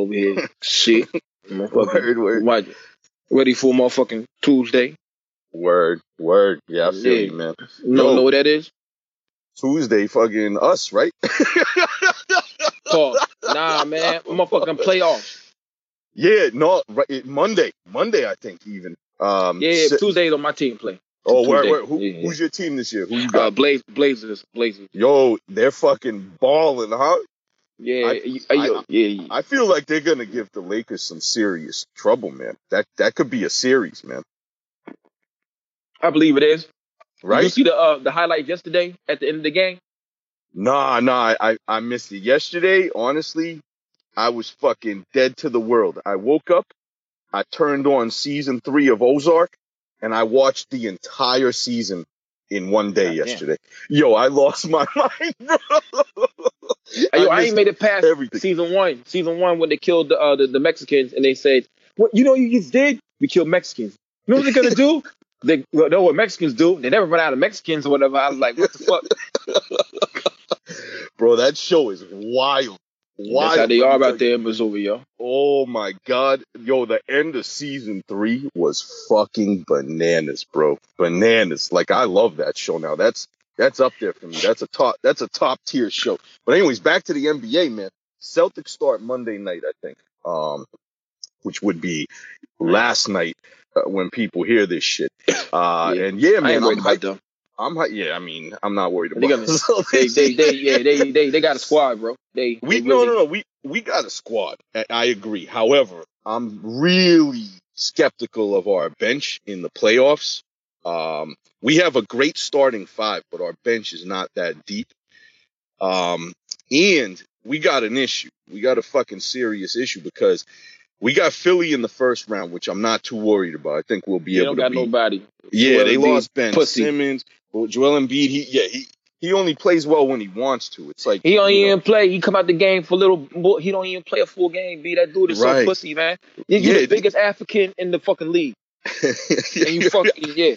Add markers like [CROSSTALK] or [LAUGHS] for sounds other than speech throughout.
Over here. [LAUGHS] Shit. Word, word. what? Ready for motherfucking Tuesday. Word, word. Yeah, I feel Yeah. you, man. You don't know what that is? Tuesday, fucking us, right? [LAUGHS] Paul. Nah, man. Motherfucking playoffs. yeah, no, right, it- Monday, Monday, I think even. Um, Yeah, si- Tuesdays on my team play. oh, where, where, who, Yeah. who's your team this year? Who you Uh, got? Blaze, Blazers, Blazers. Yo, they're fucking balling, huh? Yeah, I- you- I- yeah. I feel like they're gonna give the Lakers some serious trouble, man. That that could be a series, man. I believe it is. Did you see the uh, the highlight yesterday at the end of the game? Nah, nah, I I missed it yesterday. Honestly, I was fucking dead to the world. I woke up, I turned on season three of Ozark, and I watched the entire season in one day Goddamn. yesterday. Yo, I lost my [LAUGHS] mind, yo, I, ain't made it past everything. season one. Season one when they killed the, uh, the the Mexicans and they said, "What you know you just did? We killed Mexicans. You know what they're gonna do? [LAUGHS] They well, know what Mexicans do. They never run out of Mexicans or whatever." I was like, "What the fuck?" [LAUGHS] Bro, that show is wild. Wild. That's how they are out there in Missouri, yo. Oh my god. Yo, the end of season three was fucking bananas, bro. Bananas. Like I love that show now. That's that's up there for me. That's a top that's a top tier show. But anyways, back to the NBA, man. Celtics start Monday night, I think. Um which would be last night uh, when people hear this shit. [COUGHS] Uh Yeah. and yeah, man, I'm worried about hyped. them. I'm hyped. Yeah, I mean, I'm not worried They about gonna- [LAUGHS] They, they, they, yeah, they, they, they got a squad, bro. They, [LAUGHS] We they no really- no no we we got a squad. I, I agree. However, I'm really skeptical of our bench in the playoffs. Um, we have a great starting five, but our bench is not that deep. Um, and we got an issue. We got a fucking serious issue because we got Philly in the first round, which I'm not too worried about. I think we'll be They able don't to got beat. nobody. Yeah, Joel they Embiid, lost Ben pussy. Simmons. Well, Joel Embiid, he yeah he he only plays well when he wants to. It's like He don't you know, even play. He come out the game for little. He don't even play a full game. Be that dude is Right. so pussy, man. You- You're Yeah, the biggest African in the fucking league, [LAUGHS] and you fucking yeah.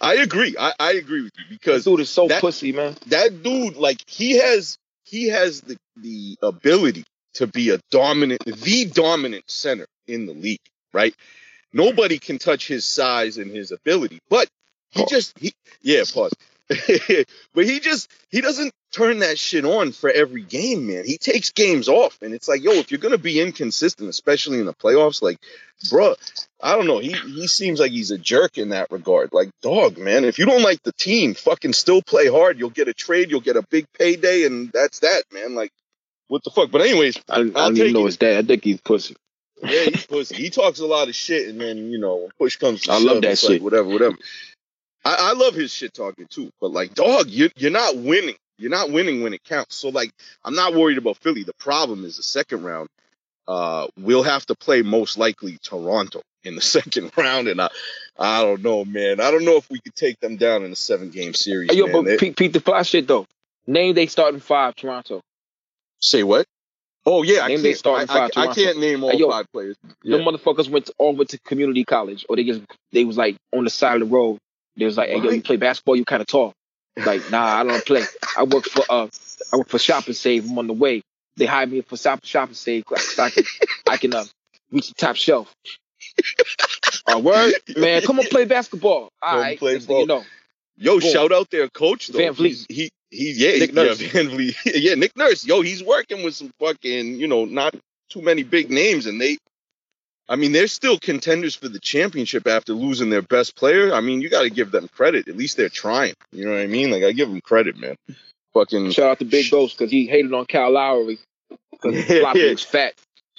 I agree. I, I agree with you because dude is so that- pussy, man. that dude, like, he has he has the the ability to be a dominant, the dominant center in the league, right? Nobody can touch his size and his ability, but he just he yeah pause. [LAUGHS] but he just he doesn't turn that shit on for every game, man. He takes games off, and it's like, yo, if you're gonna be inconsistent, especially in the playoffs, like, bruh, I don't know. He he seems like he's a jerk in that regard. Like, dog, man, if you don't like the team, fucking still play hard. You'll get a trade, you'll get a big payday, and that's that, man. Like, what the fuck? But anyways, I, I don't even know his dad. I think he's pussy. yeah, he's pussy. He talks a lot of shit, and then you know, when push comes to I shove, love that it's like, shit. whatever, whatever. I, I love his shit talking too, but like, dog, you you're not winning. You're not winning when it counts. So like, I'm not worried about Philly. The problem is the second round. Uh, we'll have to play most likely Toronto in the [LAUGHS] second round, and I, I don't know, man. I don't know if we could take them down in a seven game series. Hey, yo, man. but Pete, Pete the fly shit though. Name they starting five Toronto. say what? Oh yeah, I Name they can't. I, starting I, five I Toronto. can't name all Hey, yo, five players. Yeah. Them motherfuckers went to, all went to community college, or they just they was like on the side of the road. They was like, "Hey, yo, you play basketball? You kind of tall." Like, nah, I don't play. I work for uh, I work for Shop and Save. I'm on the way. They hired me for Shop, Shop and Save. I can, I can uh, reach the top shelf. Uh, word, man, come on, play basketball. All Come right, play thing you know, Yo, Boom. shout out their coach though. VanVleet. He's, he he yeah Nick yeah Nurse. VanVleet. [LAUGHS] yeah Nick Nurse. Yo, he's working with some fucking you know not too many big names, and they. I mean, they're still contenders for the championship after losing their best player. I mean, you got to give them credit. At least they're trying. You know what I mean? Like I give them credit, man. Fucking shout out to Big Ghost because he hated on Kyle Lowry because Yeah, [LAUGHS] flopping yeah. was fat.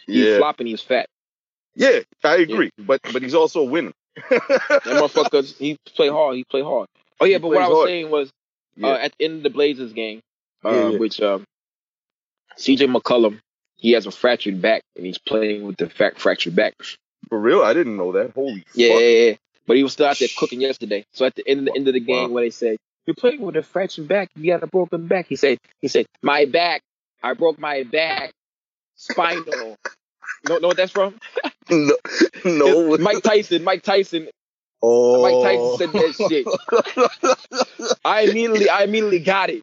He yeah, flopping, he was fat. yeah. I agree, but but he's also winning. That motherfucker, [LAUGHS] he play hard. He play hard. Oh yeah, He but what I was hard. saying was Yeah. uh, at the end of the Blazers game, uh, Yeah, yeah. which um, CJ McCollum, he has a fractured back and he's playing with the fact fractured back. For real, I didn't know that. Holy Yeah, fuck. yeah, yeah. But he was still out there cooking yesterday. So at the end, of the end of the game, Wow. when they said you're playing with a fractured back, you got a broken back. He said, he said, my back, I broke my back, spinal. you know, what that's from? [LAUGHS] No, [LAUGHS] no. It's Mike Tyson. Mike Tyson. oh, Mike Tyson said that oh. shit. [LAUGHS] I immediately, I immediately got it.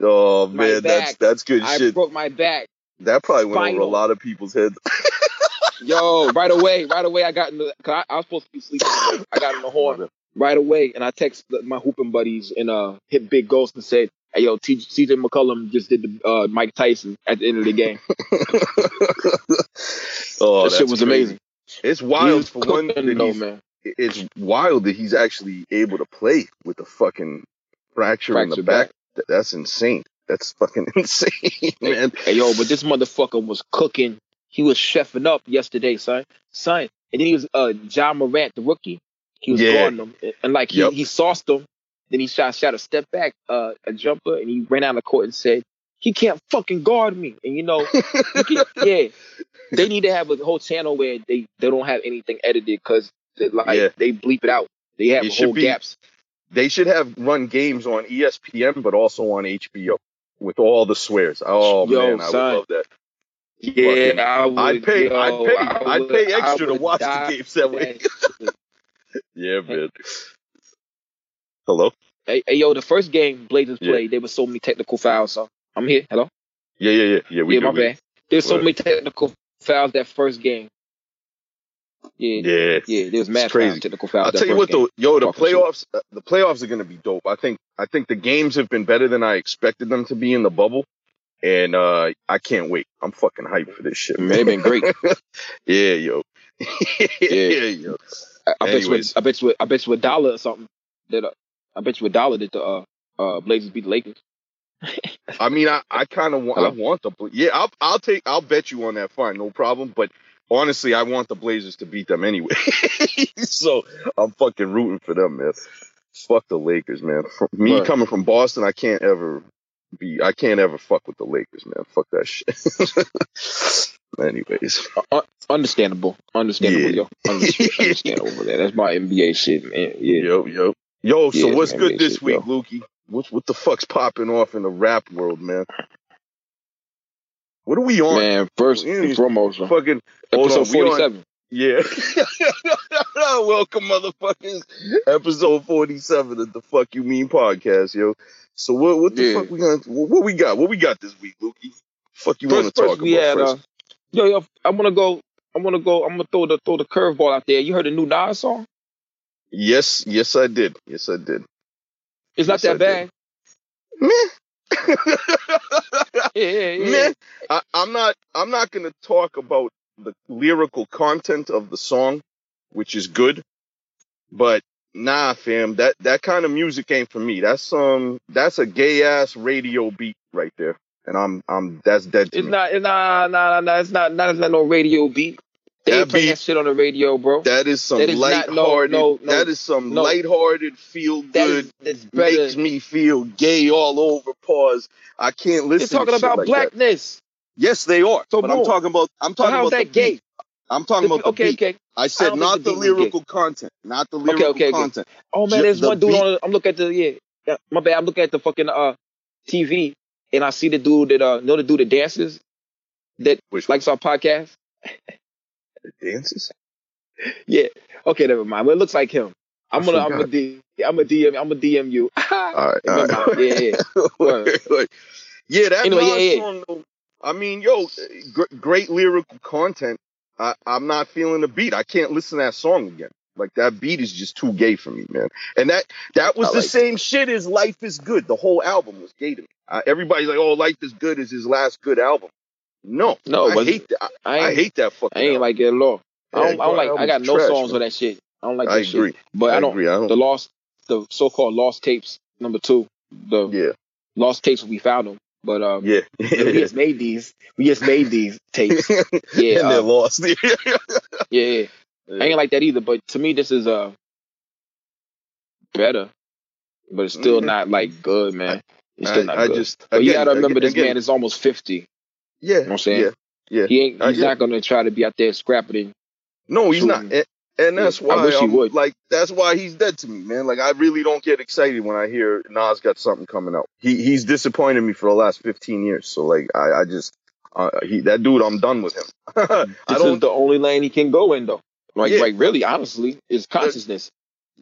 oh man, that's that's good I shit. I broke my back. That probably went over a lot of people's heads. [LAUGHS] Yo, right away, right away, I got in the. Cause I, I was supposed to be sleeping. I got in the [LAUGHS] horn right away, and I text my hooping buddies and uh hit Big Ghost and said, "Hey, yo, T- CJ McCollum just did the uh, Mike Tyson at the end of the game. [LAUGHS] oh, that shit was crazy. amazing. It's wild for one. though, man. it's wild that he's actually able to play with a fucking fracture, in the Fractured back. That's insane. That's fucking [LAUGHS] insane, man. Hey, yo, but this motherfucker was cooking. He was chefing up yesterday, son. Son. And then he was uh John Morant, the rookie. He was Yeah. guarding him. And, and, like he, Yep. he sauced him. Then he shot shot a step back, uh a jumper, and he ran out of court and said, He can't fucking guard me. And you know, you can, [LAUGHS] yeah. They need to have a whole channel where they, they don't have anything edited because like Yeah. they bleep it out. They have It whole be- gaps. They should have run games on ESPN, but also on HBO with all the swears. Oh Yo, man, I would love that. Yeah, Fucking- I would, I'd pay. I'd pay. I I'd pay extra to watch the games that way. yeah, man. Hello. Hey, hey, yo, the first game Blazers Yeah. played, there was so many technical fouls. So I'm here. Hello. Yeah, yeah, yeah, yeah. We yeah, do, my we- bad. There's so many technical fouls that first game. Yeah, yeah, Yeah. there was mad crazy. fouls, technical fouls. I'll tell you what, game. though, yo, the playoffs, uh, the playoffs are going to be dope. I think, I think the games have been better than I expected them to be in the bubble, and uh I can't wait. I'm fucking hyped for this shit. Man, it been great. [LAUGHS] yeah, yo. [LAUGHS] yeah, yo. I, I bet you. I bet you, I bet you a dollar or something. That uh, I bet you a dollar that the uh, uh Blazers beat the Lakers. I mean, I, I kind of want, I want the, yeah, I'll, I'll take, I'll bet you on that. Fine, no problem. But honestly, I want the Blazers to beat them anyway. [LAUGHS] so I'm fucking rooting for them, man. Fuck the Lakers, man. From me Right. coming from Boston, I can't ever be, I can't ever fuck with the Lakers, man. Fuck that shit. [LAUGHS] Anyways, Uh, understandable, understandable, Yeah. yo, Understand- [LAUGHS] understandable over there. That's my NBA shit, man. Yeah, yo, yo, yo. So Yeah, what's man, good this shit, week, yo. Lukey? What what the fuck's popping off in the rap world, man? What are we on? man. First and foremost, Fucking episode on, we on- forty-seven. Yeah. [LAUGHS] Welcome, motherfuckers. Episode 47 of the Fuck You Mean podcast, yo. So what what the Yeah. fuck we gonna what, we got? What we got this week, Lukey? Fuck you want to talk about had first? uh, yo, yo. I want to go. I want to go. I'm gonna throw the throw the curveball out there. You heard the new Nas song? yes, yes I did. Yes I did. It's not Yes, that I did. bad. Meh. [LAUGHS] Yeah, yeah. Meh. I, I'm not I'm not gonna talk about the lyrical content of the song, which is good, but nah, fam, that that kind of music ain't for me. That's um that's a gay ass radio beat right there. And I'm I'm that's dead to It's me. not. It's not. Nah, nah, nah. It's not. Not. It's not no radio beat. They That ain't playing beat- that shit on the radio, bro. That is some That is not- no, lighthearted. no, no, that is some no. lighthearted, feel good, is. That's makes me feel gay all over. Pause. I can't listen. They're talking about like that. blackness. Yes, they are. So but I'm talking about. I'm talking about the that gay? beat. I'm talking about the okay, beat. okay. I said don't the the beat was gay. lyrical content, not the lyrical okay, okay. content. Oh man, there's the one dude beat- on. I'm looking at the yeah, yeah. My bad. I'm looking at the fucking uh TV, and I see the dude that uh, know the dude that dances, that Which likes our podcast. [LAUGHS] dances? Yeah. Okay, never mind. But it looks like him. I'm I gonna. I'm gonna D. I'm a DM. I'm a DM you. [LAUGHS] All right, all right. Yeah, yeah. [LAUGHS] Yeah, that Anyway, yeah, yeah. song. Though, I mean, yo, gr- great lyrical content. I, I'm not feeling the beat. I can't listen to that song again. Like that beat is just too gay for me, man. And that that was I the like it. same shit as Life is Good. The whole album was gay to me. Uh, everybody's like, "Oh, Life is Good is his last good album." No, No, I hate that. I, I hate that fucking. I ain't album. like it at all. I don't. I don't like. I got no trash, songs man. with that shit. I don't like I that shit. But I, don't. agree. I don't. The lost, the so-called lost tapes. Number two, the yeah, lost tapes. We found them, but um, yeah. we just [LAUGHS] made these. We just made these tapes. [LAUGHS] Yeah, and they're uh, lost. [LAUGHS] yeah, yeah. I ain't like that either. But to me, this is uh better, but it's still Mhm. not like good, man. It's still I, not I good. just. but you gotta remember, this again- man is almost fifty. Yeah, You know what I'm saying? yeah, yeah. He ain't. Uh, He's yeah. not gonna try to be out there scrapping it. No, he's not. And, and that's Yeah, I why wish he I'm, would. like that's why he's dead to me, man. Like I really don't get excited when I hear Nas got something coming out. He he's disappointed me for the last 15 years. So like I, I just uh, he that dude, I'm done with him. [LAUGHS] I This is don't. the only lane he can go in, though. Like, Yeah. like really, honestly, is consciousness.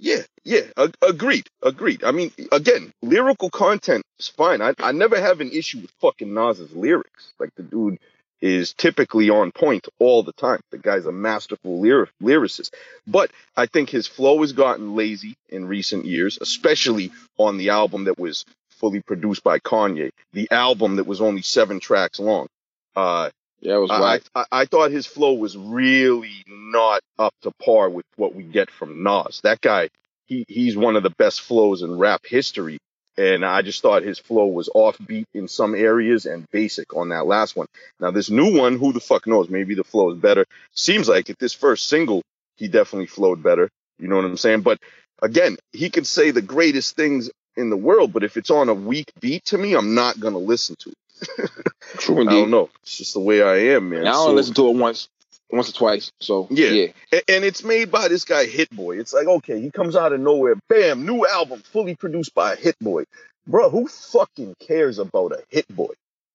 Yeah, yeah. A- agreed, agreed. I mean, again, lyrical content is fine. I I never have an issue with fucking Nas's lyrics. Like the dude is typically on point all the time. The guy's a masterful lyric, lyricist. But I think his flow has gotten lazy in recent years, especially on the album that was fully produced by Kanye, the album that was only seven tracks long. Uh, Yeah, it was I. I, I thought his flow was really not up to par with what we get from Nas. That guy, he he's one of the best flows in rap history. And I just thought his flow was offbeat in some areas and basic on that last one. Now this new one, who the fuck knows? Maybe the flow is better. Seems like at this first single, he definitely flowed better. You know what I'm saying? But again, he can say the greatest things in the world, but if it's on a weak beat to me, I'm not gonna listen to it. [LAUGHS] True I don't know. It's just the way I am, man. And I only So- listened to it once, once or twice. So Yeah. yeah, A- and it's made by this guy Hit Boy. It's like, okay, he comes out of nowhere, bam, new album, fully produced by Hit Boy. Bro, who fucking cares about a Hit Boy?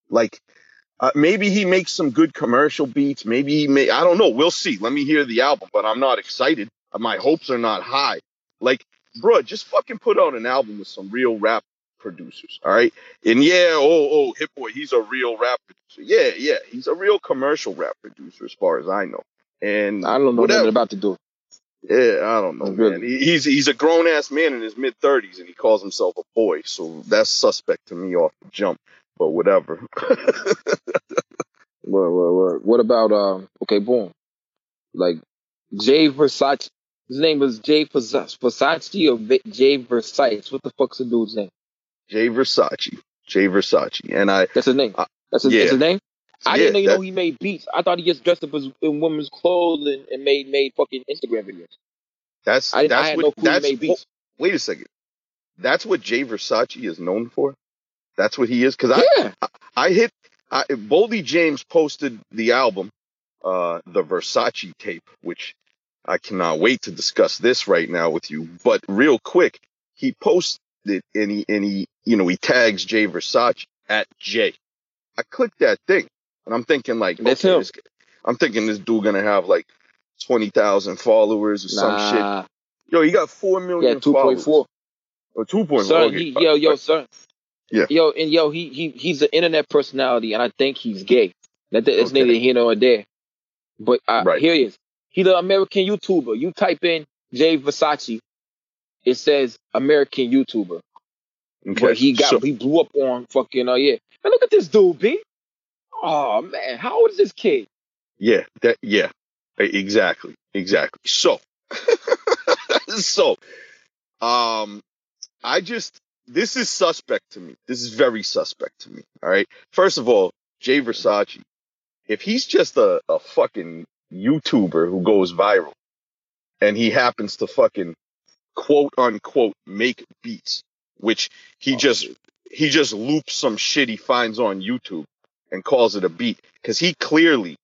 Like, uh, maybe he makes some good commercial beats. Maybe he may, I don't know. We'll see. Let me hear the album, but I'm not excited. My hopes are not high. Like, bro, just fucking put out an album with some real rap producers, all right? And yeah, oh, oh, Hit Boy, he's a real rap producer. Yeah, yeah, he's a real commercial rap producer, as far as I know. And I don't know whatever. nothing about to do. Yeah, I don't know, Really? man. He, he's he's a grown ass man in his mid thirties, and he calls himself a boy. So that's suspect to me off the jump. But whatever. [LAUGHS] Word. What about um? Okay, boom. Like Jay Versace. His name is Jay Versace, Versace or Jay Versace. What the fuck's the dude's name? Jay Versace, Jay Versace, and I That's his name. Uh, That's his, yeah. that's his name. I yeah, didn't even know he made beats. I thought he just dressed up as, in women's clothes and, and made made fucking Instagram videos. that's I, I that's had what no clue he that's made beats. wait a second. That's what Jay Versace is known for. That's what he is. Because I yeah, I hit I, Boldy James posted the album, uh, the Versace tape, which I cannot wait to discuss this right now with you. But real quick, he posted it and he and he you know he tags Jay Versace at Jay. I clicked that thing and I'm thinking like, okay, this, I'm thinking this dude gonna have like twenty thousand followers or some shit. nah. Yo, he got four million Yeah, two followers. four. Or two point Son, four. he, yo, yo, sir. Yeah. Yo, and yo, he he he's an internet personality, and I think he's gay. That that's Okay. neither here nor there. But uh, Right. here he is. He's an American YouTuber. You type in Jay Versace, it says American YouTuber. Okay. But he got so, he blew up on fucking uh yeah. And look at this dude, B. Oh man, how old is this kid? Yeah, that yeah, exactly, exactly. So, [LAUGHS] so, um, I just this is suspect to me. This is very suspect to me. All right. First of all, Jay Versace, if he's just a, a fucking YouTuber who goes viral, and he happens to fucking quote unquote make beats, which he Oh, just he just loops some shit he finds on YouTube and calls it a beat because he clearly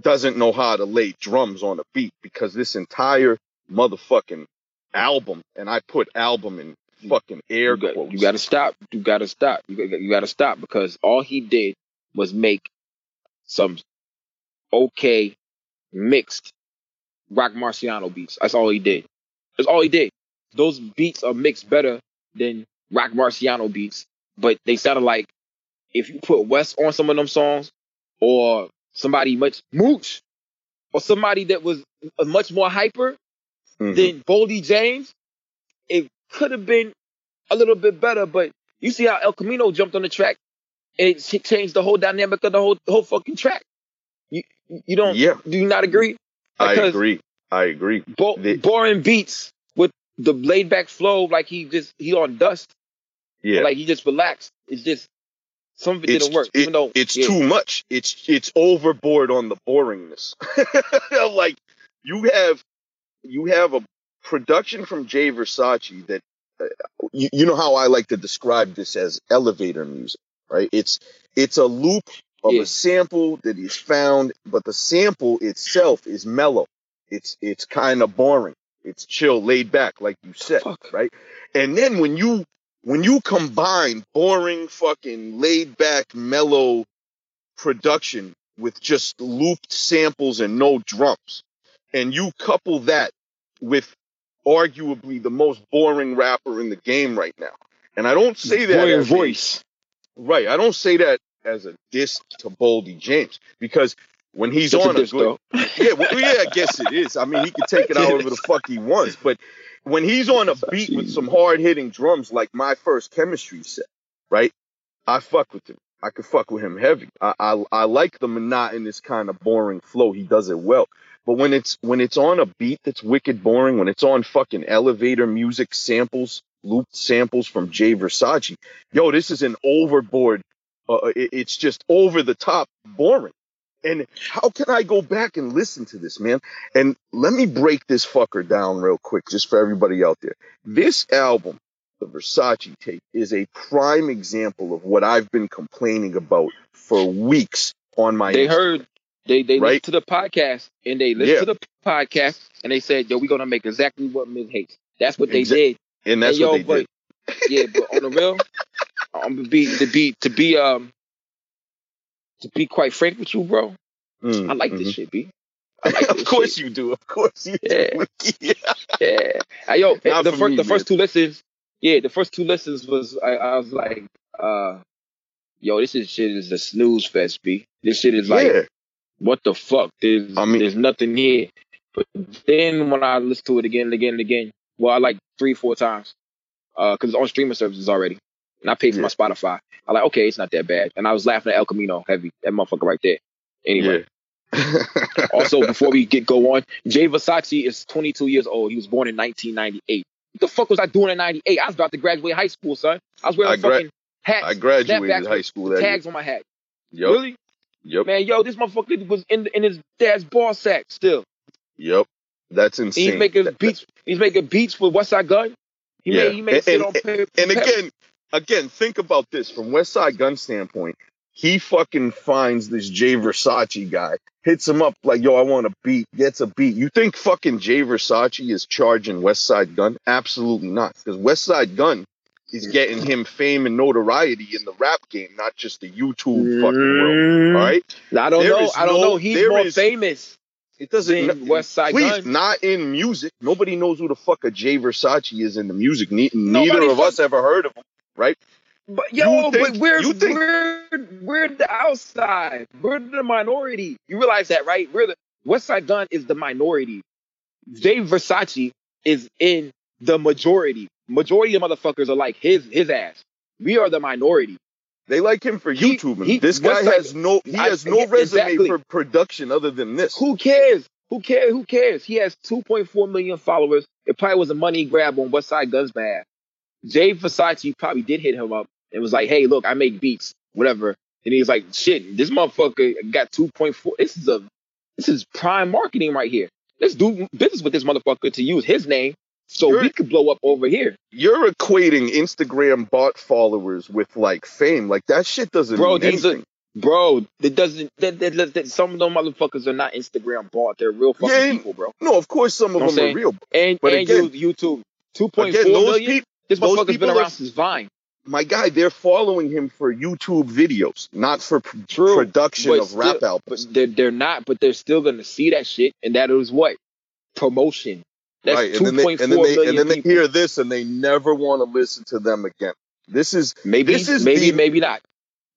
doesn't know how to lay drums on a beat because this entire motherfucking album, and I put album in fucking air You, got, quotes. you gotta stop. You gotta stop. You got, you gotta stop because all he did was make some okay mixed Rock Marciano beats. That's all he did. That's all he did. Those beats are mixed better than Rock Marciano beats, but they sounded like if you put West on some of them songs, or somebody much Mooch, or somebody that was much more hyper, Mhm. than Boldy James, it could have been a little bit better. But you see how Elcamino jumped on the track, and it changed the whole dynamic of the whole whole fucking track. You you don't yeah, do you not agree? I agree. I agree. Bo- The- boring beats the laid back flow, like he just he on dust, Yeah, like he just relaxed. It's just some of it It's- didn't work, it- even though it's yeah, too much. It's it's overboard on the boringness. [LAUGHS] like you have you have a production from Jay Versace that uh, you, you know how I like to describe this as elevator music, right? It's it's a loop of Yeah. a sample that is found, but the sample itself is mellow. It's it's kind of boring. It's chill, laid back, like you said, Fuck. right? And then when you when you combine boring, fucking laid back, mellow production with just looped samples and no drums, and you couple that with arguably the most boring rapper in the game right now. And I don't say that boring oh, a- voice. right. I don't say that as a diss to Boldy James because when he's on a good, [LAUGHS] yeah, well, yeah, I guess it is. I mean, he can take [LAUGHS] it however the fuck he wants, but when he's on a beat with some hard hitting drums like my first chemistry set, right? I fuck with him. I could fuck with him heavy. I I, I like the monotonous kind of boring flow. He does it well. But when it's when it's on a beat that's wicked boring, when it's on fucking elevator music samples, looped samples from Jay Versace, yo, this is an overboard. Uh, it- it's just over the top boring. And how can I go back and listen to this, man? And let me break this fucker down real quick, just for everybody out there. This album, the Versace tape, is a prime example of what I've been complaining about for weeks on my. They Insta. heard they they Right. listened to the podcast and they listened Yeah. to the podcast and they said, "Yo, we're gonna make exactly what Miz hates." That's what they Exa- did. and that's And yo, what they but, did. Yeah, but on the real, I'm gonna be to be to be um to be quite frank with you, bro. Mm, I [LAUGHS] like mhm. this shit, B. Like of course shit. you do. Of course you Yeah. do. yeah. [LAUGHS] Yeah. Hey, yo, Not the first me, the first two listens, yeah, the first two listens was I, I was like, uh, yo, this is shit is a snooze fest, B. This shit is like yeah. what the fuck? There's I mean- there's nothing here. But then when I listen to it again and again and again, well, I like three, four times, uh, cause it's on streaming services already, and I paid for my Spotify. I like, okay, it's not that bad, and I was laughing at Elcamino heavy, that motherfucker right there. Anyway, Yeah. [LAUGHS] also before we get go on, Jay Versace is 22 years old. He was born in 1998. What the fuck was I doing in 98? I was about to graduate high school, son. I was wearing I gra- fucking hats, I graduated high school that tags on my hat. year. Yep. Really? Yep. Man, yo, this motherfucker was in in his dad's ball sack still. Yep. That's And insane. he's making That- beats. He's making beats for Westside Gunn. He Yeah. made he made And- and- on paper. And again, again, think about this from Westside Gunn standpoint. He fucking finds this Jay Versace guy, hits him up like, "Yo, I want a beat." Gets a beat. You think fucking Jay Versace is charging Westside Gunn? Absolutely not, because Westside Gunn is getting him fame and notoriety in the rap game, not just the YouTube fucking world. Mm, All right, I don't There know. I don't no- know. He's more is- famous it doesn't. West Side Please, Gun. not in music. Nobody knows who the fuck a Jay Versace is in the music. Ne- neither of us ever heard of him. But You yo, think- but we're you think- we're we're the outside. We're the minority. You realize that, right? We're the Westside Gunn is the minority. Jay Versace is in the majority. Majority of motherfuckers are like his his ass. We are the minority. They like him for He- YouTube. he- this guy has no he I- has no resume exactly. for production other than this. Who cares? Who cares? Who cares? He has 2.4 million followers. It probably was a money grab on Westside Gunn's behalf. Jay Versace probably did hit him up and was like, "Hey, look, I make beats, whatever." And he's like, "Shit, this motherfucker got 2.4. This is a this is prime marketing right here. Let's do business with this motherfucker to use his name so You're- we could blow up over here, You're equating Instagram bot followers with like fame. Like that shit doesn't Bro, mean these are- bro." It doesn't. That, that, that, some of them motherfuckers are not Instagram bought. They're real fucking Yeah, people, bro. no, of course some of them I'm are real. And But and again- YouTube, 2.4 Again, those million. people, This those motherfucker's been people around since Vine. my guy, they're following him for YouTube videos, not for True, production of rap still- albums. But they're they're not. But they're still gonna see that shit, and that is what promotion. That's right, and then they, and then they, and then they hear this and they never want to listen to them again. This is maybe this is maybe the- maybe not.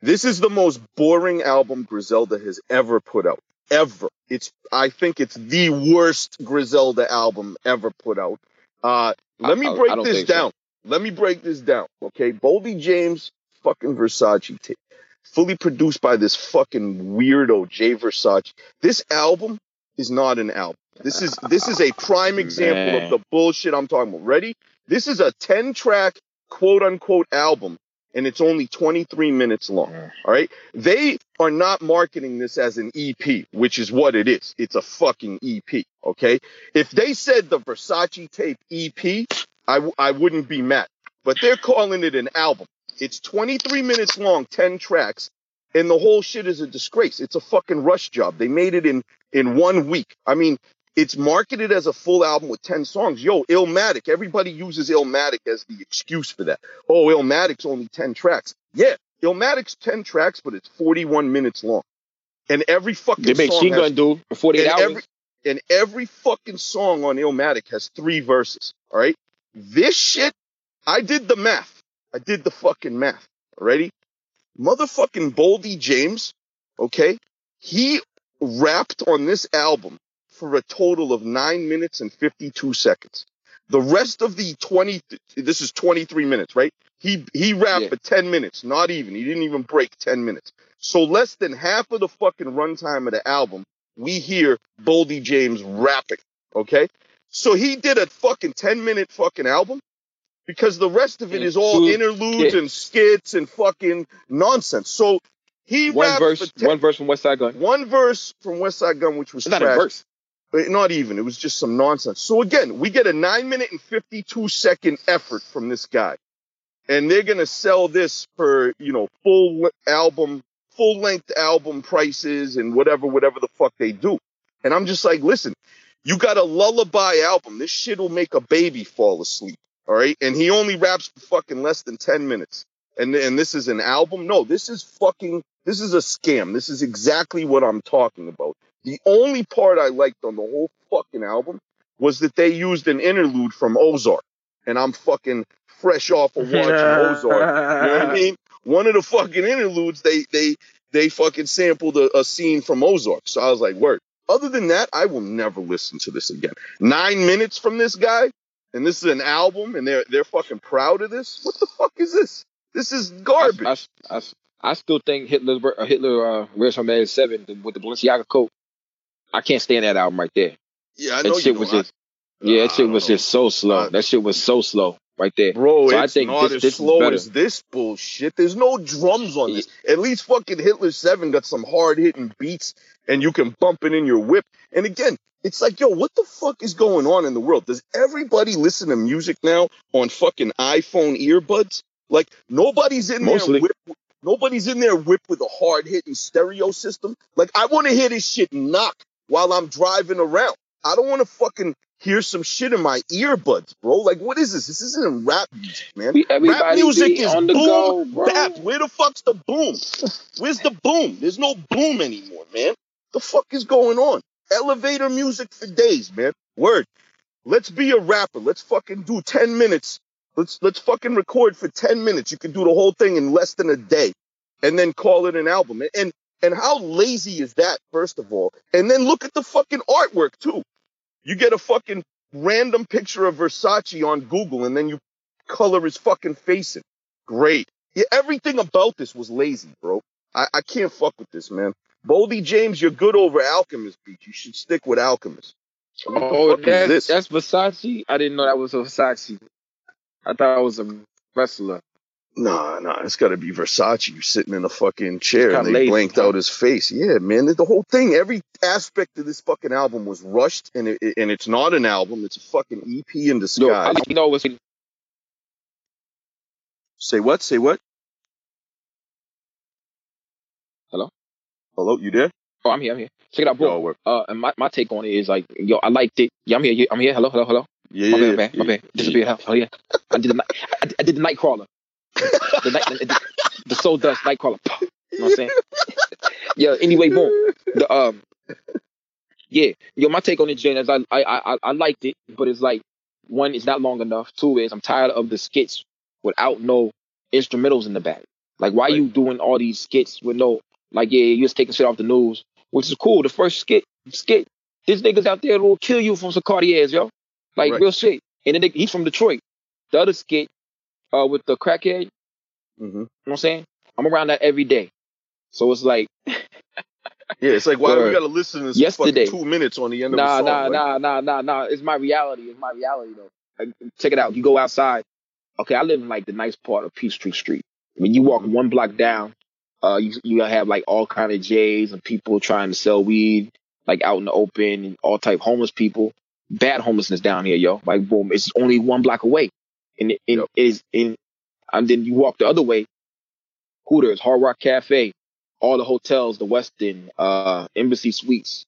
This is the most boring album Griselda has ever put out. Ever. It's I think it's the worst Griselda album ever put out. Uh let I- me break I don't this down. so. Let me break this down. Okay. Boldy James fucking Versace tape. Fully produced by this fucking weirdo Jay Versace. This album is not an album. This is this is a prime example Man. of the bullshit I'm talking about. Ready? This is a 10 track quote unquote album and it's only 23 minutes long. All right. They are not marketing this as an EP, which is what it is. It's a fucking EP. Okay. If they said the Versace tape EP, I, w- I wouldn't be mad. But they're calling it an album. It's 23 minutes long, 10 tracks, and the whole shit is a disgrace. It's a fucking rush job. They made it in in one week. I mean, it's marketed as a full album with 10 songs. Yo, Illmatic. Everybody uses Illmatic as the excuse for that. Oh, Illmatic's only 10 tracks. Yeah, Illmatic's 10 tracks, but it's 41 minutes long. And every fucking They make song Machine Gun do for 48 and hours. every, and every fucking song on Illmatic has three verses. All right. This shit, I did the math. I did the fucking math. Already. Motherfucking Boldy James, okay? He rapped on this album for a total of nine minutes and 52 seconds. The rest of the 20, this is 23 minutes, right? He, he rapped Yeah. for 10 minutes, not even. He didn't even break 10 minutes. So less than half of the fucking runtime of the album, we hear Boldy James rapping, okay? So he did a fucking 10 minute fucking album because the rest of it is all interludes and skits and fucking nonsense. So he One verse, 10 one verse from Westside Gunn. one verse from Westside Gunn, which was It's not a verse. But Not even. It was just some nonsense. So again, we get a nine minute and 52 second effort from this guy. And they're going to sell this for, you know, full album, full length album prices and whatever, whatever the fuck they do. And I'm just like, listen, you got a lullaby album. This shit will make a baby fall asleep. All right. And he only raps for fucking less than 10 minutes. And, and this is an album? No, this is fucking, this is a scam. This is exactly what I'm talking about. The only part I liked on the whole fucking album was that they used an interlude from Ozark. And I'm fucking fresh off of watching Ozark. You know what I [LAUGHS] mean? One of the fucking interludes, they they they fucking sampled a, a scene from Ozark. So I was like, word. Other than that, I will never listen to this again. Nine minutes from this guy, and this is an album, and they're they're fucking proud of this. What the fuck is this? This is garbage. I, I, I, I still think Hitler, uh, Hitler, uh, Home at Seven with the Balenciaga coat. I can't stand that album right there. yeah, I know you shit was just, yeah, that shit was just so slow. That shit was so slow right there. Bro, So I it's think not this- as this is slow as this bullshit. There's no drums on this. At least fucking Hitler 7 got some hard hitting beats and you can bump it in your whip. And again, it's like, yo, what the fuck is going on in the world? Does everybody listen to music now on fucking iPhone earbuds? Like nobody's in Mostly. there whip, nobody's in there whip with a hard hitting stereo system. Like I want to hear this shit knock while I'm driving around. I don't want to fucking hear some shit in my earbuds, bro. Like what is this? This isn't rap music, man. We- Rap music is on the boom go, bap. Where the fuck's the boom? Where's the boom? There's no boom anymore, man. The fuck is going on? Elevator music for days, man. Word. Let's be a rapper. Let's fucking do 10 minutes. Let's let's fucking record for 10 minutes. You can do the whole thing in less than a day and then call it an album. And and how lazy is that, first of all? And then look at the fucking artwork too. You get a fucking random picture of Versace on Google and then you color his fucking face in. Great. Yeah, everything about this was lazy, bro. I, I can't fuck with this, man. Boldy James, you're good over Alchemist Beat. You should stick with Alchemist. What Oh, fuck is that's, this? that's Versace? I didn't know that was a Versace. I thought it was a wrestler. Nah, nah, it's got to be Versace. Sitting in a fucking chair and they lazy, blanked huh? out his face. Yeah, man, the whole thing, every aspect of this fucking album was rushed, and it, and it's not an album. It's a fucking EP in disguise. No, I, you know what's Say what? Say what? Hello? Hello, you there? Oh, I'm here. I'm here. Check it out, bro. Yo, Uh, and my, my take on it is like, yo, I liked it. Yeah, I'm here. I'm here. Hello, hello, hello. Yeah, My yeah, bad, my bad, my bad. Disappeared. Oh yeah. I did the night. I did, I did the Nightcrawler. The night, the, the Soul Dust Nightcrawler. You know what I'm saying? [LAUGHS] yeah. Anyway, boom. The um. Yeah, yo, my take on it, Jane, is I, I I I liked it, but it's like one, it's not long enough. Two is I'm tired of the skits without no instrumentals in the back. Like, why you doing all these skits with no like? Yeah, you just taking shit off the news, which is cool. The first skit, skit, this niggas out there will kill you from some Cartiers, yo. Like Right. real shit. And then they, he's from Detroit. The other skit, uh, with the crackhead, you hmm You know what I'm saying? I'm around that every day. So it's like, [LAUGHS] Yeah, it's like why do we gotta listen to this Yesterday. fucking two minutes on the end of nah, song? nah, Like, nah, nah, nah, nah. It's my reality. It's my reality though. Like, check it out. You go outside. Okay, I live in like the nice part of Peachtree Street. When you walk one block down, uh, you you have like all kind of J's and people trying to sell weed, like out in the open, and all type homeless people. Bad homelessness down here, yo. Like boom, it's only one block away, and it, and Yep. it is in. And then you walk the other way. Hooters, Hard Rock Cafe, all the hotels, the Westin, uh, Embassy Suites,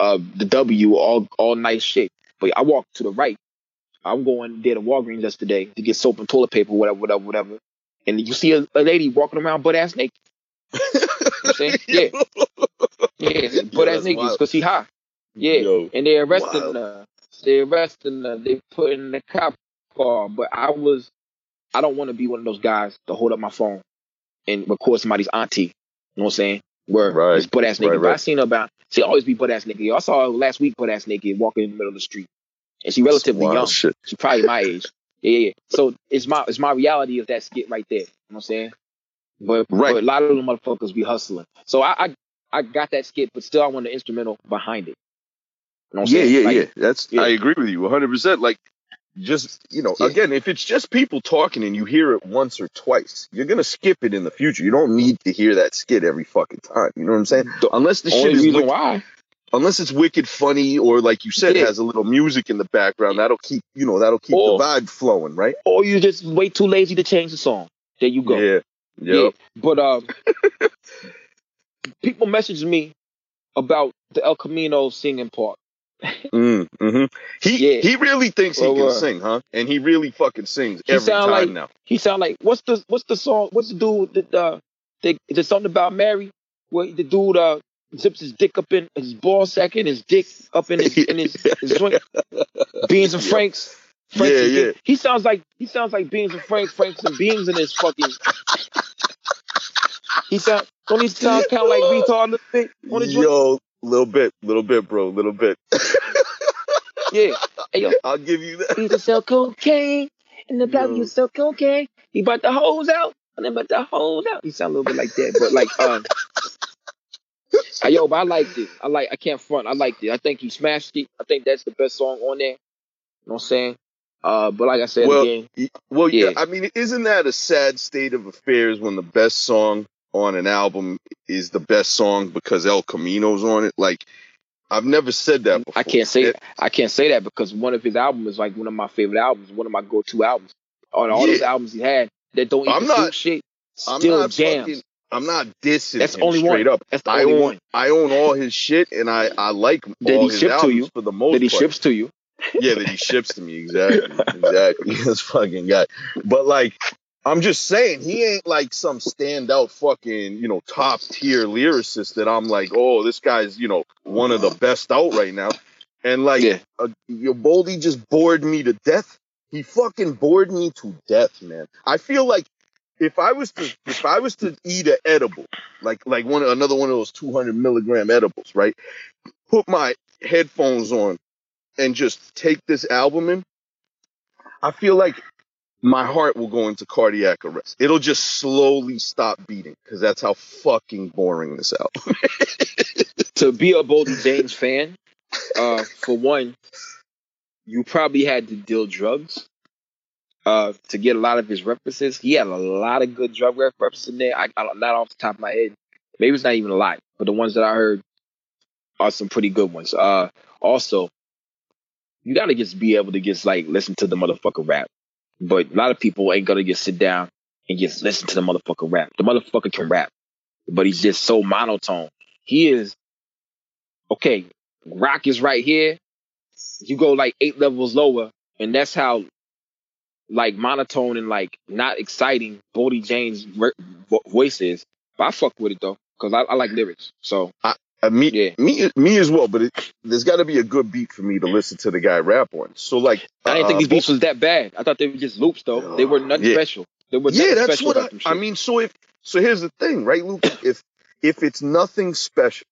uh, the W, all all nice shit. But I walk to the right. I'm going there to Walgreens yesterday to get soap and toilet paper, whatever, whatever, whatever. And you see a, a lady walking around butt ass naked. You know what I'm saying? [LAUGHS] Yeah, yeah, butt ass naked because she hot. Yeah, Yo, and they arresting wild. her. They arresting her. They put in the cop car. But I was, I don't want to be one of those guys to hold up my phone and record somebody's auntie. You know what I'm saying? Where Right. this butt ass nigga. Right, But I seen her about she always be butt ass nigga. I saw her last week butt ass naked walking in the middle of the street. And she relatively young. Shit. She's probably my age. Yeah, yeah, yeah. So it's my it's my reality of that skit right there. You know what I'm saying? But, Right. but a lot of them motherfuckers be hustling. So I, I I got that skit, but still I want the instrumental behind it. You know what I'm Yeah, saying? yeah, Like, yeah. That's yeah. I agree with you 100. percent Like, just you know, Yeah. again, if it's just people talking and you hear it once or twice, you're gonna skip it in the future. You don't need to hear that skit every fucking time. You know what I'm saying? The Unless the shit is wicked, why. unless it's wicked funny or like you said, Yeah. has a little music in the background. That'll keep you know that'll keep Or- the vibe flowing, right? Or you just way too lazy to change the song. There you go. Yeah. Yeah. But um [LAUGHS] people message me about the Elcamino singing part. Mm, hmm He Yeah. he really thinks Well, he can uh, sing, huh? And he really fucking sings every time like- now. He sound like what's the what's the song? What's the dude that uh they, there's something about Mary where the dude uh zips his dick up in his ball sack and his dick up in his [LAUGHS] in his, his joint. Beans and Franks. Franks Yeah, and yeah. Dick. He sounds like he sounds like Beans and Frank, Franks and Beans in his fucking. [LAUGHS] He sound don't he sound kind of like retard a little bit on the joint? Yo, little bit, little bit, bro, little bit. [LAUGHS] Yeah. Hey yo, I'll give you that. he used to sell cocaine in the block. Yo. He used to sell cocaine. He bought the hoes out, and then bought the hoes out. He sound a little bit like that, but like um, uh, [LAUGHS] yo, but I liked it. I like. I can't front. I liked it. I think he smashed it. I think that's the best song on there. You know what I'm saying? Uh, but like I said Well, again, Well, yeah. Yeah. I mean, isn't that a sad state of affairs when the best song on an album is the best song because Elcamino's on it? Like, I've never said that before. I can't say It- I can't say that because one of his albums is like one of my favorite albums, one of my go-to albums. On all those albums he had that don't I'm even not- suit shit, I'm still not jams. fucking- I'm not dissing That's him only straight one. up. That's the I only own one I own all his shit and I I like That all he his shipped to you. for the most that he part. ships to you. Yeah, that he ships to me. Exactly. Exactly. [LAUGHS] this fucking guy. But like, I'm just saying, he ain't like some standout fucking, you know, top tier lyricist that I'm like, oh, this guy's, you know, one of the best out right now. And like, Yeah. uh, your Boldy just bored me to death. He fucking bored me to death, man. I feel like if I was to if I was to eat an edible, like like one another one of those 200 milligram edibles, right? Put my headphones on and just take this album in, I feel like my heart will go into cardiac arrest. It'll just slowly stop beating because that's how fucking boring this album. [LAUGHS] to be a Boldy James fan, uh, for one, you probably had to deal drugs uh, to get a lot of his references. He had a lot of good drug references in there. I, I not off the top of my head. Maybe it's not even a lot, but the ones that I heard are some pretty good ones. Uh, also, you gotta just be able to just like listen to the motherfucker rap. But a lot of people ain't gonna just sit down and just listen to the motherfucker rap. The motherfucker can rap, but he's just so monotone. He is okay. Rock is right here. You go like eight levels lower, and that's how like monotone and like not exciting James' ver- voice is. But I fuck with it though, cause I, I like lyrics. So Uh, me, Yeah. me, me as well. But it, there's got to be a good beat for me to listen to the guy rap on. So like, I didn't think uh, these beats was that bad. I thought they were just loops though. They were nothing Yeah. special. They were yeah, that's what I, I mean. So if so, here's the thing, right, Luke? If if it's nothing special,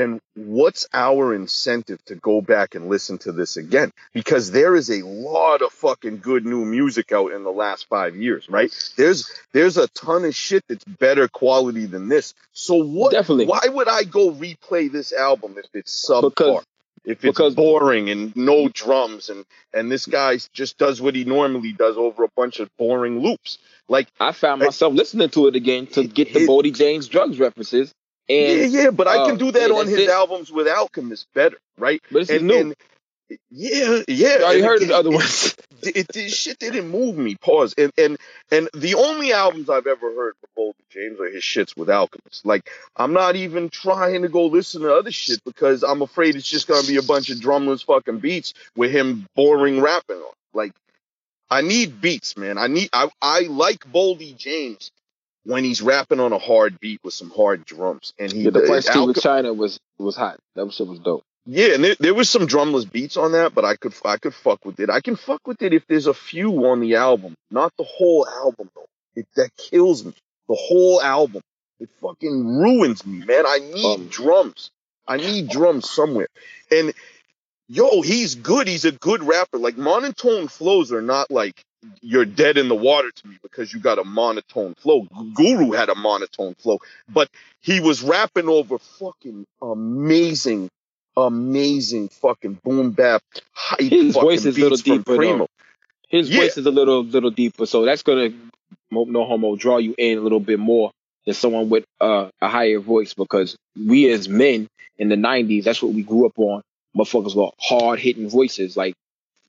then what's our incentive to go back and listen to this again? Because there is a lot of fucking good new music out in the last five years, right? There's there's a ton of shit that's better quality than this. So what? Definitely. Why would I go replay this album if it's subpar? Because- if it's because- boring and no drums and and this guy just does what he normally does over a bunch of boring loops. Like I found myself listening to it again to get the It- Boldy James drugs references. Yeah, And yeah, but I can um, do that yeah, on his it. albums with Alchemist better, right? but And, new. and yeah, yeah. I already heard it- the other ones. [LAUGHS] It, it, it- shit didn't move me. Pause. And and and the only albums I've ever heard for Bolden James are his shits with Alchemist. Like I'm not even trying to go listen to other shit because I'm afraid it's just gonna be a bunch of drumless fucking beats with him boring rapping on. Like I need beats, man. I need I I like Boldy James when he's rapping on a hard beat with some hard drums. And he Yeah, the too Alche- with China was was hot. That shit was dope. yeah, and there, there was some drumless beats on that, but I could I could fuck with it. I can fuck with it if there's a few on the album, not the whole album though. It, that kills me. the whole album. It fucking ruins me, man. I need Um, drums. I need drums somewhere. And yo, he's good. He's a good rapper. Like monotone flows are not like you're dead in the water to me because you got a monotone flow. Guru had a monotone flow, but he was rapping over fucking amazing, amazing fucking boom bap hype His voice is a little deeper, though. His Yeah. voice is a little little deeper, so that's gonna no homo draw you in a little bit more than someone with uh, a higher voice because we as men in the '90s, that's what we grew up on. Motherfuckers were hard hitting voices, like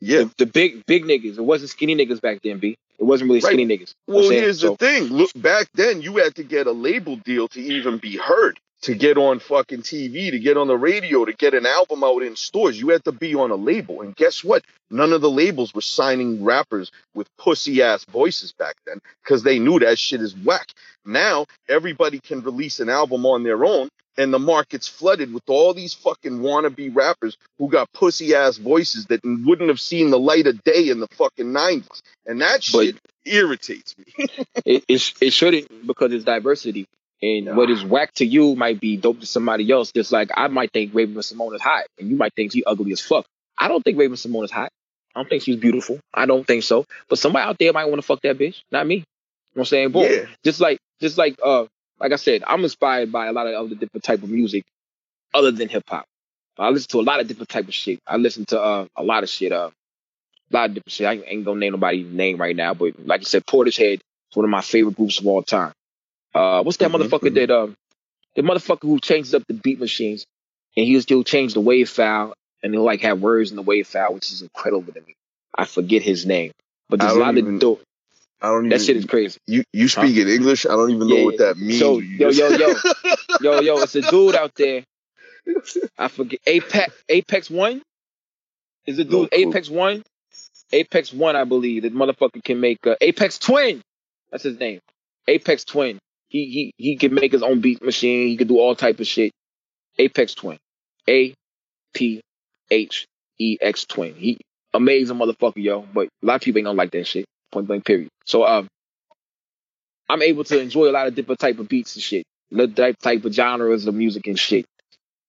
Yeah. the, big big niggas. It wasn't skinny niggas back then, b. It wasn't really Right. skinny niggas. Know what Well, here's So- the thing. Look, back then you had to get a label deal to even be heard, to get on fucking TV, to get on the radio, to get an album out in stores. You had to be on a label. And guess what? None of the labels were signing rappers with pussy ass voices back then because they knew that shit is whack. Now everybody can release an album on their own. And the market's flooded with all these fucking wannabe rappers who got pussy ass voices that wouldn't have seen the light of day in the fucking 90s. And that But- shit irritates me. [LAUGHS] it, it, it shouldn't because it's diversity. And Yeah. what is whack to you might be dope to somebody else. Just like I might think Raven Simone is hot, and you might think she ugly as fuck. I don't think Raven Simone is hot. I don't think she's beautiful. I don't think so. But somebody out there might want to fuck that bitch, not me. You know what I'm saying? Boom. Yeah. Just like, just like, uh, like I said, I'm inspired by a lot of other different type of music, other than hip hop. I listen to a lot of different type of shit. I listen to uh, a lot of shit. Uh, a lot of different shit. I ain't- gonna name nobody's name right now, but like I said, Portishead is one of my favorite groups of all time. Uh, what's that Mhm, motherfucker that um, the motherfucker who changes up the beat machines, and he'll still change the wave file, and he'll like have words in the wave file, which is incredible to me. I forget his name, but there's a lot even- of dope. I don't even. That shit is crazy. you you speak in English. I don't even know Yeah, what that means. so, you yo, yo, [LAUGHS] Yo, yo, it's a dude out there. I forget Apex Apex One. Is it No dude clue. Apex One? Apex One, I believe. That motherfucker can make uh, Apex Twin. That's his name. Apex Twin. He he he can make his own beat machine. He can do all type of shit. Apex Twin. A P H E X Twin. He amazing motherfucker, yo. But a lot of people ain't gonna like that shit. Point blank. Period. So um, I'm able to enjoy a lot of different type of beats and shit. The type type of genres of music and shit.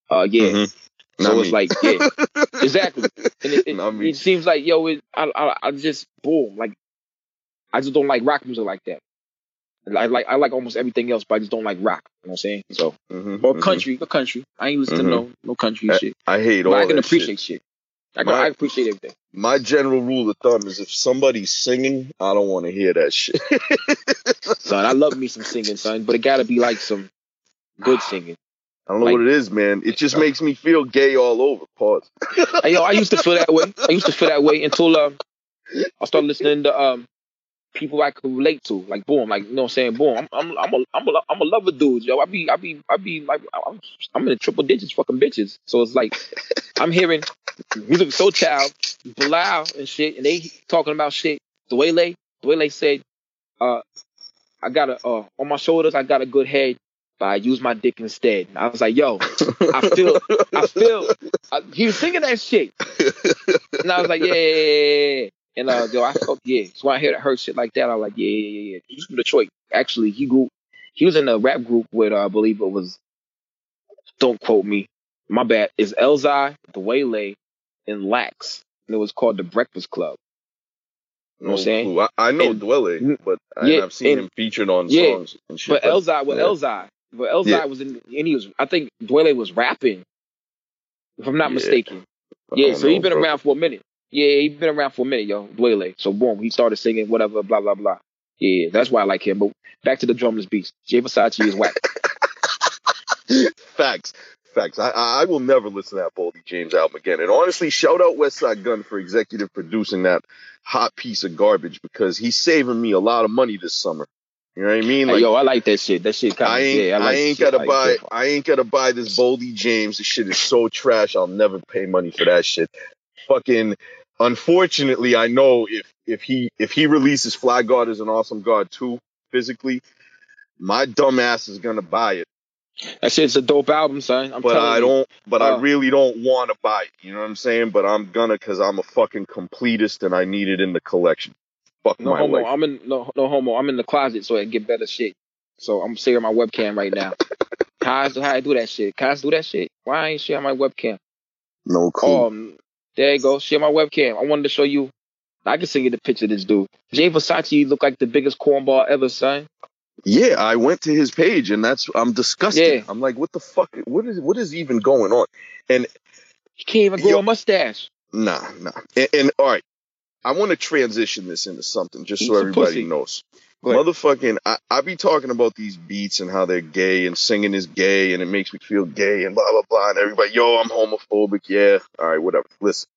Uh, yeah. Mhm. So Not it's me. like, yeah, [LAUGHS] exactly. And it, it, it seems like, yo, it, I, I, I just boom, like, I just don't like rock music like that. I like, I like almost everything else, but I just don't like rock. You know what I'm saying? So, Mhm, or mhm. country, the country. I ain't listen Mhm. to no, no country I- shit. I hate But all I can that appreciate shit. shit. I, can, My- I appreciate everything. My general rule of thumb is if somebody's singing, I don't want to hear that shit. [LAUGHS] Son, I love me some singing, son, but it gotta be like some good singing. I don't know Like- what it is, man. It just makes me feel gay all over. Pause. Yo, I used to feel that way. I used to feel that way until um, I started listening to um, people I could relate to. Like, boom, like you know what I'm saying? Boom, I'm I'm I'm a I'm a, I'm a lover dude, yo. I be I be I be like I'm I'm in the triple digits, fucking bitches. So it's like [LAUGHS] I'm hearing Musiq Soulchild, Bilal and shit, and they talking about shit. The way they the way they said, uh, I got a uh on my shoulders, I got a good head, but I use my dick instead. I was like, yo, I feel I feel I, he was singing that shit. And I was like, yeah, yeah, yeah, yeah. And uh, yo, I felt yeah. So when I hear her shit like that, I was like, yeah, yeah, yeah, yeah. He's from Detroit. Actually, he grew. He was in a rap group with, uh, I believe it was. Don't quote me. My bad. It's Elzhi, The Waylay, and Lax. And it was called the Breakfast Club. You know what I'm saying? clue. I, I know And- Dwele, but I, Yeah, I've seen and- him featured on Yeah, songs and shit. But Elzhi, with yeah. Elzhi, but Elzhi Yeah. was in, and he was. I think Dwele was rapping, if I'm not mistaken. Yeah, so he's been bro. around for a minute. Yeah, he been around for a minute, yo. Dwele. So boom, he started singing whatever, blah blah blah. Yeah, that's why I like him. But back to the drumless beats. Jay Versace is whack. [LAUGHS] Facts. Facts. I, I I will never listen to that Boldy James album again. And honestly, shout out Westside Gunn for executive producing that hot piece of garbage because he's saving me a lot of money this summer. You know what I mean? Hey, yo, I like that shit. That shit kind I ain't, yeah. I, I, like ain't that shit. gotta I buy, like that. I ain't gotta buy this Boldy James. This shit is so trash. I'll never pay money for that shit. Fucking, unfortunately, I know if if he if he releases Fly God is an awesome God too physically, my dumb ass is gonna buy it. That shit's a dope album, son. I'm but I you. don't. But Uh, I really don't want to buy it. You know what I'm saying? But I'm gonna because I'm a fucking completist and I need it in the collection. Fuck No my homo. life. I'm in no no homo. I'm in the closet so I get better shit. So I'm sharing my webcam right now. how, I, how I do that shit? Can I do that shit? Why I ain't sharing my webcam? No cool. Um, there you go. Share my webcam. I wanted to show you. I can send you the picture of this dude. Jay Versace look like the biggest cornball ever, son. Yeah, I went to his page and that's I'm disgusted. Yeah. I'm like, what the fuck? What is what is even going on? And He can't even grow Yo. a mustache. nah, nah. And, and all right, I want to transition this into something just so He's everybody knows. Ahead. Motherfucking, I, I be talking about these beats and how they're gay and singing is gay and it makes me feel gay and blah blah blah. And everybody, yo, I'm homophobic. Yeah, all right, whatever. Listen,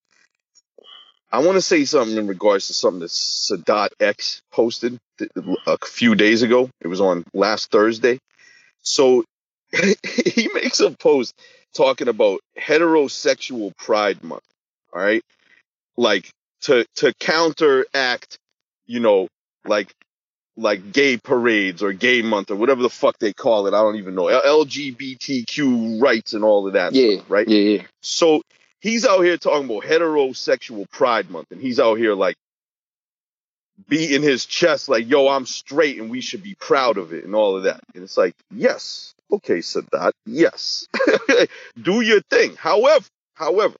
I want to say something in regards to something that Sadat X posted a few days ago. It was on last Thursday. So [LAUGHS] he makes a post talking about heterosexual Pride Month. All right, like to to counteract, you know, like like gay parades or gay month or whatever the fuck they call it. I don't even know. LGBTQ rights and all of that. Yeah, stuff, right. Yeah, yeah. So he's out here talking about heterosexual pride month and he's out here like beating his chest like, yo, I'm straight and we should be proud of it and all of that. And it's like, yes, okay, Sadat, yes. [LAUGHS] Do your thing. However, however,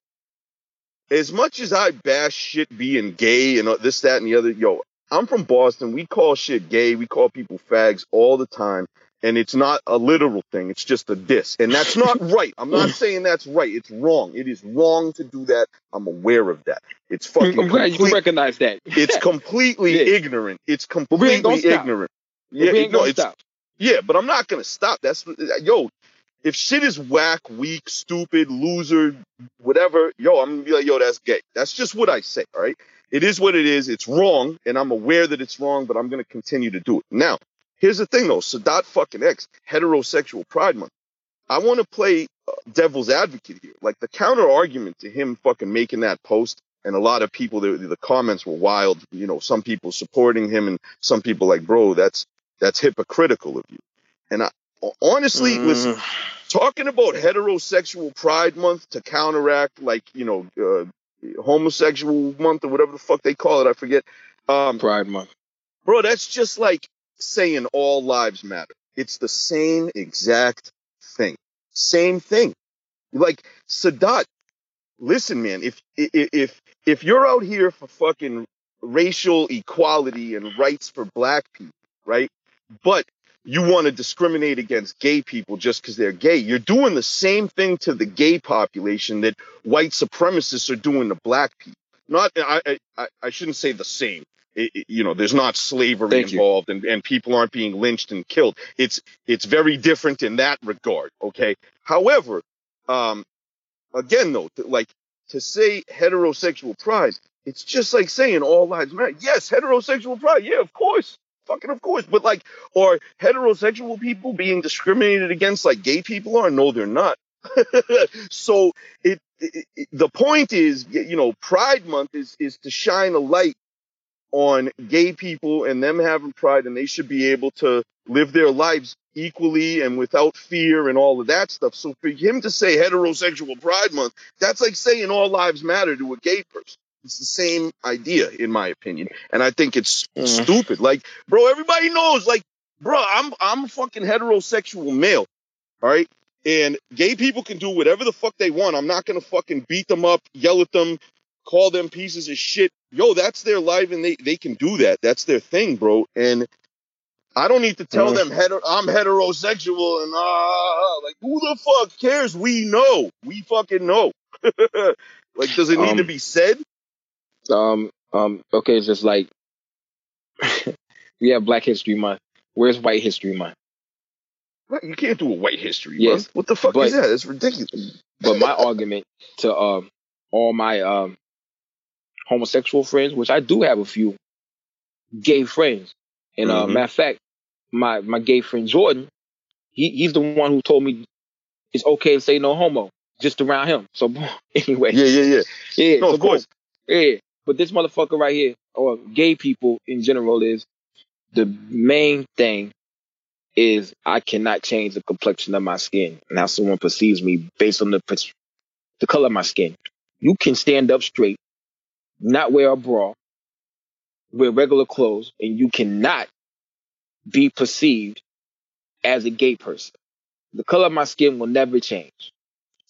as much as I bash shit being gay and uh, this, that, and the other, yo, I'm from Boston. We call shit gay. We call people fags all the time. And it's not a literal thing. It's just a diss. And that's not [LAUGHS] right. I'm not saying that's right. It's wrong. It is wrong to do that. I'm aware of that. It's fucking I'm glad you recognize that. it's [LAUGHS] completely Yeah. ignorant. It's we ain't gonna completely ignorant. Yeah, we ain't no, gonna it's stop. yeah, but I'm not gonna stop. That's yo. If shit is whack, weak, stupid, loser, whatever, yo, I'm gonna be like, yo, that's gay. That's just what I say. All right. It is what it is. It's wrong, and I'm aware that it's wrong, but I'm gonna continue to do it. Now, here's the thing though. Sadat fucking X, heterosexual pride month. I want to play uh, devil's advocate here. Like the counter argument to him fucking making that post, and a lot of people, the, the comments were wild. You know, some people supporting him, and some people like, bro, that's that's hypocritical of you. And I honestly, Mm. listen, talking about heterosexual pride month to counteract like you know uh, homosexual month or whatever the fuck they call it, I forget. Um, Pride Month. bro, that's just like saying all lives matter. It's the same exact thing. Same thing. Like Sadat, listen, man. If if if if you're out here for fucking racial equality and rights for black people, right? But you want to discriminate against gay people just because they're gay. You're doing the same thing to the gay population that white supremacists are doing to black people. Not, I, I- I, shouldn't say the same. It- it- you know, there's not slavery Thank you. involved, and, and people aren't being lynched and killed. It's it's very different in that regard. Okay. However, um, again though, like to say heterosexual pride, it's just like saying all lives matter. Yes, heterosexual pride. Yeah, of course. Fucking of course. But like, are heterosexual people being discriminated against like gay people are? No, they're not. [LAUGHS] so it, it, it- the point is, you know, Pride Month is is to shine a light on gay people and them having pride, and they should be able to live their lives equally and without fear and all of that stuff. So for him to say heterosexual Pride Month, that's like saying all lives matter to a gay person. It's the same idea, in my opinion, and I think it's Mm. stupid. Like, bro, everybody knows, like, bro, I'm I'm a fucking heterosexual male, all right. And gay people can do whatever the fuck they want. I'm not gonna fucking beat them up, yell at them, call them pieces of shit. Yo, that's their life, and they they can do that. That's their thing, bro. And I don't need to tell Mm. them heter- I'm heterosexual and ah, like who the fuck cares? We know, we fucking know. [LAUGHS] like, does it need to Um, be said? Um, um, okay, it's just like [LAUGHS] we have Black History Month. Where's White History Month? You can't do a white history Yes, month. What the fuck but- is that? It's ridiculous. But my [LAUGHS] argument to um all my um homosexual friends, which I do have a few gay friends, and uh, Mhm. matter of fact, my my gay friend Jordan, he he's the one who told me it's okay to say no homo just around him. So [LAUGHS] anyway, Yeah, yeah, yeah. yeah, No, so of course. boom. yeah. But this motherfucker right here, or gay people in general, is the main thing is I cannot change the complexion of my skin and how someone perceives me based on the the color of my skin. You can stand up straight, not wear a bra, wear regular clothes, and you cannot be perceived as a gay person. The color of my skin will never change.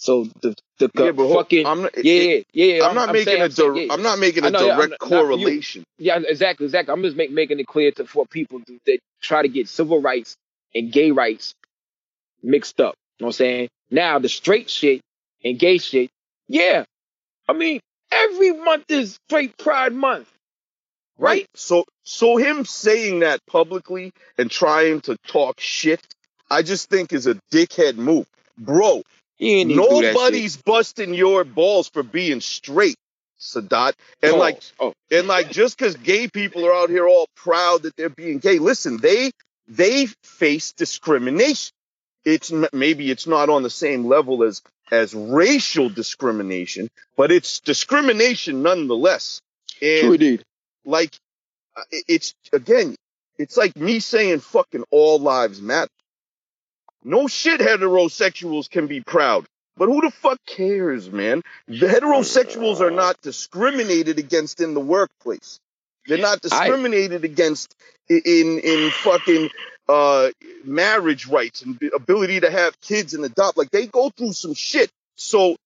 So the the Yeah, but fucking I'm not, yeah, yeah, yeah. I'm not making saying- a I'm saying, yeah, I'm not making a know, direct correlation. Yeah, exactly, exactly. I'm just make, making it clear to for people that try to get civil rights and gay rights mixed up. You know what I'm saying? Now the straight shit and gay shit, yeah. I mean, every month is straight pride month. Right? So so him saying that publicly and trying to talk shit, I just think is a dickhead move. Bro, You ain't need to do that shit. nobody's busting your balls for being straight, Sadat. And Pause. like oh, and like just because gay people are out here all proud that they're being gay, listen, they they face discrimination. It's maybe it's not on the same level as as racial discrimination, but it's discrimination nonetheless. And true indeed. like uh, it's again it's like me saying fucking all lives matter no shit heterosexuals can be proud. But who the fuck cares man? The heterosexuals are not discriminated against in the workplace. They're not discriminated against in in fucking uh marriage rights and ability to have kids and adopt. Like they go through some shit. So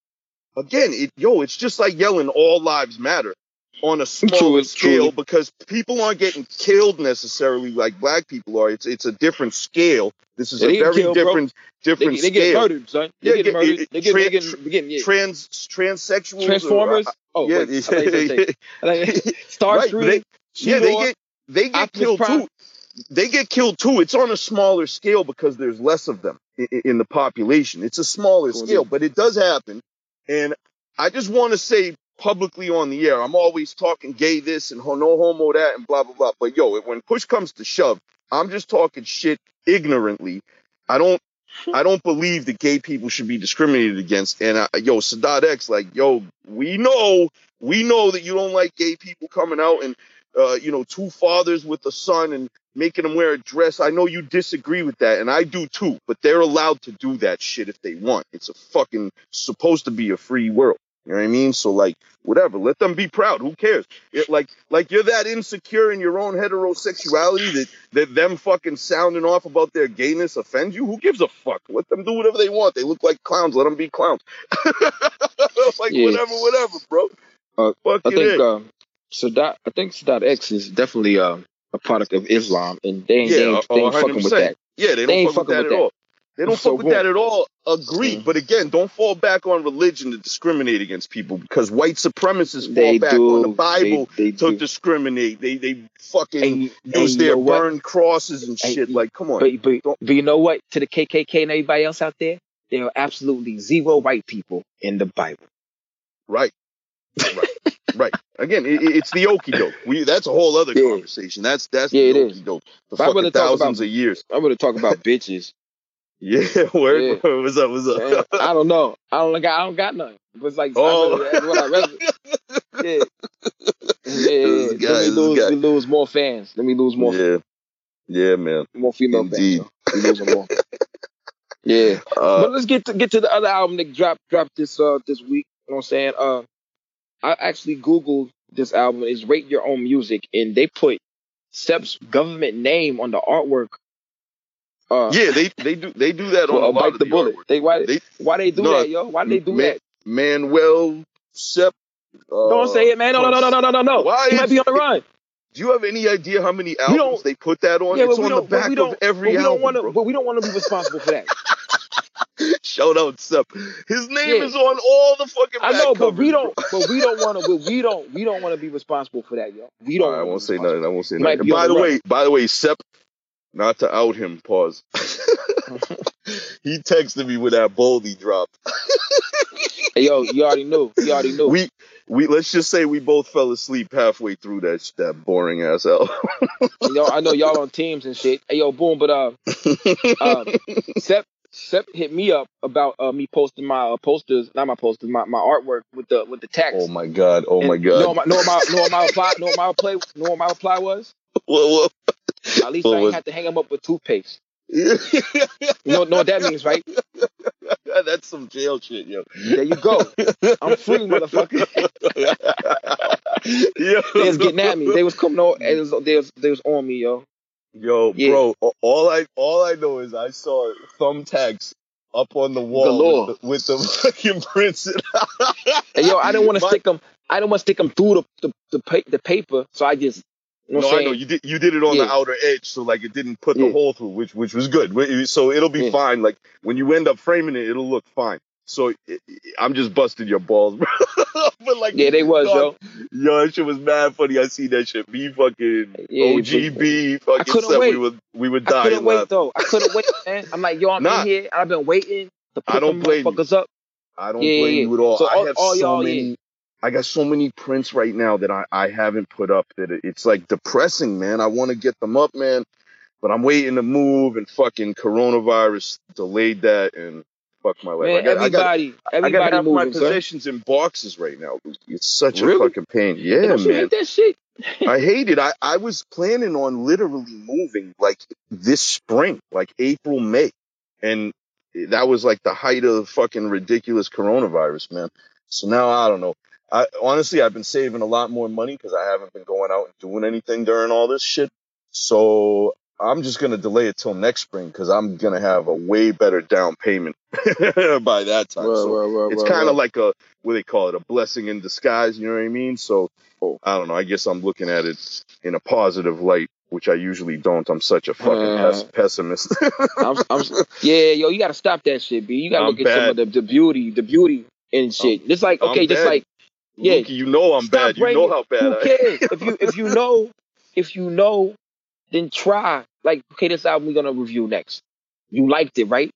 again it yo it's just like yelling all lives matter on a smaller true. scale because people aren't getting killed necessarily like black people are. It's it's a different scale. This is They a very killed, bro. different They, different they get murdered, son. They Yeah, get get- murdered. They get, tran- they get, they get yeah. Trans transsexuals. or- Transformers. Uh, oh, yeah, wait, I thought you said yeah, [LAUGHS] Starscream. Right, but they- yeah, they get they get Optimus killed Prime. too. They get killed too. It's on a smaller scale because there's less of them in, in the population. It's a smaller Cool, scale, but it does happen. And I just want to say publicly on the air, I'm always talking gay this and no homo that and blah blah blah. But yo, when push comes to shove, I'm just talking shit ignorantly. I don't. I don't believe that gay people should be discriminated against. And uh, yo, Sadat X, like, yo, we know, we know that you don't like gay people coming out and, uh, you know, two fathers with a son and making them wear a dress. I know you disagree with that, and I do too. But they're allowed to do that shit if they want. It's a fucking supposed to be a free world. You know what I mean? So like, whatever. Let them be proud. Who cares? It, like, like you're that insecure in your own heterosexuality that that them fucking sounding off about their gayness offends you. Who gives a fuck? Let them do whatever they want. They look like clowns. Let them be clowns. [LAUGHS] like Yeah. whatever, whatever, bro. Uh, Fuck I think in. um, Sadat. I think Sadat X is definitely um, a product of Islam, and they ain't, Yeah, they ain't, they ain't fucking with that. Yeah, they They ain't don't fuck with that with at all. They don't So fuck with boom. that at all. Agree, Mm. but again, don't fall back on religion to discriminate against people because white supremacists fall They back do. on the Bible They, they to do. discriminate. They they fucking And, use and their you know burned crosses and And- shit. Like, come on, But, but, Don't- but you know what? To the KKK and everybody else out there, there are absolutely zero white people in the Bible. right, right, right. Again, it, it- it's the okie doke. We that's a whole other Yeah. conversation. That's that's Yeah, the okie doke for But fucking talk about- thousands of years. I'm going to talk about bitches. Yeah, [LAUGHS] word. Yeah. What's up? What's up? [LAUGHS] I don't know. I don't got. I don't got none. But it's like, Oh. I, that's what I rather. [LAUGHS] Yeah, yeah. Guy, Let me lose. lose more fans. Let me lose more. yeah, yeah, man. More female Indeed. fans. more. yeah. Uh, but let's get to get to the other album that dropped dropped this uh this week. You know what I'm saying? Uh, I actually googled this album. It's Rate Your Own Music, and they put Sep's government name on the artwork. Uh, yeah, they they do they do that on a uh, lot bite of the the bullet. artwork. They why They why they do No, that, yo? Why they do man- that? Manuel Sep. Uh, Don't say it, man. No, no, no, no, no, no, no, no. Why He might be on the run. Do you have any idea how many albums they put that on? Yeah, it's on the back we don't. of every but we don't album. want to. bro. But we don't want to be responsible for that. [LAUGHS] Shout out Sep. His name Yeah. is on all the fucking. I know, but we covers, don't. bro. But we don't want to. We [LAUGHS] don't. We don't want to be responsible for that, yo. We don't. Right, I won't say nothing. I won't say nothing. By the way, by the way, Sep. Not to out him. Pause. [LAUGHS] he texted me when that Boldy dropped. Hey, yo, you already knew. You already knew. We we let's just say we both fell asleep halfway through that that boring ass album. yo, I know y'all on teams and shit. Hey, yo, boom. But uh, um, [LAUGHS] Sep, Sep hit me up about uh me posting my uh, posters, not my posters, my, my artwork with the with the text. oh my god! Oh And my god! what my, know what my, know what my reply, know what my reply, know what my reply was? [LAUGHS] What- At least What I had to hang him up with toothpaste. [LAUGHS] You know, know what that means, right? [LAUGHS] That's some jail shit, yo. There you go. I'm free, motherfucker. [LAUGHS] yo. They was getting at me. They was coming on. They was, they was, they was on me, yo. Yo, Yeah. bro, all I all I know is I saw thumbtacks up on the wall with the, with the fucking prints. And yo, I didn't want to stick them. I didn't want to stick them through the the the, pa- the paper, so I just you know No, what I'm know you did. You did it on the outer edge, so like it didn't put the Yeah. hole through, which which was good. So it'll be Yeah. fine. Like when you end up framing it, it'll look fine. So it, I'm just busting your balls, [LAUGHS] bro. but like, Yeah, they was, dog, yo. Yo, that shit was mad funny. I see that shit. Me fucking Yeah, OGB fucking couldn't said we wait. were we were I couldn't wait laughing. though. I couldn't wait, man. I'm like, yo, I'm Nah. in here. I've been waiting to put I don't them blame you. motherfuckers up. I don't Yeah, blame yeah, you at all. So I all- have all so y'all, many. I got so many prints right now that I, I haven't put up that it- it's like depressing, man. I want to get them up, man, but I'm waiting to move and fucking coronavirus delayed that and fuck my life. Man, I got, I got, everybody, I got everybody half my moving, son. possessions in boxes right now. It's such Really? a fucking pain. Yeah, Don't you man. hate that shit? I [LAUGHS] hate it. I, I was planning on literally moving like this spring, like April, May. And that was like the height of fucking ridiculous coronavirus, man. So now I don't know. I honestly I've been saving a lot more money because I haven't been going out and doing anything during all this shit. So I'm just gonna delay it till next spring because I'm gonna have a way better down payment [LAUGHS] by that time. So it's kind of like a what they call it a blessing in disguise you know what i mean so Oh. i don't know i guess i'm looking at it in a positive light which i usually don't i'm such a fucking Uh. pes- pessimist I'm, I'm, [LAUGHS] yeah, yo, you gotta stop that shit, B. You gotta I'm look at some of the, the beauty, the beauty and shit. It's like, okay, just bad. like, yeah. Luki, you know i'm Stop bad you know how bad who i cares? if you if you know, if you know, then try. Like, okay, this album we're gonna review next. You liked it, right?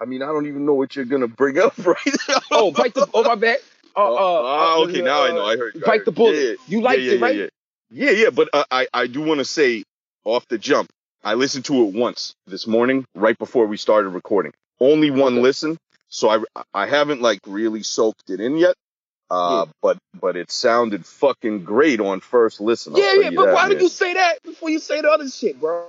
i mean i don't even know what you're gonna bring up [LAUGHS] right now Oh, bite the. Oh, my bad. Uh, uh, oh, uh, okay now i uh, know i heard you, Bite heard the bullet. Yeah, yeah. You liked yeah, it, right? Yeah, yeah, yeah, but uh, I I do want to say off the jump, I listened to it once this morning, right before we started recording. Only one Okay. listen, so I I haven't like really soaked it in yet. Uh, but but it sounded fucking great on first listen. I'll Yeah, yeah, but that, why man. did you say that before you say the other shit, bro?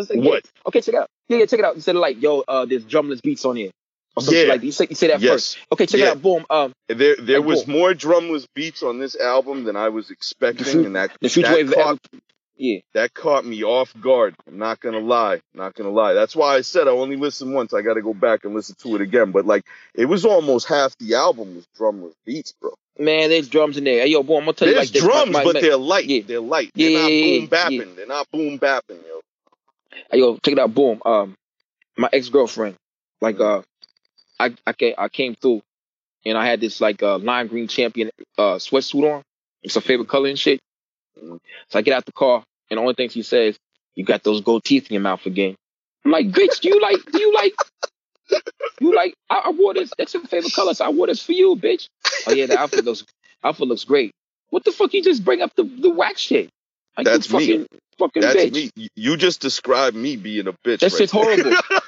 Say, yeah. What? Okay, check it out. Yeah, yeah, check it out. You said like, yo, uh, there's drumless beats on here. Or Yeah. like. You say you say that first. Yes, Okay, check Yeah. it out. Boom. Um, there there was boom. more drumless beats on this album than I was expecting, and that the that caught yeah. that caught me off guard. I'm not gonna lie, not gonna lie. That's why I said I only listened once. I got to go back and listen to it again. But like, it was almost half the album was drumless beats, bro. Man, there's drums in there. Hey, yo, boom, I'm gonna tell you There's like this. drums, My- my- but my- they're light. Yeah. They're light. Yeah, They're not yeah, yeah, boom bapping. They're not boom bapping, yo. Hey, yo, check it out. Boom. Um, my ex girlfriend, like, uh, I I came I came through, and I had this like uh lime green champion uh sweatsuit on. It's her favorite color and shit. So I get out the car, and the only thing she says, "You got those gold teeth in your mouth again." I'm like, "Bitch, do you like? Do you like? You like? I, I wore this. That's your favorite color, so I wore this for you, bitch." Oh yeah, the outfit looks outfit looks great. What the fuck? You just bring up the the whack shit? Like, That's me. fucking, Fucking That's bitch. me. You- You just described me being a bitch. That's right shit's horrible. [LAUGHS]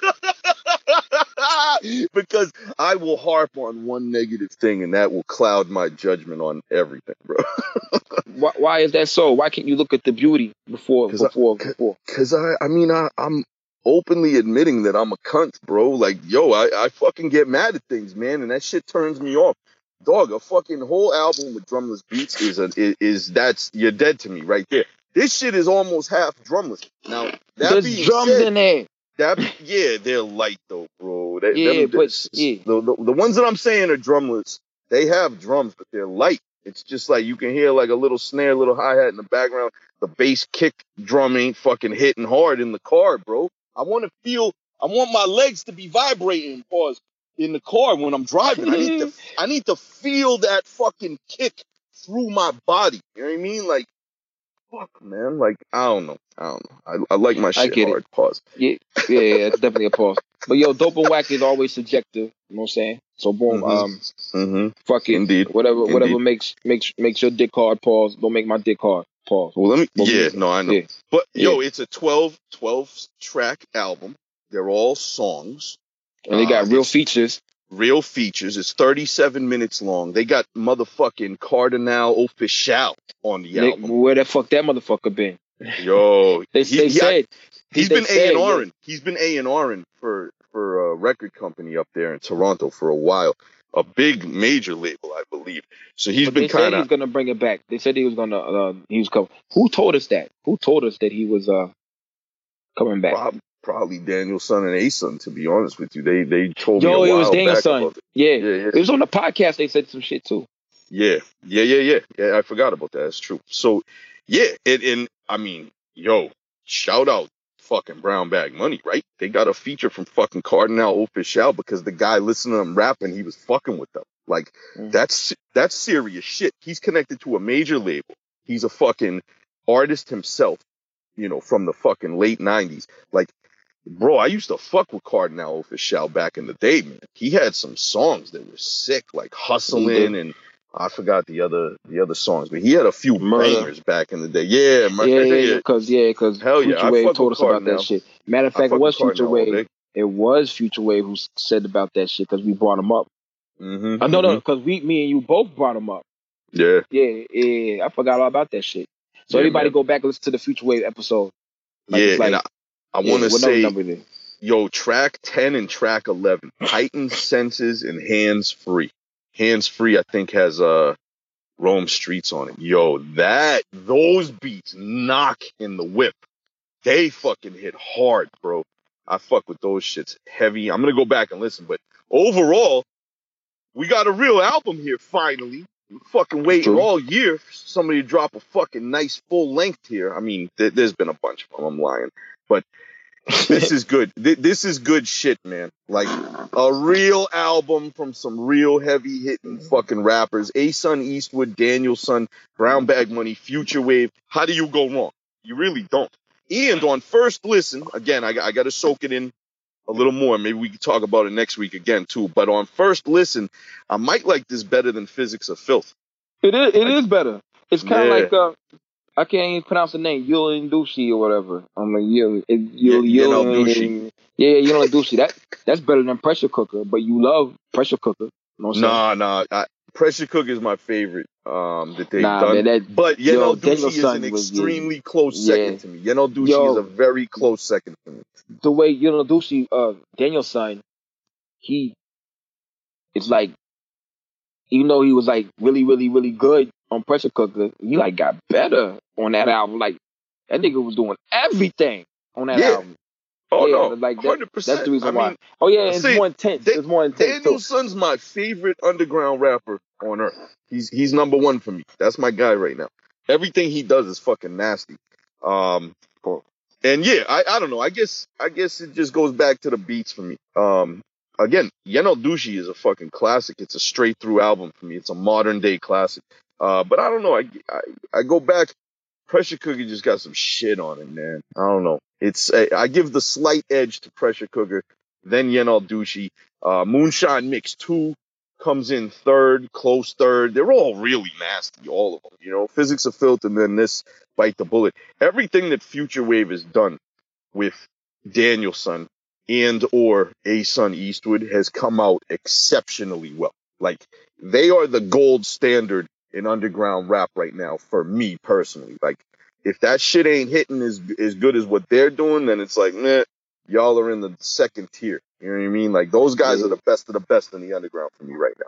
[LAUGHS] because I will harp on one negative thing, and that will cloud my judgment on everything, bro. [LAUGHS] Why, why is that so? Why can't you look at the beauty before 'Cause I- before before? Cause I, I mean, I, I'm openly admitting that I'm a cunt, bro. Like, yo, I, I fucking get mad at things, man, and that shit turns me off. Dog, a fucking whole album with drumless beats is a is, is that's you're dead to me right there. This shit is almost half drumless. Now that There's drums said, in there. that yeah, they're light though, bro. They, Yeah, them- but- yeah. the, the the ones that I'm saying are drumless. They have drums, but they're light. It's just like you can hear like a little snare, little hi hat in the background. The bass kick drum ain't fucking hitting hard in the car, bro. I want to feel. I want my legs to be vibrating. Pause in the car when I'm driving. I need to. [LAUGHS] I need to feel that fucking kick through my body. You know what I mean? Like, fuck, man. Like, I don't know. I don't know. I, I like my shit get it. hard. Pause. Yeah, yeah, yeah, it's definitely a pause. But yo, dope and whack is always subjective. You know what I'm saying? So boom, Mhm. um, Mm-hmm. fuck it. Indeed. Whatever, whatever makes makes makes your dick hard. Pause. Don't make my dick hard. Pause. Well, let me. Yeah, no, I know. yeah. But yo, Yeah. it's a 12, 12 track album. They're all songs, And they got Uh, real features. real features. It's 37 minutes long. They got motherfucking Kardinal Offishall on the They, album. where the fuck that motherfucker been? Yo, [LAUGHS] They, he- they he- said he's been A and R. He's been A and R'ing for for a record company up there in Toronto for a while. A big major label, I believe. So he's But been they said kind of was gonna bring it back. They said he was gonna. Uh, he was coming. Who told us that? Who told us that he was? Uh, coming back. Prob- probably Daniel Son and Asun. To be honest with you, they they told Yo, me a it was while Daniel's back son. it. Yeah. Yeah, yeah. It was on the podcast. They said some shit too. Yeah, yeah, yeah, yeah. Yeah, I forgot about that. That's true. So, yeah, and, and I mean, yo, shout out fucking Brown Bag Money, right? They got a feature from fucking Kardinal Offishall because the guy listened to them rapping, he was fucking with them. Like, Mhm. that's that's serious shit. He's connected to a major label. He's a fucking artist himself, you know, from the fucking late '90s. Like, bro, I used to fuck with Kardinal Offishall back in the day, man. He had some songs that were sick, like Hustling and I forgot the other the other songs, but he had a few bangers back in the day. Yeah, mur- Yeah, yeah, yeah. Because yeah, because yeah, Future I Wave told us about Kardinal. that shit. Matter of fact, it was Future Wave. It was Future Wave who said about that shit because we brought him up. Mhm, Uh, no, no, because we, me and you both brought him up. Yeah, Yeah, yeah. I forgot all about that shit. So Yeah, everybody man. go back and listen to the Future Wave episode. Like, yeah. like- and I, I want to say, number it is? yo, track ten and track eleven, heightened senses and hands free. Hands free, I think has uh Rome Streets on it. Yo, that those beats knock in the whip. They fucking hit hard, bro. I fuck with those shits heavy. I'm gonna go back and listen, but overall, we got a real album here finally. We fucking waiting all year for somebody to drop a fucking nice full length here. I mean, th- there's been a bunch of them. I'm lying, but this is good. This is good shit, man. Like a real album from some real heavy hitting fucking rappers. Asun Eastwood, Daniel Son, Brown Bag Money, Future Wave. How do you go wrong? You really don't. And on first listen, again, I, I got to soak it in a little more. Maybe we can talk about it next week again too. But on first listen, I might like this better than Physics of Filth. It is. It is better. It's kind of Yeah. like uh, I can't even pronounce the name Yul Dushi or whatever. I'm like Yul. Yul Yul. Yeah, yeah, Yul Dushi. That that's better than Pressure Cooker. But you love Pressure Cooker. You know what I'm saying? Nah, nah. I, Pressure Cook is my favorite um, that they've Nah, done. man, that- but yo, Dushi is an was- extremely close yeah. second to me. Yeno Dushi Yo. is a very close second to me. the way Yul Dushi, uh, Daniel's son, he, it's like, even though he was like really, really, really good on Pressure Cooker, he like got better on that album. Like that nigga was doing everything on that Yeah. album. Oh Yeah, no, like that-. That's the reason I why. Mean, oh yeah, it's see, more intense. Da- it's more intense. Daniel my favorite underground rapper on earth. He's he's number one for me. That's my guy right now. Everything he does is fucking nasty. Um, and yeah, I, I don't know. I guess I guess it just goes back to the beats for me. Um, again, Yeno Dushi is a fucking classic. It's a straight through album for me. It's a modern day classic. Uh, but I don't know. I, I I go back. Pressure Cooker just got some shit on it, man. I don't know. It's I, I give the slight edge to Pressure Cooker, then Yenal Dushi. Uh, Moonshine Mix Two comes in third, close third. They're all really nasty, all of them. You know, Physics of Filth, and then this Bite the Bullet. Everything that Future Wave has done with Daniel Son and or Asun Eastwood has come out exceptionally well. Like they are the gold standard in underground rap right now for me personally. Like if that shit ain't hitting as as good as what they're doing, then it's like, meh, y'all are in the second tier. You know what I mean? Like those guys are the best of the best in the underground for me right now.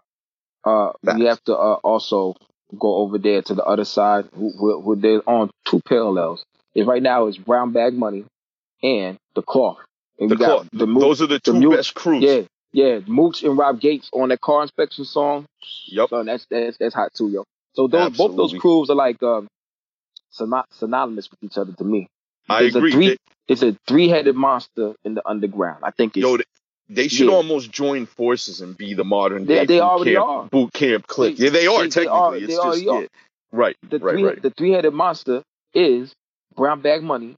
Uh, Facts. we have to uh, also go over there to the other side. Who, who they're on two parallels. Right now is Brown Bag Money and the Cloth. And The Claw- the Mooch, those are the two Mooch- best crews. Yeah, yeah, Mooch and Rob Gates on that car inspection song. Yep. Son, that's that's that's hot too, yo. So those both those crews are like um syno- synonymous with each other to me. I a agree. three- They- It's a three headed monster in the underground. I think it's yo, they, they should Yeah. almost join forces and be the modern day they boot already camp, are. Boot Camp Clik. They- yeah, they are technically. are- it's just yeah. right, the right, three right. the three headed monster is Brown Bag Money,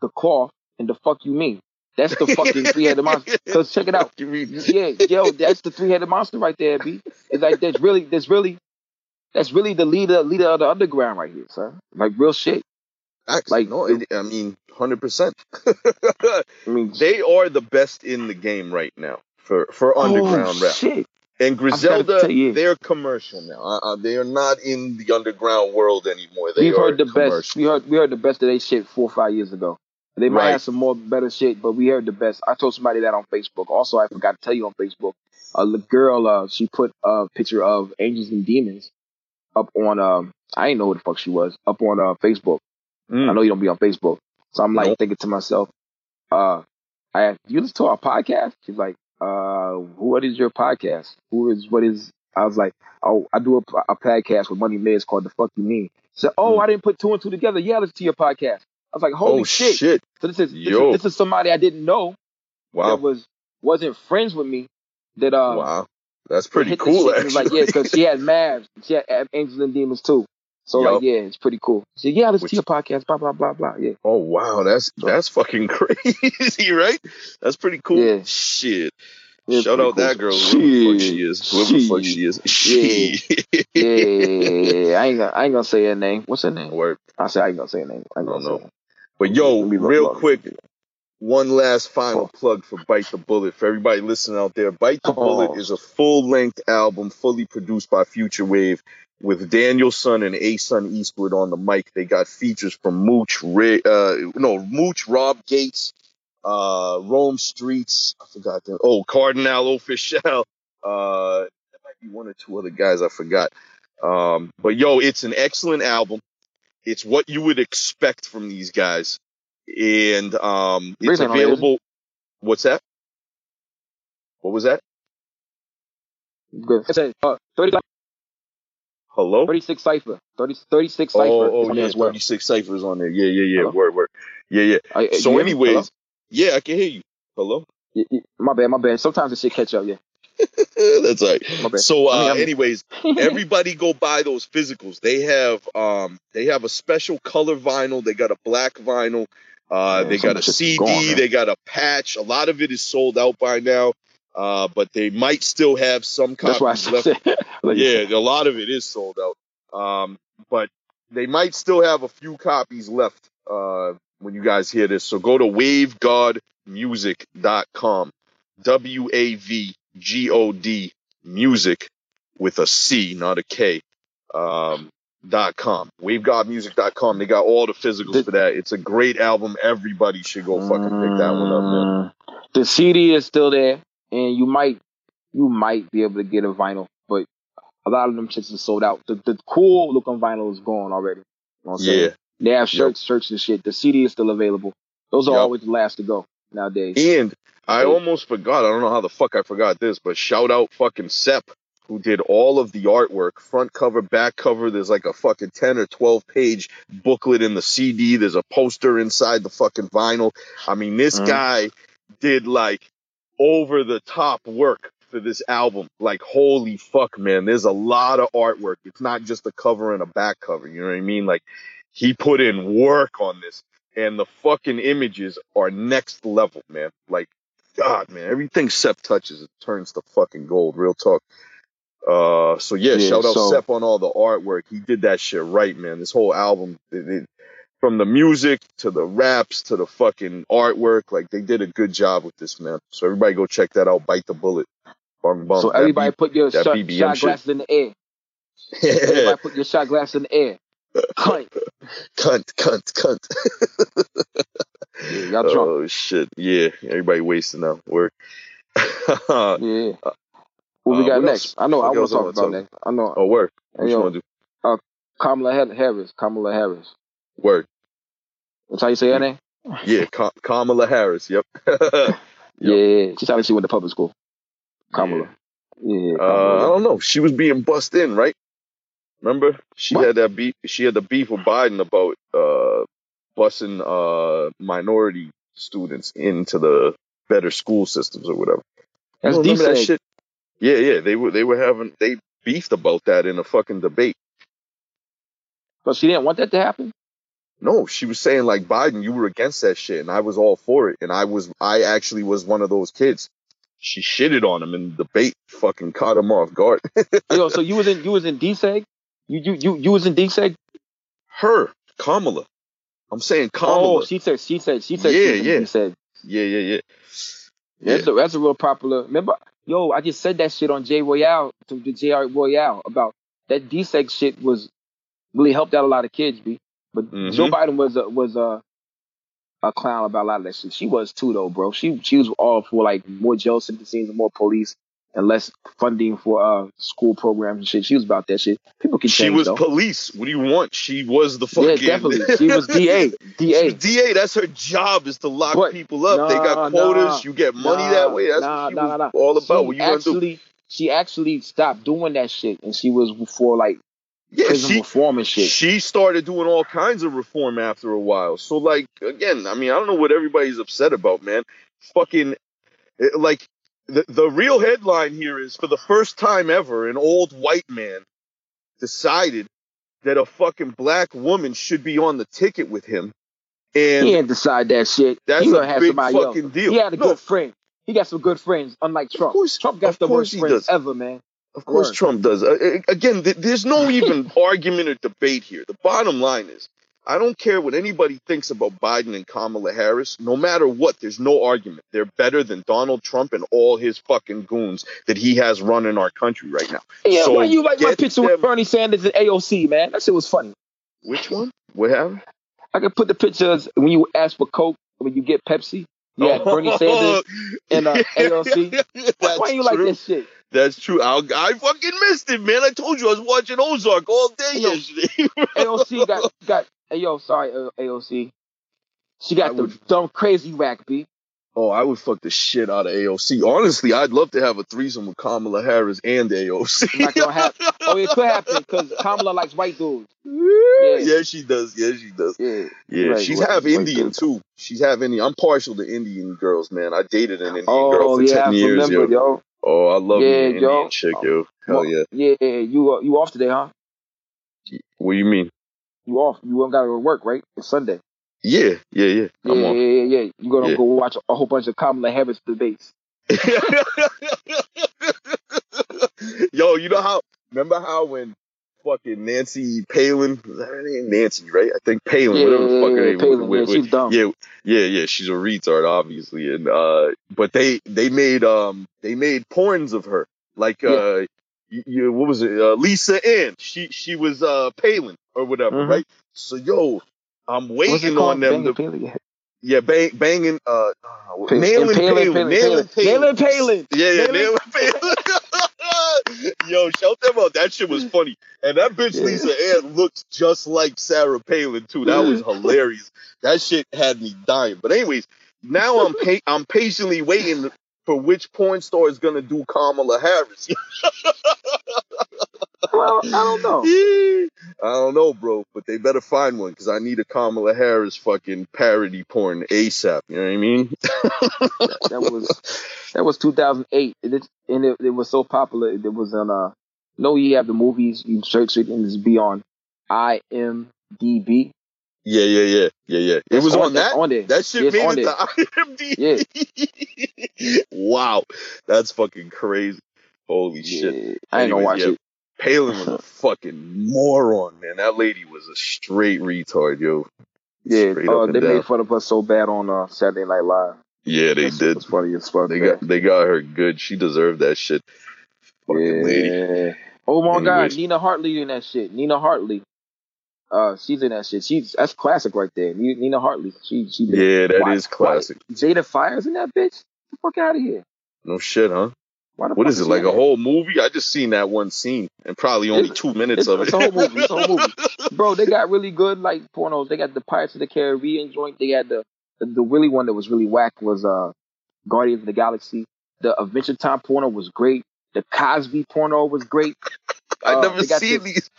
the Cloth, and the Fuck You Mean. That's the fucking three headed monster. [LAUGHS] Cause check it out. Yeah, yo, that's the three headed monster right there, B. It's like that's really that's really that's really the leader leader of the underground right here, son. Like real shit. Facts. like- no, it, I mean, hundred percent. I mean [LAUGHS] They are the best in the game right now for for underground oh, rap. Shit. And Griselda, they're commercial now. Uh, uh, they are not in the underground world anymore. They We've heard the best. We heard we heard the best of their shit four or five years ago. They might Right. have some more better shit, but we heard the best. I told somebody that on Facebook. Also, I forgot to tell you on Facebook. A the girl, uh, she put a picture of Angels and Demons up on. Um, I didn't know who the fuck she was up on uh, Facebook. Mm. I know you don't be on Facebook, so I'm like Nope. thinking to myself, uh, I asked, "You listen to our podcast?" She's like, "Uh, what is your podcast? Who is what is?" I was like, "Oh, I do a, a podcast with Money Miz called The Fuck You Mean." She said, "Oh, Mm. I didn't put two and two together. Yeah, listen to your podcast." I was like, "Holy oh shit!" shit! So this is this, is this is somebody I didn't know Wow, that was wasn't friends with me. That uh, wow, that's pretty cool. like, yeah, because she had Mavs, she had Angels and Demons too. So Yup. like, yeah, it's pretty cool. She said, yeah, Which- to your podcast, blah blah blah blah. Yeah, Oh wow, that's So- that's fucking [LAUGHS] crazy, right? That's pretty cool. Yeah. Shit. Yeah, Shout out that cool. girl, whoever the fuck she is. Whoever the fuck she is. [LAUGHS] Shit. yeah, yeah, yeah. I ain't gonna, I ain't gonna say her name. What's her name? Word. I said I ain't gonna say her name. I I don't know. But yo, Let me look- real quick, one last final Oh. plug for Bite the Bullet. For everybody listening out there, Bite the Oh. Bullet is a full length album fully produced by Future Wave with Daniel Son and Asun Eastwood on the mic. They got features from Mooch, Ray, uh, no, Mooch, Rob Gates, uh, Rome Streets. I forgot them. Oh, Kardinal Offishall. Uh, there might be one or two other guys I forgot. Um, but yo, it's an excellent album. It's what you would expect from these guys, and um, it's Raise hand on available. What's that? What was that? Good. I said uh, 30, Hello. 36 cipher, 30, 36 Oh, cipher. oh, yeah, as well. 36 ciphers on there. Yeah, yeah, yeah. Hello? Word, word. Yeah, yeah. I- So, you anyways, yeah, I can hear you. Hello. My bad, my bad. Sometimes the shit catch up. Yeah, [LAUGHS] That's right. So, I mean, uh, anyways, [LAUGHS] everybody go buy those physicals. They have um they have a special color vinyl. They got a black vinyl. Uh, Man, they got a CD. gone, they got a patch. A lot of it is sold out by now. Uh, but they might still have some That's why I copies left. [LAUGHS] like, yeah, a lot of it is sold out. Um, but they might still have a few copies left uh, when you guys hear this. So go to wavegodmusic.com. W A V G O D music with a C, not a K. Um, dot com. Wavegodmusic.com. They got all the physicals Did- for that. It's a great album. Everybody should go fucking pick that one up, man. Mm, The CD is still there, and you might you might be able to get a vinyl, but a lot of them shits are sold out. The, the cool looking vinyl is gone already. You know what I'm saying? Yeah. They have shirts, shirts and shit. The CD is still available. Those are Yup. always the last to go nowadays. And I almost forgot. I don't know how the fuck I forgot this, but shout out fucking Sep, who did all of the artwork, front cover, back cover. There's like a fucking ten or twelve page booklet in the CD. There's a poster inside the fucking vinyl. I mean, this Mhm. guy did like over the top work for this album. Like, holy fuck, man! There's a lot of artwork. It's not just a cover and a back cover. You know what I mean? Like, he put in work on this and the fucking images are next level, man. Like, God, man, everything Sep touches it turns to fucking gold. Real talk. Uh, so yeah, Yeah, shout out so- Sep on all the artwork. He did that shit right, man. This whole album, it, it- from the music to the raps to the fucking artwork, like they did a good job with this, man. So everybody go check that out. Bite the bullet. Bung bung. so That everybody beat- put your shot, shot glasses in the air. Yeah. [LAUGHS] Everybody put your shot glass in the air. Cunt. cunt, cunt, cunt. Yeah, y'all [LAUGHS] drunk. Oh shit, yeah. Everybody wasting that work. [LAUGHS] yeah. What we uh, got what next? else? I know. I want to talk about next. I know. oh word. What you yo, want to do? Kamala Harris. Kamala Harris. Word. That's how you say her name? Yeah, Ka- Kamala Harris. Yep. [LAUGHS] Yep. Yeah. She's how she went to public school. Kamala. Yeah. Uh, I don't know. She was being bussed in, right? Remember? She What? had that beef. She had the beef with Biden about uh, busing uh, minority students into the better school systems or whatever. That's don't that shit? Yeah, yeah. They were they were having they beefed about that in a fucking debate. But she didn't want that to happen. No, she was saying like Biden, you were against that shit, and I was all for it, and I was I actually was one of those kids. She shitted on him in the debate, fucking caught him off guard. [LAUGHS] Yo, so you was in you was in DSEG? You you you you was in DSEG? Her, Kamala. I'm saying Kamala. Oh, she said she said she said Yeah, she yeah. in DSEG. yeah, yeah, yeah. That's, a, that's a real popular. Remember, yo, I just said that shit on J Royale to the JR Royale about that DSEG shit was really helped out a lot of kids, B. But Mhm. Joe Biden was a was a a clown about a lot of that shit. She was too though, bro. She she was all for like more jail sentences and more police and less funding for uh school programs and shit. She was about that shit. People can change. She was though. police. What do you want? She was the fucking. yeah, definitely. [LAUGHS] She was DA. DA. was DA. That's her job is to lock But- people up. they got quotas. nah, you get money nah, that way. That's nah, what she nah, was nah, nah. all about. She what you gonna do? actually, she actually stopped doing that shit, and she was for like Yeah, prison she reform and shit. she started doing all kinds of reform after a while. So like again, I mean, I don't know what everybody's upset about, man. Fucking eh, like the the real headline here is for the first time ever, an old white man decided that a fucking black woman should be on the ticket with him, and he didn't decide that shit. that's he a gonna have somebody fucking else. deal. He had a No, good friend. He got some good friends, unlike Trump. course- Trump got of the course worst friends does. ever, man. Of course, Word. Trump does. Uh, again, th- there's no [LAUGHS] even argument or debate here. The bottom line is, I don't care what anybody thinks about Biden and Kamala Harris. No matter what, there's no argument. They're better than Donald Trump and all his fucking goons that he has running our country right now. Yeah, So why you like my picture them- with Bernie Sanders and AOC, man? That shit was funny. Which one? What happened? I could put the pictures when you ask for Coke, when you get Pepsi. Yeah, had Bernie Oh, Sanders [LAUGHS] and uh, AOC. [LAUGHS] Why, why you like this shit? That's true. I, I fucking missed it, man. I told you I was watching Ozark all day yesterday. [LAUGHS] AOC got got. Hey, yo, sorry, uh, AOC. She got I the would- dumb crazy rack, B. Oh, I would fuck the shit out of AOC. Honestly, I'd love to have a threesome with Kamala Harris and AOC. Not gonna happen. Oh, it could happen because Kamala likes white dudes. [LAUGHS] yeah. she does. Yeah, she does. Yeah, Yeah, Right, she's right, half right, Indian too. She's half Indian. I'm partial to Indian girls, man. I dated an Indian Oh girl for yeah, I ten years, remember, yo. yo. Oh, I love Yeah, me an yo. Chick, yo. Hell yeah. Yeah, yeah, you uh, you off today, huh? What do you mean? You off? You don't gotta go to work, right? It's Sunday. Yeah, yeah, yeah. Yeah, I'm yeah, yeah, yeah. You gonna Yeah. go watch a whole bunch of Kamala Harris debates. [LAUGHS] Yo, you know how? Remember how when fucking Nancy Palin, her name? Nancy, right? I think Palin, Yeah, whatever the fuck her yeah, name Palin, was. yeah, she's dumb. Yeah, yeah, yeah. She's a retard, obviously, and uh, but they they made um they made porns of her, like Yeah. uh, you, you, what was it? Uh, Lisa Ann. She she was uh Palin or whatever, Mhm. right? So yo, I'm waiting on them to Palin? Yeah. yeah bang, banging uh, Palin, nailing Palin, Palin, Palin, nailing Palin. Nailing Palin. Yeah, yeah, Nailing- nailing Palin. [LAUGHS] Yo, shout them out. That shit was [LAUGHS] funny. And that bitch Yeah. Lisa Ann looks just like Sarah Palin too. That was [LAUGHS] hilarious. That shit had me dying. But anyways, now I'm pa- I'm patiently waiting for which porn star is gonna do Kamala Harris. [LAUGHS] Well, I don't know. [LAUGHS] I don't know, bro, but they better find one because I need a Kamala Harris fucking parody porn ASAP. You know what I mean? That was that was 2008, and it, and it, it was so popular. It was on uh, no, you have the movies. You search it and it's be on IMDb. Yeah, yeah, yeah, yeah, yeah. It It's was on, it's that. On there. That shit It's made on it to IMDb. [LAUGHS] wow, that's fucking crazy. Holy shit. I ain't gonna watch yeah, it. Palin was a [LAUGHS] fucking moron, man. That lady was a straight retard, yo. Yeah, Straight uh, they down. made fun of us so bad on uh, Saturday Night Live. Yeah, they That shit did. was funny as fuck. They man. got they got her good. She deserved that shit. Fucking lady. Oh my god, Nina Hartley in that shit. Nina Hartley. Uh, she's in that shit. She's that's classic right there. Nina Hartley. She she. Yeah, that Why- is classic. Jada Fires in that bitch. Get the fuck out of here. No shit, huh? The What is it like a whole movie? I just seen that one scene and probably only It's- two minutes of it. it's a whole movie. It's a whole movie, [LAUGHS] bro. They got really good like pornos. They got the Pirates of the Caribbean joint. They had the the, the really one that was really whack was uh Guardians of the Galaxy. The Adventure Time porno was great. The Cosby porno was great. I Uh, never seen this- these.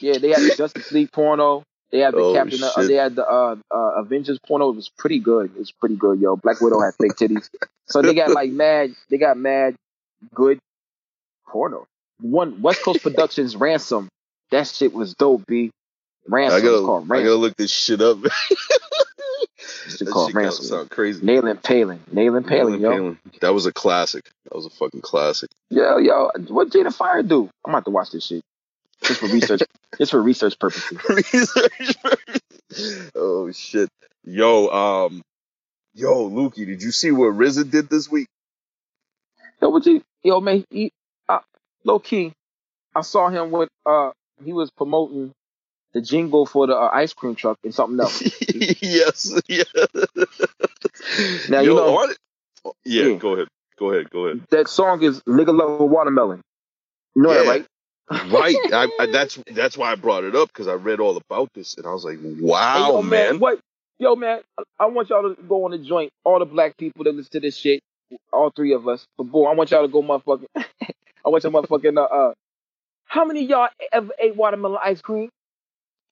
Yeah, they had the [LAUGHS] Justice League porno. They had the Oh, Captain. Uh, they had the uh, uh, Avengers porno. It was pretty good. It was pretty good, yo. Black Widow had fake titties. So they got like mad. They got mad good porno. One West Coast Productions [LAUGHS] Ransom. That shit was dope, B. Ransom. I gotta, called I Ransom. gotta look this shit up. [LAUGHS] It's shit called gotta Ransom. sound crazy. Nailing Palin. Nailing Palin, yo. Palin. That was a classic. That was a fucking classic. Yo, yo. What Jada Fire do? I'm about to watch this shit. Just for research. [LAUGHS] just for research purposes. Research. oh shit. Yo, um, yo, Lukey, did you see what RZA did this week? Yo, what you, yo, man, he, uh, low key, I saw him with, uh, he was promoting the jingle for the uh, ice cream truck and something else. [LAUGHS] yes, yeah. Now, you know- it- yeah, Yeah. go ahead. Go ahead, go ahead. That song is "Nigga Love a Watermelon." You know that, right? Right. I, I, [LAUGHS] that's that's why I brought it up because I read all about this and I was like, Hey, wow, yo, man. What? Yo, man, I- I want y'all to go on the joint. All the black people that listen to this shit, all three of us. But boy, I want y'all to go motherfucking. I want y'all motherfucking. Uh, uh, how many of y'all ever ate watermelon ice cream?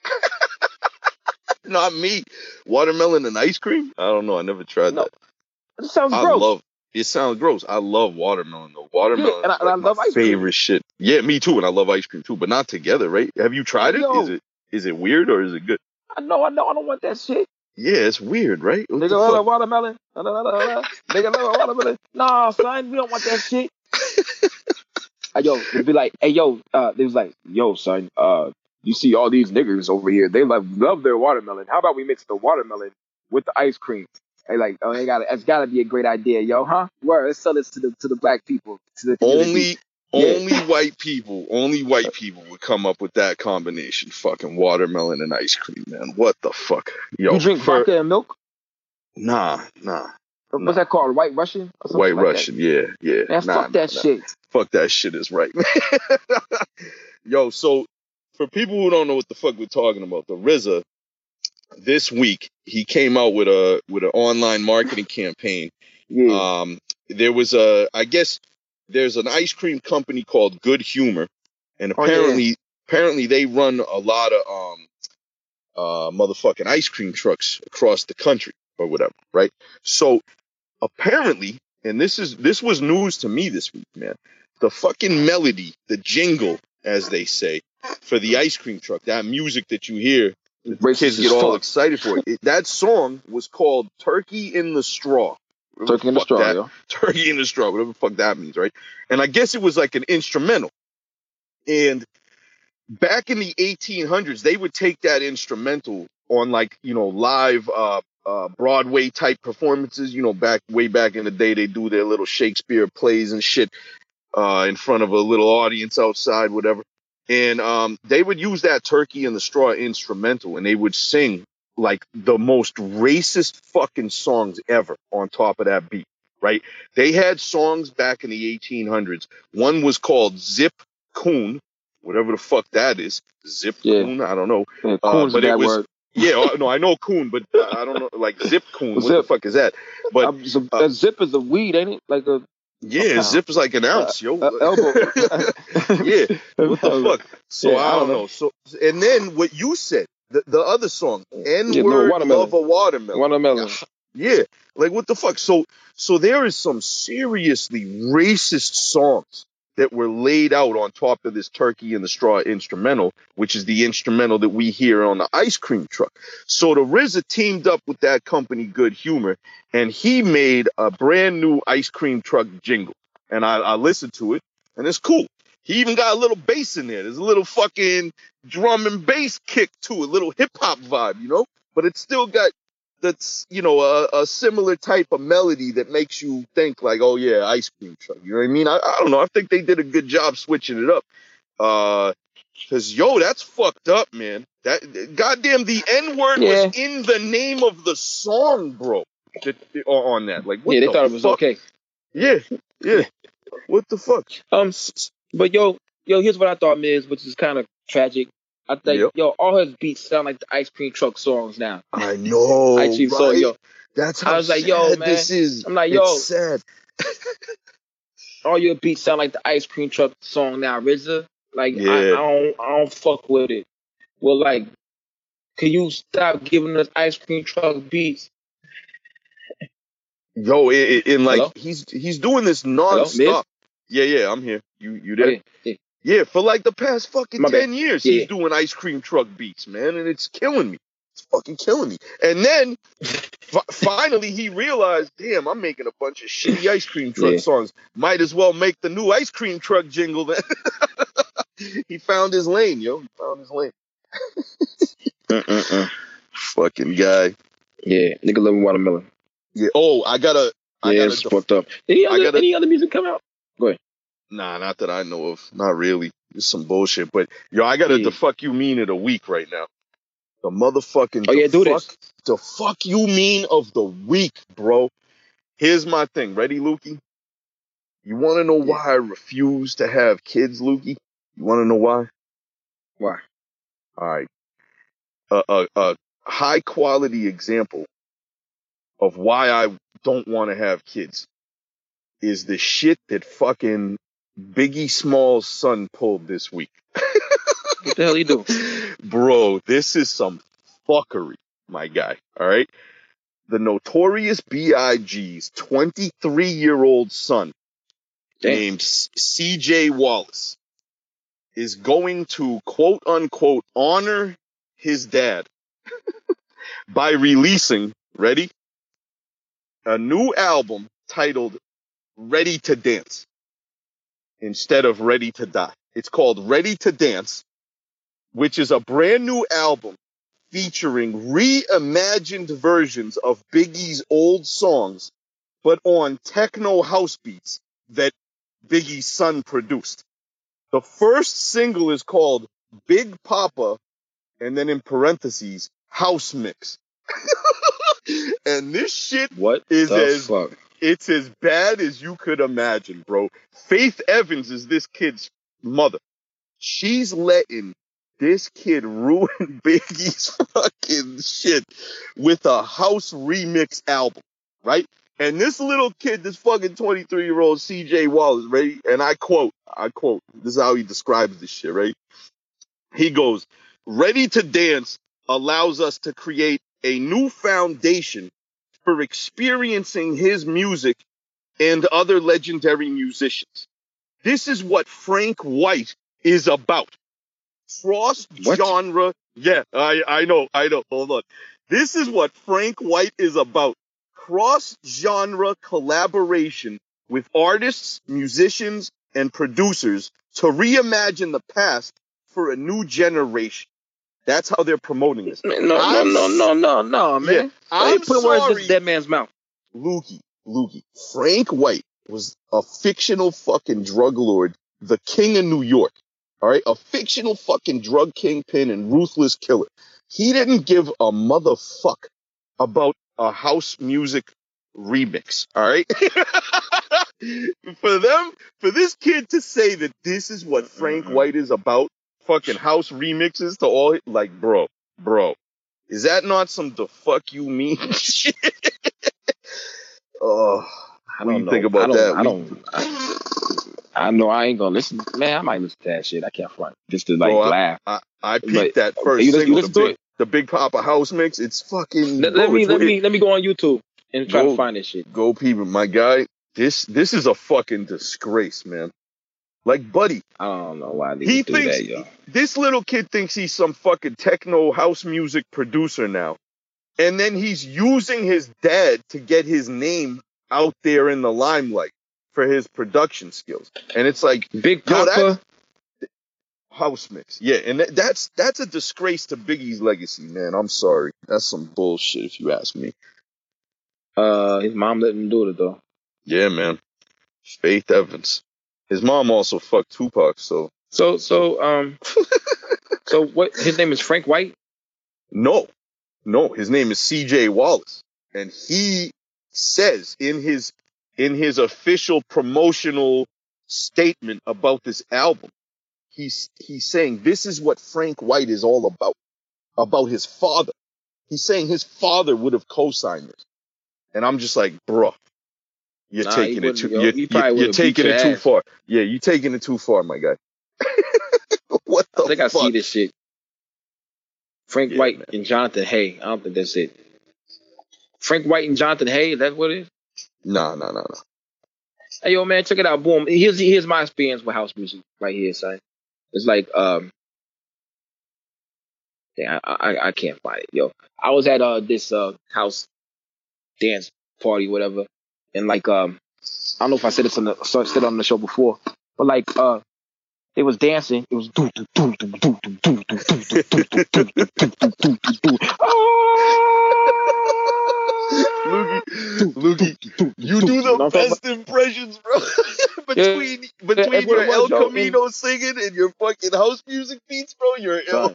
[LAUGHS] Not me. Watermelon and ice cream? I don't know. I never tried No, that. It sounds I gross. love. It sounds gross. I love watermelon though. Watermelon Yeah, and I- and I love my ice cream. favorite shit. Yeah, me too. And I love ice cream too, but not together, right? Have you tried it? Yo. Is it is it weird or is it good? I know, I know, I don't want that shit. Yeah, it's weird, right? What Nigga love a watermelon. La, la, la, la, la. Nigga love a watermelon. Nah, son, we don't want that shit. [LAUGHS] Uh, yo, it'd be like, hey, yo, uh, they was like, yo, son, uh, you see all these niggers over here, they love love their watermelon. How about we mix the watermelon with the ice cream? Hey, like, oh, they got it's got to be a great idea, yo, huh? Word, let's sell this to the to the black people, to the. Only Yeah. only white people, only white people would come up with that combination. Fucking watermelon and ice cream, man. What the fuck? Yo, you drink for- vodka and milk. Nah, nah. What's Nah. that called? White Russian? White like Russian, yeah, yeah. That? Man, Nah, fuck that nah. shit. Fuck that shit is right. [LAUGHS] Yo, so for people who don't know what the fuck we're talking about, the RZA this week he came out with a with an online marketing campaign. Yeah. Um, there was a, I guess there's an ice cream company called Good Humor, and Oh, yeah. apparently apparently they run a lot of um uh motherfucking ice cream trucks across the country or whatever, right? So apparently, and this is this was news to me this week, man. The fucking melody, the jingle, as they say, for the ice cream truck, that music that you hear, the kids get all excited for it. it. That song was called "Turkey in the Straw." Turkey in the straw, that- [LAUGHS] turkey in the straw, whatever the fuck that means, right? And I guess it was like an instrumental. And back in the 1800s, they would take that instrumental on like, you know, live uh, uh, Broadway type performances. You know, back way back in the day, they do their little Shakespeare plays and shit uh, in front of a little audience outside, whatever. And um, they would use that turkey in the straw instrumental, and they would sing like the most racist fucking songs ever on top of that beat, right? They had songs back in the 1800s. One was called Zip Coon, whatever the fuck that is. Zip Yeah. Coon, I don't know. Yeah, Uh, coon's but it was- word. Yeah, uh, no, I know Coon, but uh, I don't know, like Zip Coon. What the fuck is that? But Um, so uh, zip is a weed, ain't it? Like a yeah, uh, Zip is like an ounce, yo. uh, elbow. [LAUGHS] yeah, what the [LAUGHS] fuck? So Yeah, I don't know. So and then what you said, the, the other song, N Yeah, no, word love a watermelon. Watermelon. Yeah, like what the fuck? So so there is some seriously racist songs that were laid out on top of this turkey and the straw instrumental, which is the instrumental that we hear on the ice cream truck. So the RZA teamed up with that company, Good Humor, and he made a brand new ice cream truck jingle. And I, I listened to it, and it's cool. He even got a little bass in there. There's a little fucking drum and bass kick to it, a little hip hop vibe, you know. But it's still got that's you know a, a similar type of melody that makes you think like, oh yeah, ice cream truck. You know what I mean? I, I don't know. I think they did a good job switching it up. Uh, cause yo, that's fucked up, man. That goddamn the N word Yeah. was in the name of the song, bro. That- on that, like, what yeah, they the thought it was okay. Yeah, yeah. What the fuck? Um, but yo, yo, here's what I thought, Miz, which is kind of tragic. I think, Yep. yo, all his beats sound like the ice cream truck songs now. I [LAUGHS] know. I cream, so yo, That's how I was like, yo, man. this is. I'm like, It's yo, sad. [LAUGHS] all your beats sound like the ice cream truck song now, RZA. Like, I, I don't, I don't fuck with it. Well, like, can you stop giving us ice cream truck beats? Yo, i- i- in like Hello? he's he's doing this nonstop. Yeah, yeah, I'm here. You you there? Oh, okay, yeah. Yeah, for like the past fucking My bad. ten years, Yeah. he's doing ice cream truck beats, man, and it's killing me. It's fucking killing me. And then fi- [LAUGHS] finally he realized, damn, I'm making a bunch of shitty ice cream truck Yeah. songs. Might as well make the new ice cream truck jingle. Then [LAUGHS] he found his lane, yo. He found his lane. Mm-mm-mm. Fucking guy. Yeah, nigga loving watermelon. Yeah. Oh, I gotta. I yeah, gotta. it's def- fucked up. Any other, gotta- any other music come out? Nah, not that I know of. Not really. It's some bullshit. But yo, I got to Yeah. the fuck you mean of the week right now. The motherfucking Oh, the yeah, do fuck, this. The fuck you mean of the week, bro. Here's my thing. Ready, Lukey? You want to know why I refuse to have kids, Lukey? You want to know why? Why? All right. A, a, a high quality example of why I don't want to have kids is the shit that fucking Biggie Small's son pulled this week. [LAUGHS] What the hell you do? Bro, this is some fuckery, my guy. All right. The notorious B.I.G.'s 23 year old son Damn. named CJ Wallace is going to quote unquote honor his dad [LAUGHS] by releasing, ready? A new album titled Ready to Dance instead of Ready to Die. It's called Ready to Dance, which is a brand new album featuring reimagined versions of Biggie's old songs, but on techno house beats that Biggie's son produced. The first single is called Big Poppa, and then in parentheses, House Mix. [LAUGHS] and this shit What Is as- fuck? It's as bad as you could imagine, bro. Faith Evans is this kid's mother. She's letting this kid ruin [LAUGHS] Biggie's fucking shit with a house remix album, right? And this little kid, this fucking 23 year old CJ Wallace, right? And I quote, I quote, this is how he describes this shit, right? He goes, ready to dance allows us to create a new foundation for experiencing his music and other legendary musicians. This is what Frank White is about. Cross genre. Yeah, I, I know, I know. Hold on. This is what Frank White is about. Cross genre collaboration with artists, musicians, and producers to reimagine the past for a new generation. That's how they're promoting this. No, no, I'm no, no, no, no, man. Yeah, I'm put words in sorry. dead man's mouth. Lukey, Lukey. Frank White was a fictional fucking drug lord, the king of New York. All right, a fictional fucking drug kingpin and ruthless killer. He didn't give a motherfuck about a house music remix. All right, [LAUGHS] for them, for this kid to say that this is what Frank mm-hmm. White is about, fucking house remixes to all, like, bro, bro, is that not some the fuck you mean [LAUGHS] shit? [LAUGHS] Oh, I don't think about I don't, that? I don't. I, I know I ain't gonna listen. Man, I might listen to that shit. I can't front. Just to like Bro, laugh. I, I peeped But- that first you listen- you single, the to big, it? the Big Poppa House mix. It's fucking. Let, bro, let me let what- me let me go on YouTube and try Go. to find this shit. go peep my guy. This this is a fucking disgrace, man. Like, buddy, I don't know why they He do thinks- that, yo. this little kid thinks he's some fucking techno house music producer now, and then he's using his dad to get his name out there in the limelight for his production skills. And it's like Big Poppa. house mix, yeah, and that, that's that's a disgrace to Biggie's legacy, man. I'm sorry, that's some bullshit if you ask me. uh, his mom let him do it though. Yeah, man. Faith Evans. His mom also fucked Tupac, so So so um, [LAUGHS] so what? His name is Frank White. no, no. His name is C.J. Wallace, and he says in his in his official promotional statement about this album, he's he's saying this is what Frank White is all about, about his father. He's saying his father would have co-signed this, and I'm just like, bruh, you're Nah, taking it too. yo. You're, you're, you're taking it too far. Yeah, you're taking it too far, my guy. [LAUGHS] what the I think I fuck? see this shit. Frank Yeah, White man. and Jonathan Hay. I don't think that's it. Frank White and Jonathan Hay. Is that what it is? Nah, nah, nah, nah. Hey yo, man, check it out. Boom. Here's here's my experience with house music right here, son. It's like um, yeah, I, I I can't find it, yo. I was at uh this uh house dance party, whatever, and like um, I don't know if I said this on the said it on the show before, but like uh, they was dancing. It was do do do do do do do do do do do do do do do do do. Lukey, Lukey, you do the best impressions, bro. between between your Elcamino singing and your fucking house music beats, bro. You're ill.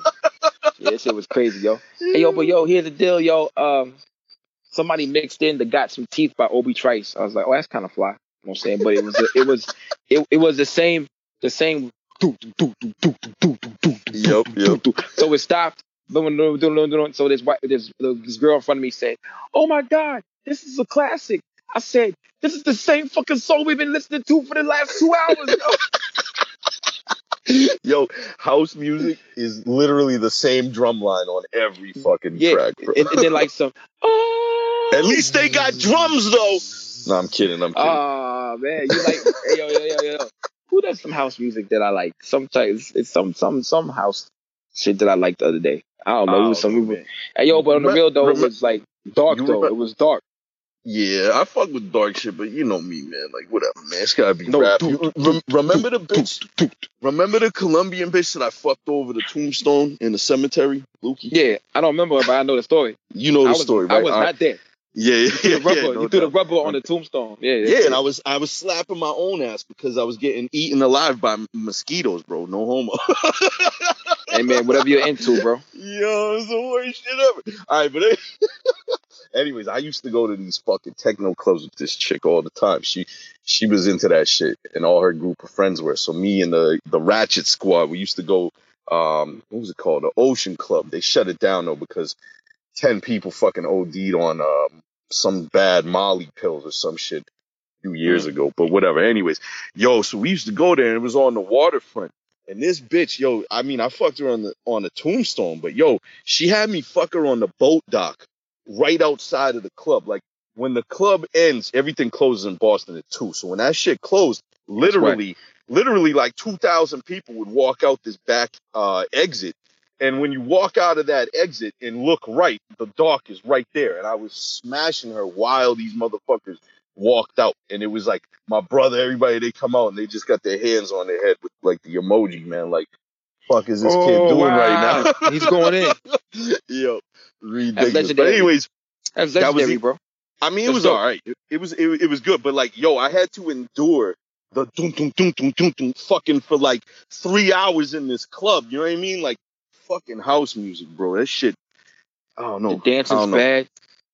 Yeah, shit was crazy, yo. Hey, yo, but yo, here's the deal, yo. Um, somebody mixed in the "Got Some Teeth" by Obi Trice. I was like, oh, that's kind of fly. You know what I'm saying, but it was it was it, it was the same the same. Yep, yep. So it stopped. So this this this girl in front of me said, "Oh my God, this is a classic." I said, "This is the same fucking song we've been listening to for the last two hours." Yo, house music is literally the same drum line on every fucking yeah, track. Yeah, And, and then like some oh at least they got drums though. No, I'm kidding. I'm kidding. Oh man, you like hey, yo yo yo yo. Who does some house music that I like? Sometimes it's some some some house shit that I liked the other day. I don't know. It was oh, some don't know, people. Hey yo, but on the real though, it was like dark though. remem- It was dark. yeah, I fuck with dark shit, but you know me, man. Like whatever, man. It's gotta be No, rap. dude, You- rem- remember the bitch? Remember the Colombian bitch that I fucked over the tombstone in the cemetery, Lukey? Yeah, I don't remember, but I know the story. You know I the was, story, I was All right. not there. Yeah, yeah, You threw the [LAUGHS] rubber, yeah, no threw the rubber on the tombstone. Yeah, Yeah, and I was I was slapping my own ass because I was getting eaten alive by mosquitoes, bro. No homo. [LAUGHS] Hey man, whatever you're into, bro. Yo, it's the worst shit ever. All right, but any- [LAUGHS] anyways, I used to go to these fucking techno clubs with this chick all the time. She she was into that shit, and all her group of friends were. So me and the the Ratchet Squad, we used to go. Um, what was it called? The Ocean Club. They shut it down though because ten people fucking OD'd on um some bad Molly pills or some shit a few years ago. But whatever. Anyways, yo, so we used to go there, and it was on the waterfront. And this bitch, yo, I mean, I fucked her on the on the tombstone, but yo, she had me fuck her on the boat dock right outside of the club. Like when the club ends, everything closes in Boston at two. So when that shit closed, literally, literally like two thousand people would walk out this back uh, exit. And when you walk out of that exit and look right, the dock is right there. And I was smashing her while these motherfuckers walked out. And it was like my brother, everybody, they come out and they just got their hands on their head with like the emoji, man. Like, fuck is this kid Oh, doing wow. right now? He's going in. [LAUGHS] Yo, ridiculous. But anyways, That's That was legendary, it. bro. I mean, it That's was dope. all right. It, it was it, it was good, but like, yo, I had to endure the doom doom doom doom doom doom fucking for like three hours in this club. You know what I mean? Like fucking house music, bro. That shit. I don't know. The dance is bad.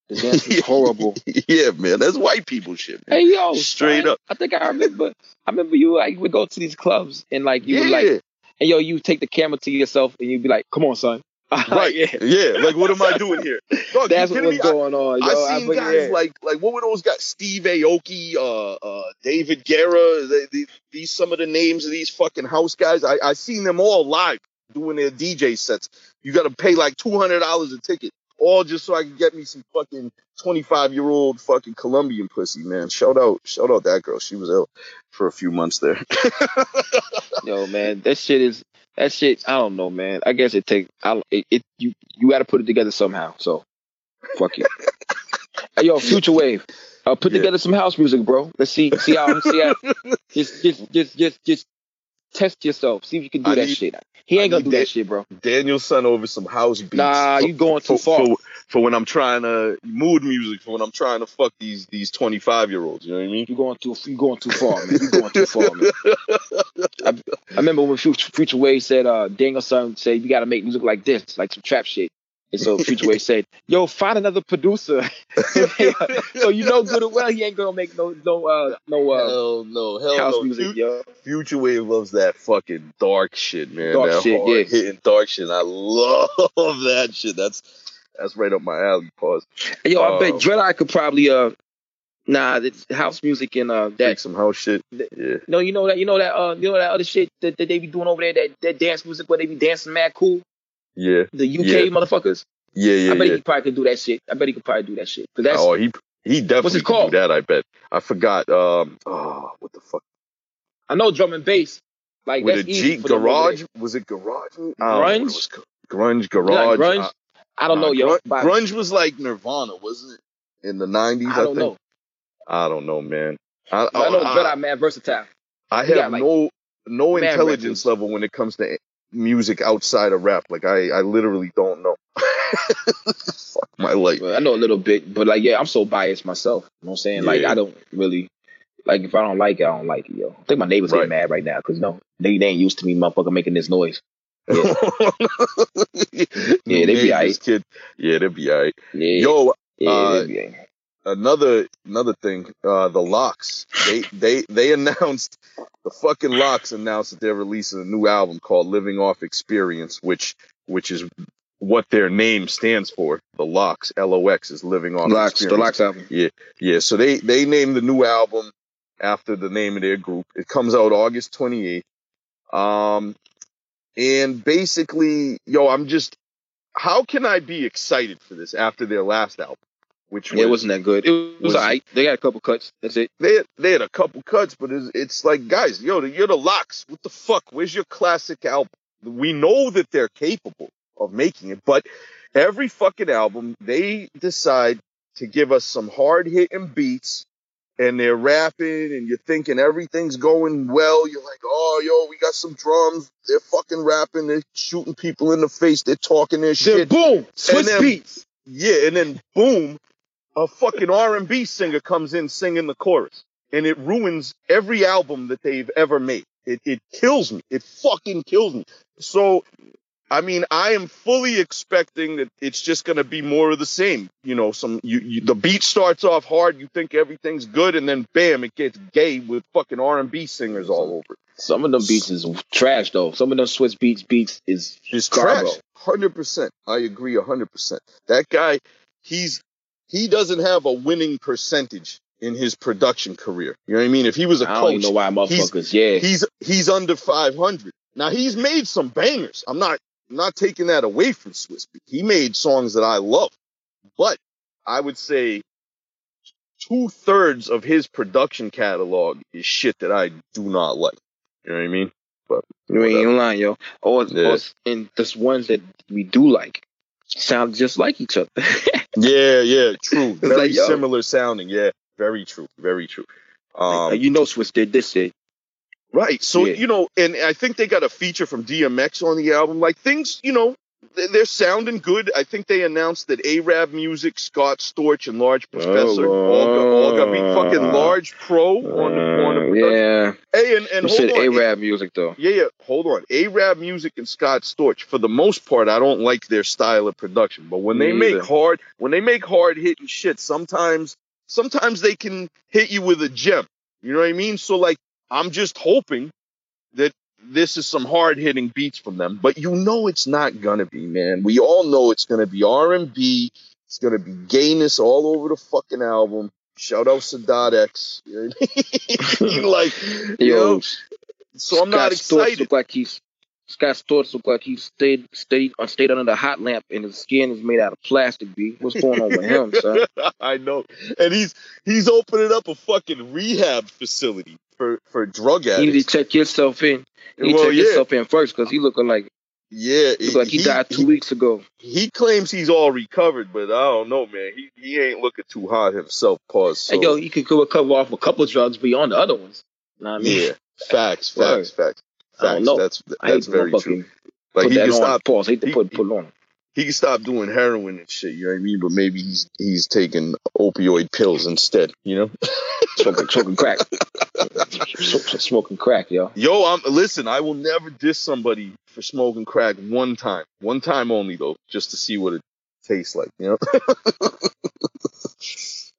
The [LAUGHS] dance is horrible. [LAUGHS] yeah, man, that's white people shit. Man. Hey yo, Straight son, up. I think I remember. I remember you like would go to these clubs and like you yeah, would like, and yo, you take the camera to yourself and you'd be like, "Come on, son." [LAUGHS] right. yeah. yeah. Like, what am I doing here? Dog, That's you what was me? Going on, yo. I I seen but guys like like what were those guys? Steve Aoki, uh, uh, David Guetta. They, they, these some of the names of these fucking house guys. I I seen them all live doing their DJ sets. You got to pay like two hundred dollars a ticket, all just so I can get me some fucking twenty five year old fucking Colombian pussy, man. Shout out, shout out that girl. She was ill for a few months there. [LAUGHS] Yo, man, that shit is that shit. I don't know, man. I guess it takes. I it, it you you got to put it together somehow. So, fuck you. [LAUGHS] hey, yo, future wave. Uh, put Yeah. together some house music, bro. Let's see see how see how. [LAUGHS] just just just just just test yourself. See if you can do I that need- shit. He I ain't gonna do that that- shit, bro. Daniel Son over some house beats. Nah, for- you going too for, far. for, for when I'm trying to mood music for when I'm trying to fuck these these 25 year olds. You know what I mean? You going too you going too far, man. You going too far, man. I, I remember when Future, Future Wave said, uh, Daniel Son said, you got to make music like this, like some trap shit. And so Future Wave said, yo, find another producer. [LAUGHS] [LAUGHS] so you know good and well he ain't gonna make no no uh no uh hell no, hell house no. music, yo. Future Wave loves that fucking dark shit, man. Dark that shit, hard yeah. hitting dark shit. I love [LAUGHS] that shit. That's that's right up my alley. Pause. Yo, I bet Um, Dread Eye could probably uh nah it's house music and uh that some house shit. that- Yeah. no you know that you know that uh you know that other shit that, that they be doing over there that, that dance music where they be dancing mad cool Yeah. the UK Yeah. motherfuckers Yeah. Yeah. I bet yeah. he probably could do that shit I bet he could probably do that shit cause that's oh, he he definitely it could called? do that. I bet. I forgot. Um. Oh, what the fuck? I know drum and bass like With that's a easy G for them over there. garage? Was it garage? I it Grunge? Grunge garage. like grunge Uh, I don't nah, know yo grunge, was like Nirvana, wasn't it? In the nineties, I don't think. know I don't know, man. I, I know but I- Dread Eye mad versatile I have got, like, no no intelligence records. level when it comes to music outside of rap. Like I, I literally don't know. [LAUGHS] Fuck my life. I know a little bit, but like, yeah, I'm so biased myself. You know what I'm saying? Like, I don't really like if I don't like it, I don't like it, yo. I think my neighbors Right. getting mad right now because no, they, they ain't used to me, motherfucker, making this noise. [LAUGHS] Yeah. yeah, they be. Kid. Yeah, they be alright. Yeah, Yo, yeah, uh, another another thing, uh, the LOX. They they they announced the fucking LOX announced that they're releasing a new album called Living Off Experience, which which is what their name stands for. The LOX, L O X, is Living Off Locks, the LOX album. Yeah, yeah. So they they named the new album after the name of their group. It comes out August 28th. Um, and basically, yo, I'm just, how can I be excited for this after their last album, which was, Yeah, it wasn't that good. It was, was- alright. They got a couple cuts. That's it. they had, they had a couple cuts, but it's, it's like, guys, yo, you're the LOX. What the fuck? Where's your classic album? We know that they're capable of making it, but every fucking album, they decide to give us some hard hitting beats and they're rapping and you're thinking everything's going well. You're like, oh, yo, we got some drums. They're fucking rapping. They're shooting people in the face. They're talking their shit. Then boom, then- beats. Yeah, and then boom, a fucking R&B singer comes in singing the chorus, and it ruins every album that they've ever made. It it kills me. It fucking kills me. So, I mean, I am fully expecting that it's just gonna be more of the same. You know, some you, you the beat starts off hard, you think everything's good, and then bam, it gets gay with fucking R&B singers all over. it. Some of them beats is trash though. Some of them Swizz Beatz beats is Garbo. trash. Hundred percent. I agree. hundred percent. That guy, he's he doesn't have a winning percentage in his production career. You know what I mean? If he was a I don't coach, know why motherfuckers. Yeah, he's he's under five hundred. Now he's made some bangers. I'm not I'm not taking that away from Swizz. He made songs that I love, but I would say two thirds of his production catalog is shit that I do not like. You know what I mean? But you ain't lying, yo. Or, Yeah. or and the ones that we do like sound just like each other. [LAUGHS] Yeah, yeah, true. [LAUGHS] Very like, similar sounding. Yeah, very true. Very true. Um, Like, you know, Swizz did this shit. right. So Yeah. you know, and I think they got a feature from DMX on the album. Like things, you know, they're sounding good. I think they announced that Araab Muzik, Scott Storch, and Large Professor all, got, all got fucking Large Pro on the on the Uh, production. yeah, Hey, and, and you hold said on. Araab Muzik though. Yeah, yeah. Hold on. Araab Muzik and Scott Storch. For the most part, I don't like their style of production. But when Me they make either. hard, when they make hard hitting shit, sometimes, sometimes they can hit you with a gem. You know what I mean? So like, I'm just hoping that this is some hard hitting beats from them. But you know, it's not gonna be, man. We all know it's gonna be R and B. It's gonna be gayness all over the fucking album. Shout out Sadat X. [LAUGHS] You know what I [LAUGHS] like, you Yo, know, so I'm not excited. Look like he's Scott Storch look like he stayed stayed uh, stayed under the hot lamp and his skin is made out of plastic. B, what's going on with him, son? [LAUGHS] I know. And he's he's opening up a fucking rehab facility for for drug addicts. You need to check yourself in. You need to check yeah, yourself in first because he looking like yeah. look like he, died two weeks ago. He claims he's all recovered, but I don't know, man. He he ain't looking too hot himself. Pause. So, Hey, yo, he could go cover off a couple drugs beyond the other ones. You Know what I mean? yeah. Facts. [LAUGHS] Word. Facts. Facts. I don't Facts. know. That's that's very true. Like put he that can on. stop. Pause. hate to he- put put it on. He can stop doing heroin and shit. You know what I mean? But maybe he's he's taking opioid pills instead. You know. [LAUGHS] Smoking, smoking crack. Smoking- crack, yo. Yo, I'm listen. I will never diss somebody for smoking crack one time, one time only though, just to see what it tastes like. You know. [LAUGHS]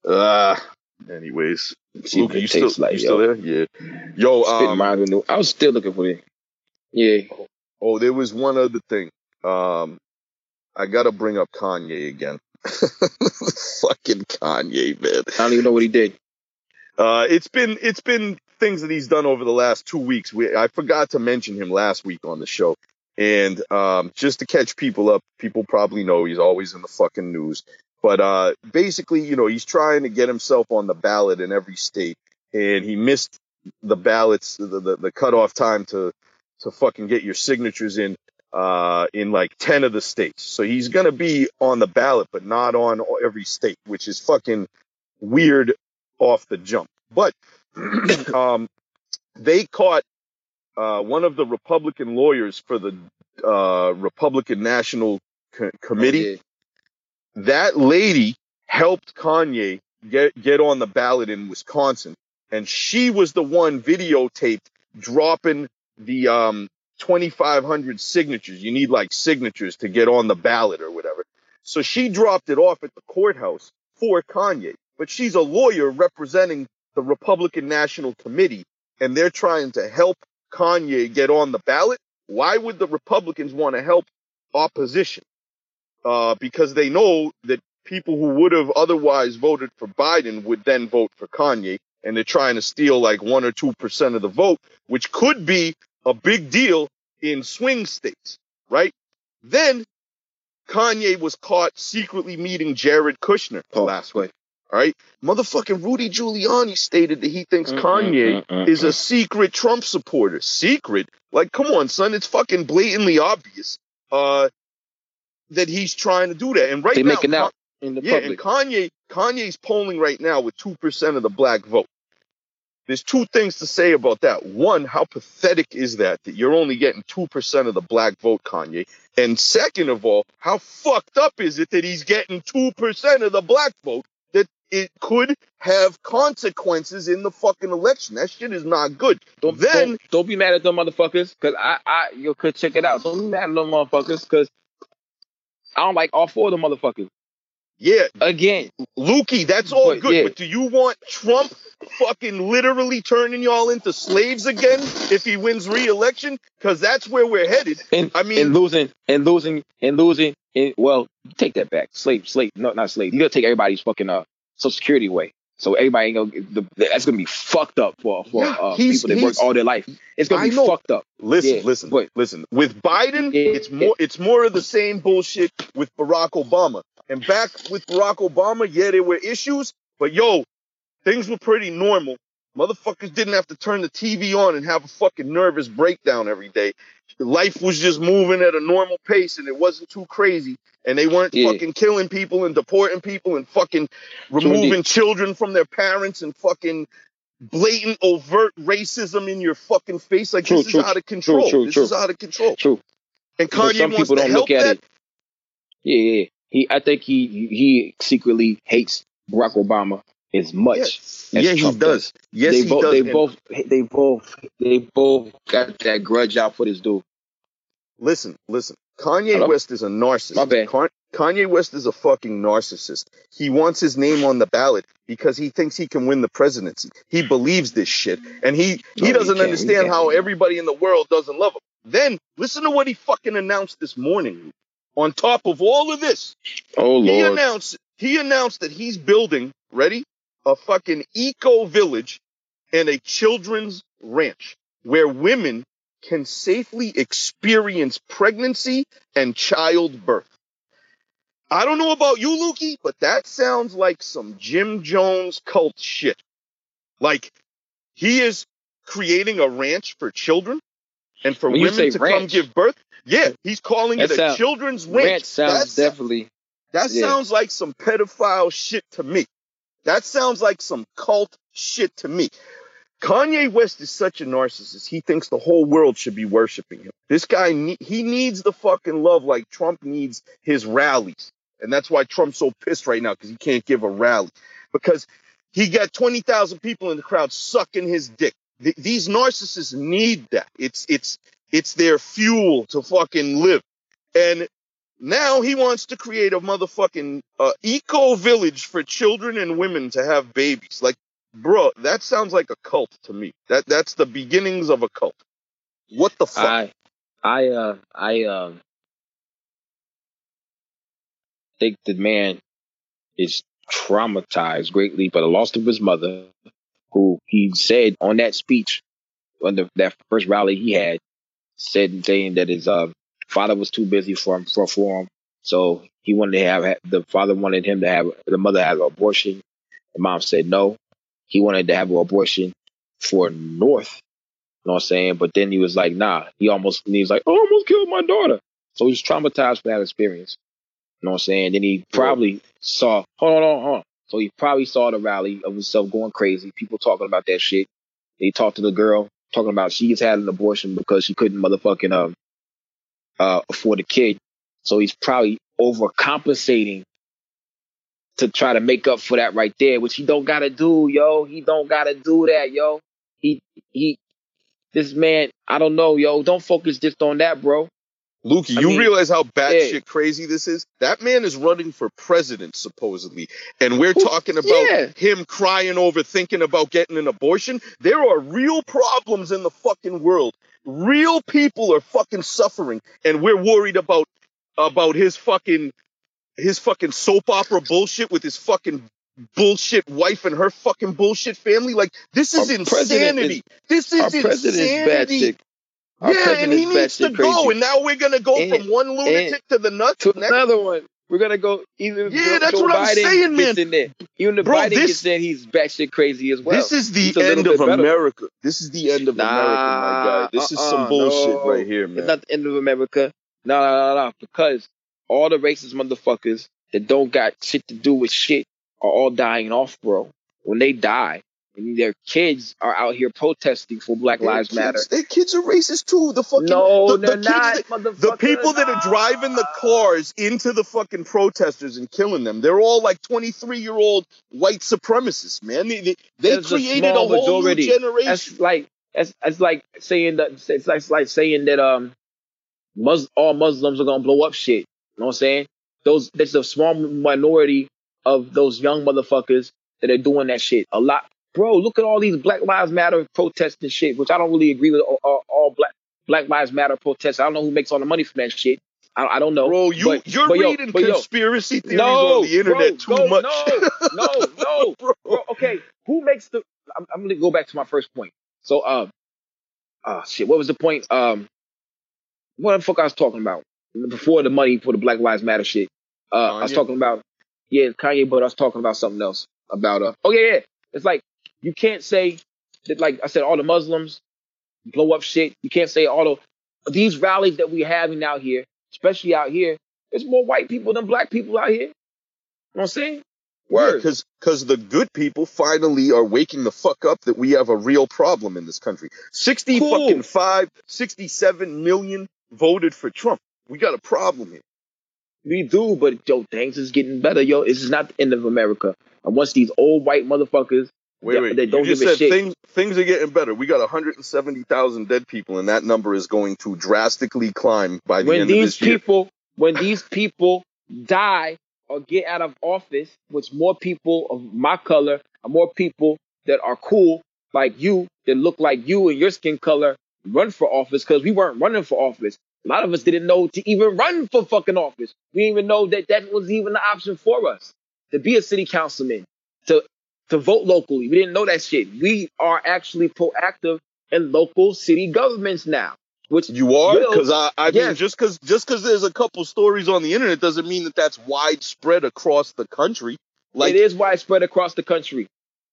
Ah. anyways, See Luke, you still like, you still there? Yeah. Yo, um, I was still looking for it. Yeah. oh, there was one other thing. Um, I gotta bring up Kanye again. [LAUGHS] Fucking Kanye, man. I don't even know what he did. Uh, it's been it's been things that he's done over the last two weeks. We, I forgot to mention him last week on the show, and um, just to catch people up, people probably know he's always in the fucking news. But uh, basically, you know, he's trying to get himself on the ballot in every state, and he missed the ballots, the the, the cutoff time to to fucking get your signatures in uh, in like ten of the states. So he's gonna be on the ballot, but not on every state, which is fucking weird off the jump. But [CLEARS THROAT] um, they caught uh, one of the Republican lawyers for the uh, Republican National Co- Committee. Oh, That lady helped Kanye get get on the ballot in Wisconsin, and she was the one videotaped dropping the um 2,500 signatures. You need like signatures to get on the ballot or whatever. So she dropped it off at the courthouse for Kanye. but she's a lawyer representing the Republican National Committee, and they're trying to help Kanye get on the ballot. Why would the Republicans want to help opposition? Uh, because they know that people who would have otherwise voted for Biden would then vote for Kanye, and they're trying to steal like one or two percent of the vote, which could be a big deal in swing states, right? Then Kanye was caught secretly meeting Jared Kushner Oh, last week. All right. Motherfucking Rudy Giuliani stated that he thinks Mm, Kanye mm, mm, mm, is a mm. secret Trump supporter. Secret? Like, come on, son. It's fucking blatantly obvious uh, that he's trying to do that. And right They now, making out in the yeah, and. Kanye, Kanye's polling right now with two percent of the black vote. There's two things to say about that. One, how pathetic is that that you're only getting two percent of the black vote, Kanye? And second of all, how fucked up is it that he's getting two percent of the black vote? That it could have consequences in the fucking election. That shit is not good. Don't, then don't, don't be mad at them motherfuckers, cause I, I, you could check it out. Don't be mad at them motherfuckers, cause I don't like all four of them motherfuckers. Yeah, Again, Lukey, that's all But, good. yeah. But do you want Trump fucking literally turning y'all into slaves again if he wins re-election? Because that's where we're headed. and I mean- and losing and losing and losing. And well, take that back. Slave, slave, no, not slave. You gotta take everybody's fucking uh social security away. So everybody ain't gonna. The, that's gonna be fucked up for for Yeah, uh, people that work all their life. It's gonna I be know. fucked up. Listen, Yeah, listen, but- listen. With Biden, Yeah, it's more it's more of the same bullshit with Barack Obama. And back with Barack Obama, yeah, there were issues, but yo, things were pretty normal. Motherfuckers didn't have to turn the TV on and have a fucking nervous breakdown every day. Life was just moving at a normal pace and it wasn't too crazy. And they weren't Yeah. fucking killing people and deporting people and fucking removing children from their parents and fucking blatant overt racism in your fucking face. Like True, this true, is out of control. true, this is out of control. True. And Kanye some wants people to don't help look at that. it. Yeah, yeah. He, I think he he secretly hates Barack Obama as much. as Yeah, he Trump does. Yes, they he both, does. They And both, they both, they both got that grudge out for this dude. listen, listen. Kanye Hello? West is a narcissist. My bad. Kan- Kanye West is a fucking narcissist. He wants his name on the ballot because he thinks he can win the presidency. He believes this shit, and he he he doesn't. He understand can't. how everybody in the world doesn't love him. Then listen to what he fucking announced this morning. On top of all of this, Oh he lord, announced he announced that he's building ready a fucking eco village and a children's ranch where women can safely experience pregnancy and childbirth. I don't know about you, Lukey, but that sounds like some Jim Jones cult shit. Like he is creating a ranch for children and for When women to come give birth. Yeah, he's calling it a sound- children's ranch. ranch sounds That's- definitely. that Yeah. sounds like some pedophile shit to me. That sounds like some cult shit to me. Kanye West is such a narcissist. He thinks the whole world should be worshiping him. This guy, he needs the fucking love like Trump needs his rallies. And that's why Trump's so pissed right now because he can't give a rally. Because he got 20,000 people in the crowd sucking his dick. Th- these narcissists need that. It's, it's, it's their fuel to fucking live. And now he wants to create a motherfucking uh, eco village for children and women to have babies. Like, bro, that sounds like a cult to me. That that's the beginnings of a cult. What the fuck? I, I, uh, I, um, think the man is traumatized greatly by the loss of his mother, who he said on that speech, on the, that first rally he had, said saying that his uh, father was too busy for him for, for him, so he wanted to have the father wanted him to have the mother have an abortion. The mom said no. He wanted to have an abortion for North. You know what I'm saying? But then he was like, nah. He almost he was like, oh, I almost killed my daughter. So he's traumatized for that experience. You know what I'm saying? Then he probably saw hold on, hold on, hold on. So he probably saw the rally of himself going crazy, people talking about that shit. He talked to the girl, talking about she's had an abortion because she couldn't motherfucking um uh afford a kid. So he's probably overcompensating to try to make up for that right there, which he don't gotta do, yo. He don't gotta do that, yo. He he this man, I don't know, yo. Don't focus just on that, bro. Lukey, you mean, realize how batshit yeah. crazy this is? That man is running for president, supposedly. And we're talking about yeah. him crying over thinking about getting an abortion. There are real problems in the fucking world. Real people are fucking suffering, and we're worried about about his fucking his fucking soap opera bullshit with his fucking bullshit wife and her fucking bullshit family. Like this is Our insanity. this is Our president is bad insanity. Our Yeah, and he needs to batshit go. crazy. And now we're gonna go And- from one lunatic to the nuts. to another one. We're gonna go even Yeah, Joe, that's Joe what I'm saying, man. in there. Even if Bro, Biden this- gets in, he's batshit crazy as well. this is the He's a little end of better. America. This is the end of Nah, America, my guy. This is some uh-uh, bullshit no. right here, man. It's not the end of America. No, no, no, no. Because all the racist motherfuckers that don't got shit to do with shit are all dying off, bro. When they die, and their kids are out here protesting for Black Their Lives kids- Matter. Their kids are racist too. The fucking No, the, the they're kids not, that- the people that are driving the cars into the fucking protesters and killing them, they're all like 23 year old white supremacists, man. They, they, they There's a created a, whole majority. new generation. That's like that's that's like saying that it's like, it's like saying that um Mus- all Muslims are gonna blow up shit. You know what I'm saying? Those there's a small minority of those young motherfuckers that are doing that shit. A lot, bro. Look at all these Black Lives Matter protests and shit, which I don't really agree with. All, all, all Black Black Lives Matter protests. I don't know who makes all the money from that shit. I, I don't know. Bro, you But- you're but yo, reading yo, conspiracy theories no, on the internet bro, too no, much. No, no, no, [LAUGHS] bro. bro. Okay, who makes the? I'm, I'm gonna go back to my first point. So, um, oh shit, what was the point? Um, what the fuck I was talking about before the money for the Black Lives Matter shit? Uh, I was talking about yeah, Kanye, but I was talking about something else about uh. Oh yeah, yeah. It's like you can't say that. Like I said, all the Muslims blow up shit. You can't say all the these rallies that we're having out here, especially out here. There's more white people than black people out here. You know what I'm saying? Word. Because because the good people finally are waking the fuck up that we have a real problem in this country. 60 Cool. fucking five, 67 million voted for Trump. We got a problem here. We do, but yo, things is getting better, yo. This is not the end of America. And once these old white motherfuckers, Wait, They- wait. they don't you just give a said shit. things things are getting better. We got 170,000 dead people, and that number is going to drastically climb by the when end of this year. people, when these people die or get out of office, which more people of my color more people that are cool like you, that look like you and your skin color, run for office because we weren't running for office. A lot of us didn't know to even run for fucking office. We didn't even know that that was even an option for us to be a city councilman, to to vote locally. We didn't know that shit. We are actually proactive in local city governments now, which You are because I, I mean, just because just because there's a couple stories on the internet doesn't mean that that's widespread across the country. Like it is widespread across the country.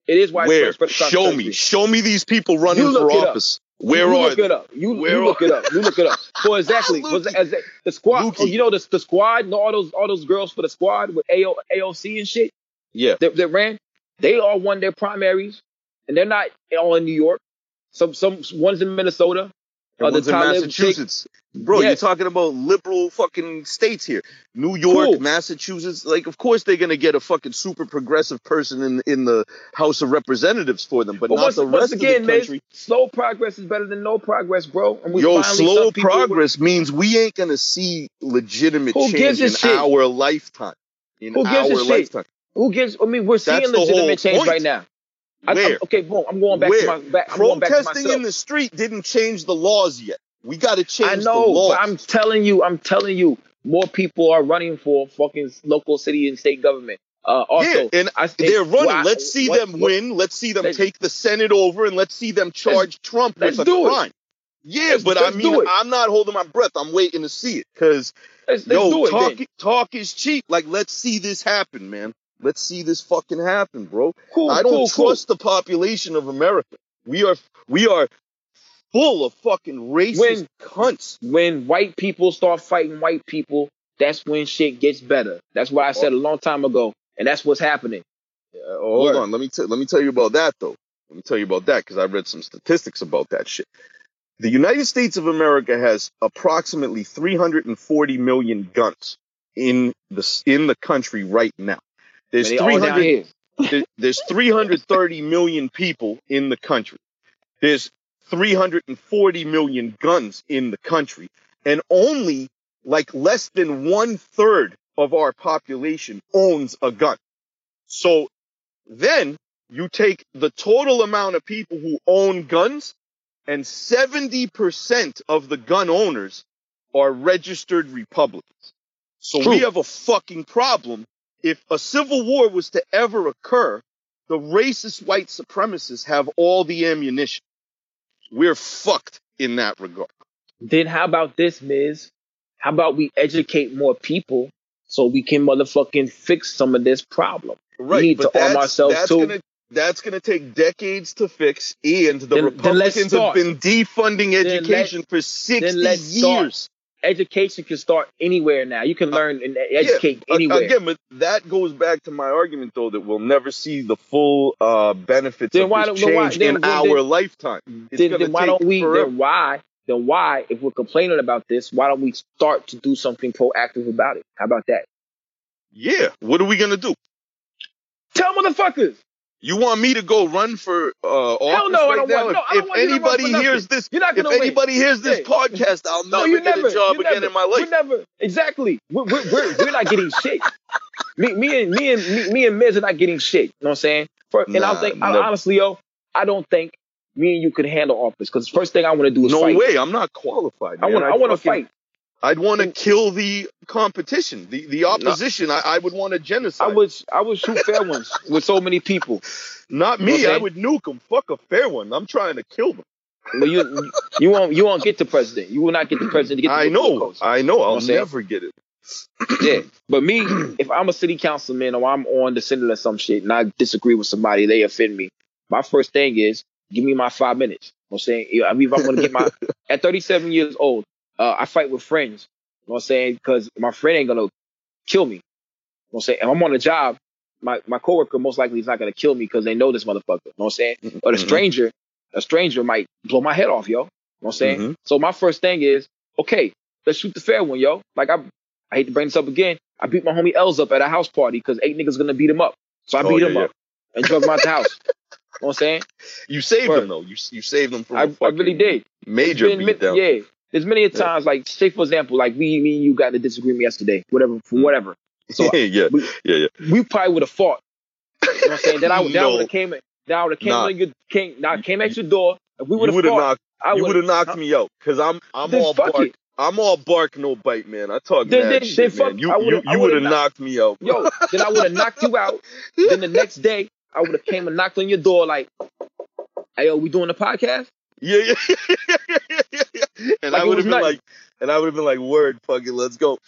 It is widespread where? Show the me, show me these people running for office. Where you are look they? it up. You, you look are- it up. You look it up. For exactly, was as the squad. Oh, you know the the squad. Know all those all those girls for the squad with AO, AOC and shit Yeah, that, that ran. They all won their primaries, and they're not all in New York. Some some ones in Minnesota. Uh, the one's in Massachusetts. Bro, Yes. you're talking about liberal fucking states here. New York, Cool. Massachusetts. Like, of course they're gonna get a fucking super progressive person in in the House of Representatives for them, but, But not once, the rest again, of the man, country. slow progress is better than no progress, bro. And we Yo, slow some people with- progress means we ain't gonna see legitimate Who change in shit? our lifetime. In Who gives a shit? lifetime. Who gives? I mean, we're seeing That's the legitimate change point. right now. I- Where? okay, boom. I'm going back Where? to my back. I'm going back to Protesting myself. in the street didn't change the laws yet. We got to change the laws. I know, but I'm telling you, I'm telling you, more people are running for fucking local city and state government. Uh, also, yeah, and I think they're running. why- let's see what- them what- win. Let's see them Let's- take the Senate over, and let's see them charge Trump let's with a do it. Yeah, Let's- but let's I mean, I'm not holding my breath. I'm waiting to see it because yo, do it. talk then. talk is cheap. Like, let's see this happen, man. Let's see this fucking happen, bro. Cool, I don't cool, cool. trust the population of America. We are we are full of fucking racist cunts. When white people start fighting white people, that's when shit gets better. That's what I said a long time ago, and that's what's happening. Uh, hold Word. on, let me t- let me tell you about that though. Let me tell you about that because I read some statistics about that shit. The United States of America has approximately 340 million guns in the in the country right now. There's Man, they all down 300 [LAUGHS] there- there's 330 million people in the country. There's 340 million guns in the country, and only like less than one third of our population owns a gun. So then you take the total amount of people who own guns and 70% of the gun owners are registered Republicans. So True. we have a fucking problem. If a civil war was to ever occur, the racist white supremacists have all the ammunition. We're fucked in that regard. Then how about this, Miz? How about we educate more people so we can motherfucking fix some of this problem? Right, need to arm ourselves that's too. Gonna, that's going to take decades to fix, and the Then- then Republicans have been defunding let- education for 60 let's start. Education can start anywhere now. You can learn and educate Uh, anywhere. Again, but that goes back to my argument, though, that we'll never see the full uh, benefits Then of why this don't- change then- in then- our then- lifetime. It's then, then why don't we? forever. Then why? Then why? If we're complaining about this, why don't we start to do something proactive about it? How about that? Yeah, what are we gonna do? Tell motherfuckers. You want me to go run for uh, office no, I right don't now? want- no, I if don't want you to anybody hears this, You're not if gonna win. anybody hears this Hey. podcast, I'll No, never get never. a job again never, in my life. You never. Exactly. We're, we're, we're, we're not getting shit. Me, me and me and me, me and Miz are not getting shit. You know what I'm saying? For, and I think I, honestly, yo, I don't think me and you could handle office because the first thing I want to do is No fight. way, I'm not qualified. I want. I I'd want to fight. I'd want to kill the competition, the the opposition. I, I would want to genocide. I would. I would shoot fair ones with so many people. Not You know me. I'm I would nuke them. Fuck a fair one. I'm trying to kill them. But you, you won't. You won't get the president. You will not get the president to get the I know. I know. I'll I'm saying? never get it. Yeah, but me, if I'm a city councilman or I'm on the Senate or some shit and I disagree with somebody, they offend me. My first thing is give me my five minutes. You know what I'm saying, I mean, if I'm gonna get my [LAUGHS] at 37 years old, uh, I fight with friends. You know what I'm saying? Because my friend ain't gonna kill me. You know what I'm saying? If I'm on a job, my my coworker most likely is not gonna kill me because they know this motherfucker. You know what I'm saying? But a Mhm. stranger, a stranger might blow my head off, yo. You know what I'm saying? Mhm. So my first thing is, okay, let's shoot the fair one, yo. Like I, I hate to bring this up again. I beat my homie Els up at a house party because eight niggas gonna beat him up. So I Oh, beat yeah, him yeah. up and drove him out the house. You know what I'm saying? [LAUGHS] You saved them though. You you saved him from I, a I really did. major beatdown. yeah. There's many a times, like, say for example, like we, me and you got in a disagreement yesterday, whatever, for Mm. whatever. [LAUGHS] So yeah, we- yeah, yeah. we probably would have fought. You know what I'm saying? Then I, then I would have came, then I would have came, Nah. on your, came, now I came at your door. If we would have fought, knocked. I You would have knocked me out because I'm I'm all fuck bark. it. I'm all bark, no bite, man. I talk Then- mad then- shit, then man. fuck- You you, you would have knocked me out. Yo, then I would have knocked you out. Then the next [LAUGHS] day, I would have came and knocked on your door like, "Hey, yo, we doing the podcast?" Yeah, yeah. [LAUGHS] [LAUGHS] and Like I would have been nothing. like, and I would have been like, word, fuck it, let's go. [LAUGHS]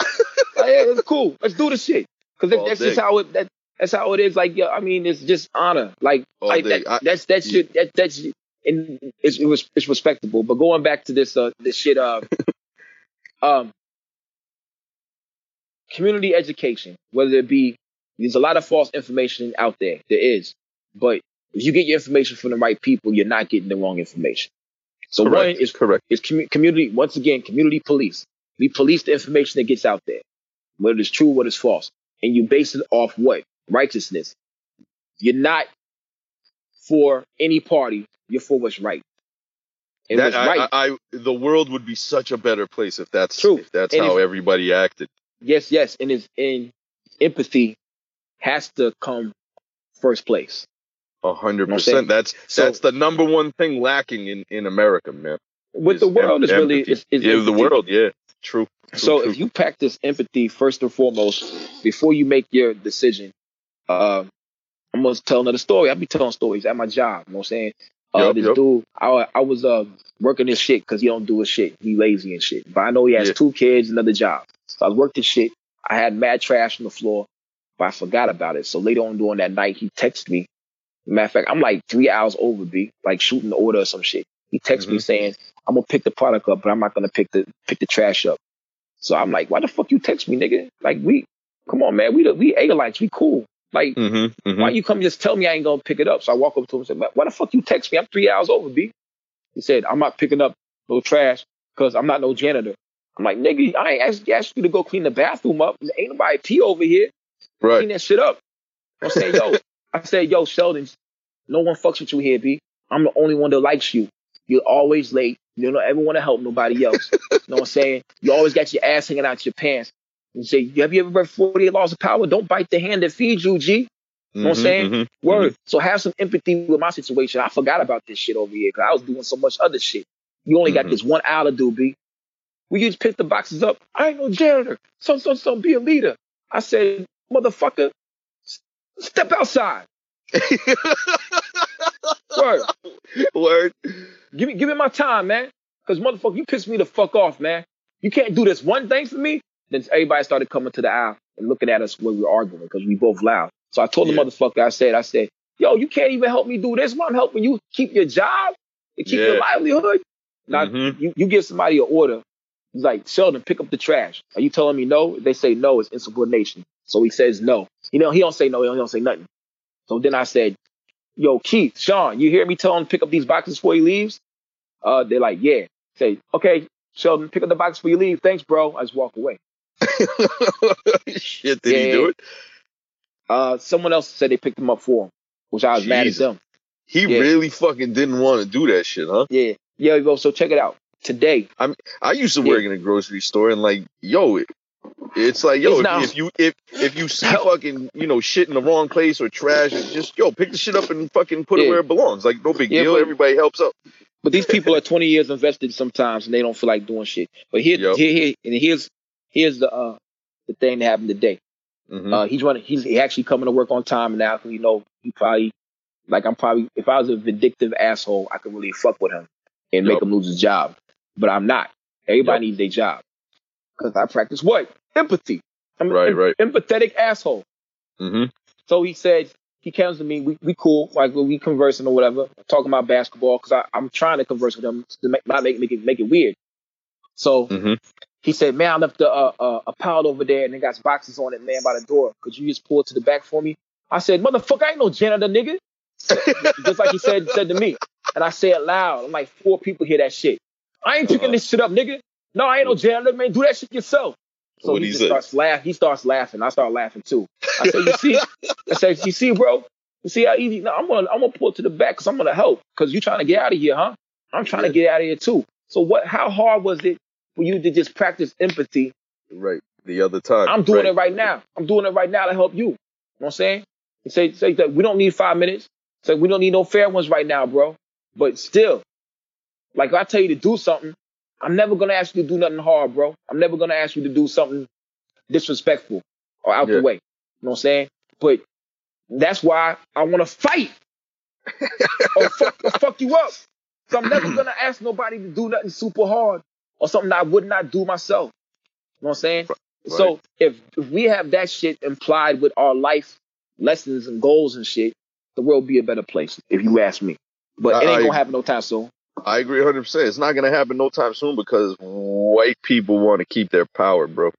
Like, yeah, it's cool. Let's do the shit. Because All that's day. just how it. That, that's how it is. Like, yo, I mean, it's just honor. Like, All like day. that, I- that's that, that's and it's it was it's respectable. But going back to this uh this shit uh [LAUGHS] um community education, whether it be there's a lot of false information out there. There is, but if you get your information from the right people, you're not getting the wrong information. So one is correct. It's commu- community once again community police. We police the information that gets out there, whether it's true, what is false, and you base it off what righteousness. You're not for any party. You're for what's right. And That, what's I, right, I, I, the world would be such a better place if that's True. If that's And how if- everybody acted. yes, yes, and is in empathy has to come first place. A hundred You know what I'm saying? percent. That's So- that's the number one thing lacking in in America, man. With the world em- is really empathy. is, is yeah, the world. Yeah, true. True, So true. if you practice empathy first and foremost before you make your decision, uh, I'm gonna tell another story. I be telling stories at my job. You know what I'm saying? Uh, Yup, this yup. dude, I, I was uh, working this shit because he don't do his shit. He lazy and shit. But I know he has Yeah. two kids, another job. So I worked this shit. I had mad trash on the floor, but I forgot about it. So later on during that night, he texted me. Matter of fact, I'm like three hours over, B, like shooting the order or some shit. He texted me Mhm. saying, I'm gonna pick the product up, but I'm not gonna pick the pick the trash up. So I'm like, why the fuck you text me, nigga? Like we, come on, man, we the, we Agalites, we cool. Like, Mm-hmm, mm-hmm. why you come just tell me I ain't gonna pick it up? So I walk up to him and say, "Man, why the fuck you text me? I'm three hours over, B. He said, I'm not picking up no trash because I'm not no janitor. I'm like, nigga, I ain't asked, asked you to go clean the bathroom up. Ain't nobody pee over here. Clean that shit up. I'm saying, yo, I said, yo, Sheldon, no one fucks with you here, B. I'm the only one that likes you. You're always late. You don't ever want to help nobody else. [LAUGHS] you know what I'm saying? You always got your ass hanging out your pants. You say, have you ever read 48 Laws of Power? Don't bite the hand that feeds you, G. You know what I'm Mhm, saying? mhm, Word. So have some empathy with my situation. I forgot about this shit over here because I was doing so much other shit. You only got Mhm. this one hour to do, B. We just pick the boxes up. I ain't no janitor. So, so, so, be a leader. I said, motherfucker, step outside. [LAUGHS] Word. Word. Give me, give me my time, man. Because motherfucker, you pissed me the fuck off, man. You can't do this one thing for me. Then everybody started coming to the aisle and looking at us when we were arguing because we both loud. So I told Yeah. the motherfucker, I said, I said, yo, you can't even help me do this. Why I'm helping you keep your job and keep your livelihood. Now, Mhm. you, you give somebody an order. He's like, Sheldon, pick up the trash. Are you telling me no? They say no, it's insubordination. So he says no. You know, he don't say no, he don't, he don't say nothing. So then I said, yo, Keith, Sean, you hear me tell him to pick up these boxes before he leaves? Uh, they're like, yeah. Say, okay, Sheldon, pick up the box before you leave. Thanks, bro. I just walk away. [LAUGHS] Shit, did he do it? Uh, someone else said they picked him up for him, which I was mad at them. He Yeah. really fucking didn't want to do that shit, huh? Yeah. Yeah, bro. So check it out. Today, I'm I used to Yeah. work in a grocery store and like, yo, it's like, yo, if, if you if if you see fucking you know shit in the wrong place or trash, just yo, pick the shit up and fucking put it where it belongs. Like, no big Yeah, deal. but- Everybody helps out. but these people are [LAUGHS] 20 years invested sometimes and they don't feel like doing shit. But here, Yep. here, here, and here's, here's the, uh, the thing that happened today. Mhm. Uh, he's running. He's he actually coming to work on time now. Cause You know, he probably like I'm probably if I was a vindictive asshole, I could really fuck with him and make him lose his job. But I'm not. Everybody Yup. needs their job because I practice what empathy. I'm Right, em- right. empathetic asshole. Mhm. So he said he comes to me. We we cool like we conversing or whatever, talking about basketball because I'm trying to converse with him to make not make make it make it weird. So Mhm. he said, "Man, I left a, uh, uh, a pallet over there, and they got boxes on it, man, by the door. Could you just pull it to the back for me?" I said, "Motherfucker, I ain't no janitor, nigga." [LAUGHS] Just like he said said to me, and I say it loud. I'm like, four people hear that shit. I ain't picking Uh-huh. this shit up, nigga. No, I ain't no janitor, man. Do that shit yourself. So What'd he, he just starts laughing. He starts laughing. I start laughing too. I said, "You see?" [LAUGHS] I said, "You see, bro? You see how easy? No, I'm gonna I'm gonna pull it to the back because I'm gonna help. Because you trying to get out of here, huh? I'm trying to get out of here too. So what? How hard was it for you to just practice empathy Right. The other time. I'm doing right. it right now. I'm doing it right now to help you. You know what I'm saying? You say, say that we don't need five minutes. Say we don't need no fair ones right now, bro. But still, like if I tell you to do something, I'm never gonna ask you to do nothing hard, bro. I'm never gonna ask you to do something disrespectful or out Yeah. the way. You know what I'm saying? But that's why I wanna fight [LAUGHS] or, fuck, or fuck you up. So I'm never gonna ask nobody to do nothing super hard or something I would not do myself. You know what I'm saying? So if, if we have that shit implied with our life lessons and goals and shit, the world be a better place, if you ask me. But it ain't I- gonna happen no time soon. I agree 100. percent It's not gonna happen no time soon because white people want to keep their power, bro.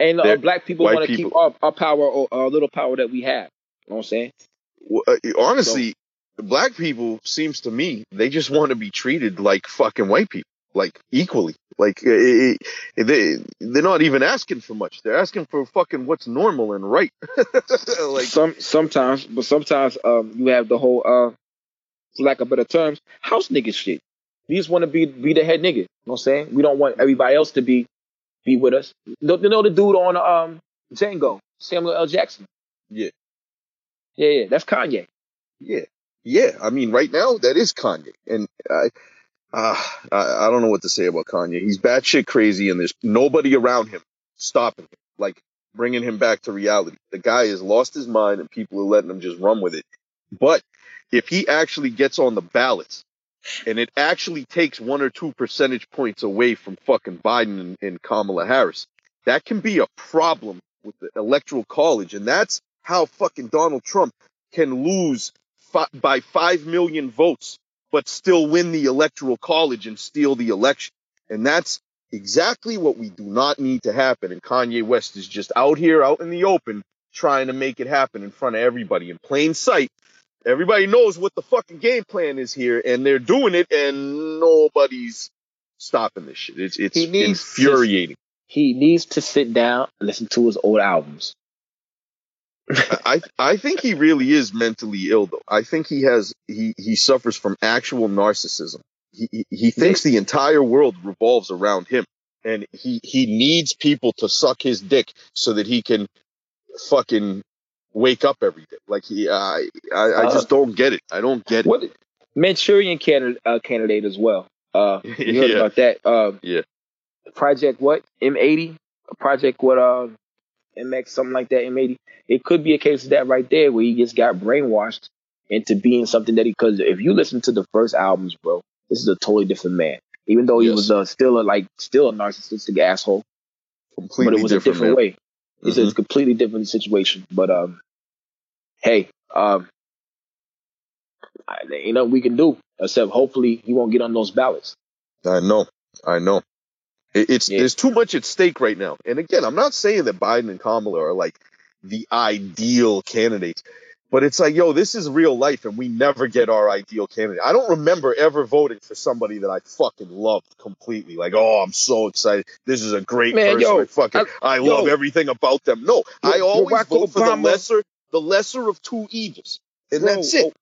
And uh, black people want to keep our, our power or our little power that we have. You know what I'm saying? Well, uh, honestly, black people seems to me they just want to be treated like fucking white people, like equally. Like uh, it, it- they they're not even asking for much. They're asking for fucking what's normal and right. [LAUGHS] like Some sometimes, but sometimes um you have the whole uh for lack of better terms, house nigga shit. We just want to be be the head nigga. You know what I'm saying? We don't want everybody else to be be with us. You know, the dude on um Django, Samuel L. Jackson. Yeah. Yeah, yeah, that's Kanye. yeah, yeah. I mean, right now that is Kanye, and I. Uh, I, I don't know what to say about Kanye. He's batshit crazy, and there's nobody around him stopping him, like bringing him back to reality. The guy has lost his mind, and people are letting him just run with it. But if he actually gets on the ballots, and it actually takes one or two percentage points away from fucking Biden and, and Kamala Harris, that can be a problem with the electoral college, and that's how fucking Donald Trump can lose fi- by five million votes but still win the electoral college and steal the election. And that's exactly what we do not need to happen. And Kanye West is just out here, out in the open, trying to make it happen in front of everybody in plain sight. Everybody knows what the fucking game plan is here, and they're doing it, and nobody's stopping this shit. It's it's He needs to- infuriating. He needs to sit down and listen to his old albums. [LAUGHS] I I think he really is mentally ill though. I think he has he he suffers from actual narcissism. he he- he thinks the entire world revolves around him, and he he needs people to suck his dick so that he can fucking wake up every day. Like he, I I, I Uh, just don't get it. I don't get it. What Manchurian candidate, uh, candidate as well. Uh, [LAUGHS] you heard Yeah. about that? Uh, Yeah. Project what? M80? Project what? Uh, MX something like that. M80. It could be a case of that right there where he just got brainwashed into being something that he. Because if you listen to the first albums, bro, this is a totally different man. Even though he Yes. was uh, still a like still a narcissistic asshole, Completely but it was a different, different man. way. It's Mhm. a completely different situation. But um, hey, um, I, there ain't nothing we can do except hopefully he won't get on those ballots. I know. I know. It, it's Yeah. there's too much at stake right now. And again, I'm not saying that Biden and Kamala are like the ideal candidates, but it's like, yo, this is real life, and we never get our ideal candidate. I don't remember ever voting for somebody that I fucking loved completely. Like, oh, I'm so excited. This is a great Man, person. yo, I fucking I, yo. love everything about them. No, I always Barack vote for the lesser, the lesser of two evils, and Bro, that's it. Oh,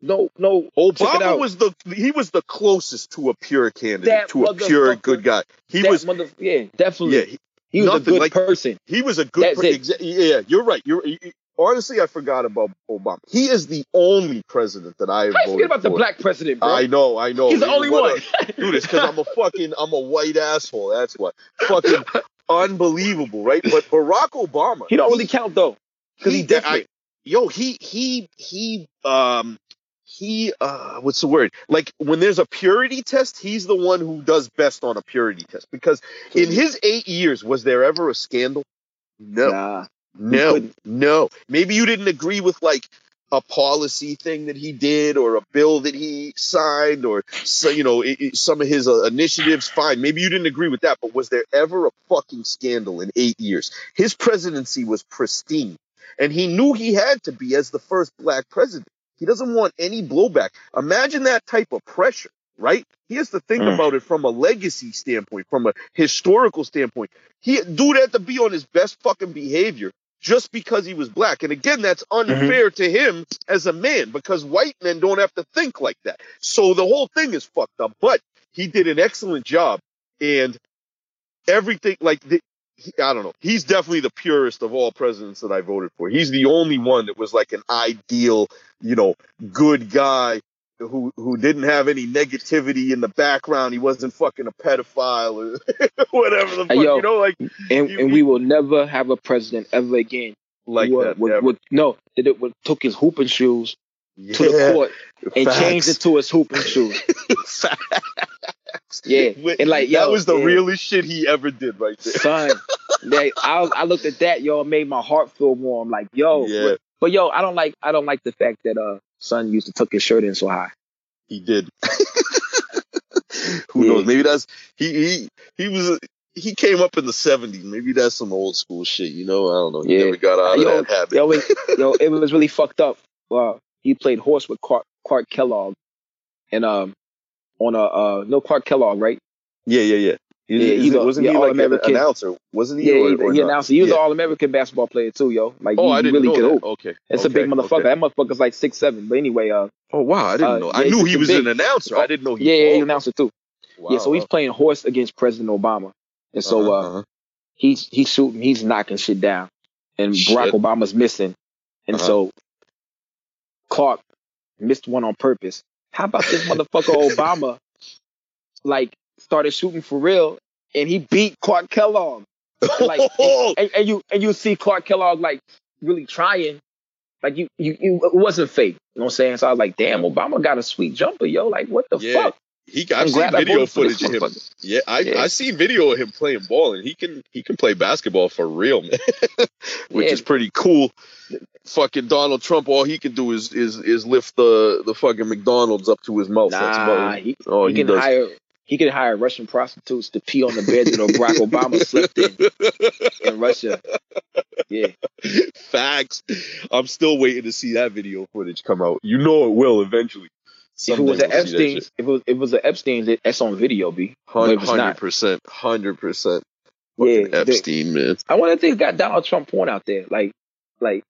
no, no. it Obama was the he was the closest to a pure candidate, That to a pure good guy. He was mother, yeah, definitely. yeah, he, he was a good like- person. he was a good That's per- it. exa- yeah, you're right. You're you- honestly I forgot about Obama. He is the only president that I have voted forget about the black president, bro? I know, I know. He's the only one. dude, it's because I'm a [LAUGHS] fucking I'm a white asshole. That's why. Fucking unbelievable, right? But Barack Obama, he don't really count though, because he, he- different. Yo, he he he um he uh what's the word? Like when there's a purity test, he's the one who does best on a purity test because in his 8 years was there ever a scandal? No. Nah. No. No. Maybe you didn't agree with like a policy thing that he did or a bill that he signed or so, you know i i- some of his uh, initiatives fine maybe you didn't agree with that but was there ever a fucking scandal in 8 years his presidency was pristine and he knew he had to be as the first black president he doesn't want any blowback imagine that type of pressure right he has to think Mm. about it from a legacy standpoint from a historical standpoint he dude had to be on his best fucking behavior just because he was black. And again, that's unfair to him as a man because white men don't have to think like that. So the whole thing is fucked up. But he did an excellent job, and everything like the, he, I don't know. He's definitely the purest of all presidents that I voted for. He's the only one that was like an ideal, you know, good guy who who didn't have any negativity in the background. He wasn't fucking a pedophile or [LAUGHS] whatever the fuck, yo, you know, like and, You- and we will never have a president ever again. like that. would- never. would- no, that it would took his hooping shoes to the court and Facts. changed it to his hooping shoes. [LAUGHS] Yeah, Wait, and like, that yo, was the yeah. realest shit he ever did right there. Son, that I, I looked at that, yo, it made my heart feel warm. Like, yo, Yeah. but, but yo, I don't like I don't like the fact that uh son used to tuck his shirt in so high. He did. [LAUGHS] Who Yeah. knows? Maybe that's he he he was he came up in the seventies. Maybe that's some old school shit. You know, I don't know. He Yeah. never got out of Yo, that habit. Yo, it, [LAUGHS] yo, it was really fucked up. Uh, he played horse with Clark, Clark Kellogg, and um, on a uh, no Clark Kellogg, right? yeah, yeah, yeah. He, Yeah, he's a- wasn't yeah, he like an All-American. announcer? Wasn't he? Yeah, or, he, or he not? announced he was Yeah. an All American basketball player too, yo. Like, Oh, he, I didn't really know that. Okay, It's a big motherfucker. okay. That motherfucker's like six seven. But anyway, uh, Oh wow, I didn't Uh, know. yeah, I knew he was big- an announcer. I didn't know he. yeah, yeah, he announced it too. wow, yeah, so he's playing horse against President Obama, and so Uh-huh, uh, uh-huh. he's he's shooting, he's knocking shit down, and Barack Obama's missing, and Uh-huh. so Clark missed one on purpose. How about this motherfucker Obama, like started shooting for real, and he beat Clark Kellogg, like, [LAUGHS] and, and you and you see Clark Kellogg like really trying, like you you, you it wasn't fake, you know what I'm saying? So I was like, damn, Obama got a sweet jumper, yo, like what the Yeah, fuck? He got seen video voted for this footage of him. Yeah, I Yeah. I seen video of him playing ball, and he can he can play basketball for real, man, [LAUGHS] which Yeah. is pretty cool. Fucking Donald Trump, all he can do is is is lift the the fucking McDonald's up to his mouth. That's Nah, about he, oh he he, can does. hire he can hire Russian prostitutes to pee on the bed that Barack Obama slept in in Russia. Yeah, [LAUGHS] Facts. I'm still waiting to see that video footage come out. You know it will eventually. If it was an we'll see that Epstein, if it was if it was an Epstein, that's on video, b. Hundred percent, hundred percent. Yeah, Fucking they- Epstein, man. I wonder if they got Donald Trump porn out there, like like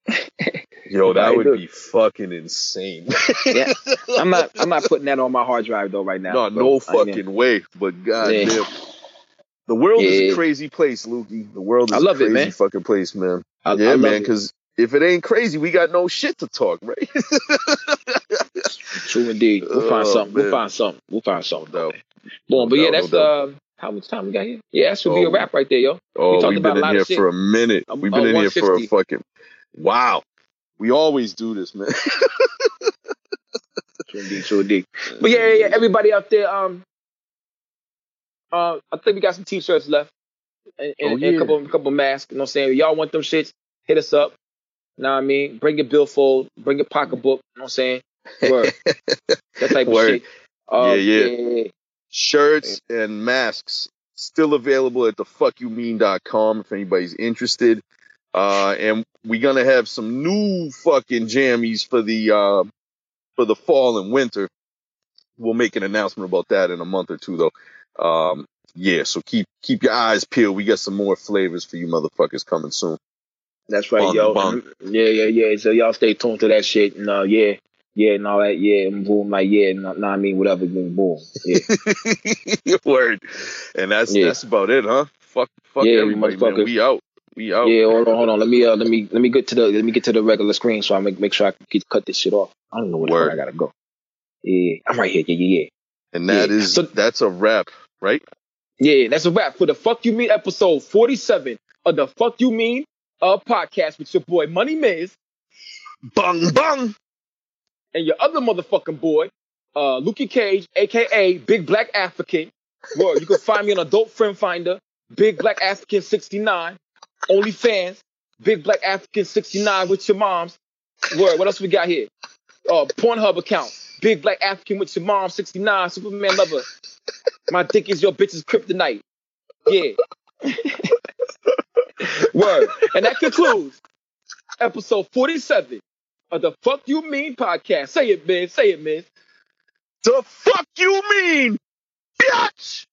Yo, that [LAUGHS] would be fucking insane. Yeah. [LAUGHS] I'm not. I'm not putting that on my hard drive though right now. no, bro. no I mean, fucking way. But goddamn. Yeah. The world is a crazy place, Lukey. The world is I love a it, crazy man. fucking place, man. I, I yeah, love man, because if it ain't crazy, we got no shit to talk, right? True indeed. We'll find Oh, something. We'll find something. We'll find something. Doubt. Boom. But No yeah, that's no uh, how much time we got here? Yeah, that should be a Oh. wrap right there, yo. Oh, talked we've about been a in here for a minute. We've uh, been in here for a fucking wow. We always do this, man. [LAUGHS] True indeed. True indeed. But yeah, yeah, yeah. Everybody out there, um, uh, I think we got some t-shirts left, and, and, Oh, and a couple, a couple masks. You know what I'm saying? Y'all want them shits? Hit us up. Know what I mean? Bring your billfold. Bring your pocketbook. You know what I'm saying? Word. [LAUGHS] that type of shit. Uh, Yeah, yeah. yeah. Shirts and masks still available at thefuckyoumean.com if anybody's interested. Uh, and we're gonna have some new fucking jammies for the uh, for the fall and winter. We'll make an announcement about that in a month or two, though. Um, yeah, so keep keep your eyes peeled. We got some more flavors for you motherfuckers coming soon. That's right, Bun, yo. Yeah, yeah, yeah. So y'all stay tuned to that shit. And uh, yeah, yeah, and all that. Yeah, and boom, like yeah, no, no, I mean whatever. Boom, boom. Yeah, [LAUGHS] Word. And that's Yeah. that's about it, huh? Fuck, fuck Yeah, everybody, man. We out. We out. yeah. Hold on, hold on. Let me, uh, let me, let me get to the, let me get to the regular screen so I make make sure I can cut this shit off. I don't know where the Word. fuck I gotta go. Yeah, I'm right here. Yeah, yeah, yeah. And that Yeah. is So- that's a wrap, right? Yeah, that's a wrap for the Fuck You Mean episode 47 of the Fuck You Mean uh podcast with your boy Money Miz Bung bung. and your other motherfucking boy, uh, Lukey Cage, aka Big Black African. Word, you can find me on Adult Friend Finder, Big Black African 69, OnlyFans, Big Black African 69 with your moms. Word, what else we got here? Uh, Pornhub account, Big Black African with your mom 69, Superman lover. My dick is your bitch's kryptonite. Yeah. [LAUGHS] Word. And that concludes episode 47 of the Fuck You Mean podcast. Say it, man. Say it, man. The fuck you mean, bitch?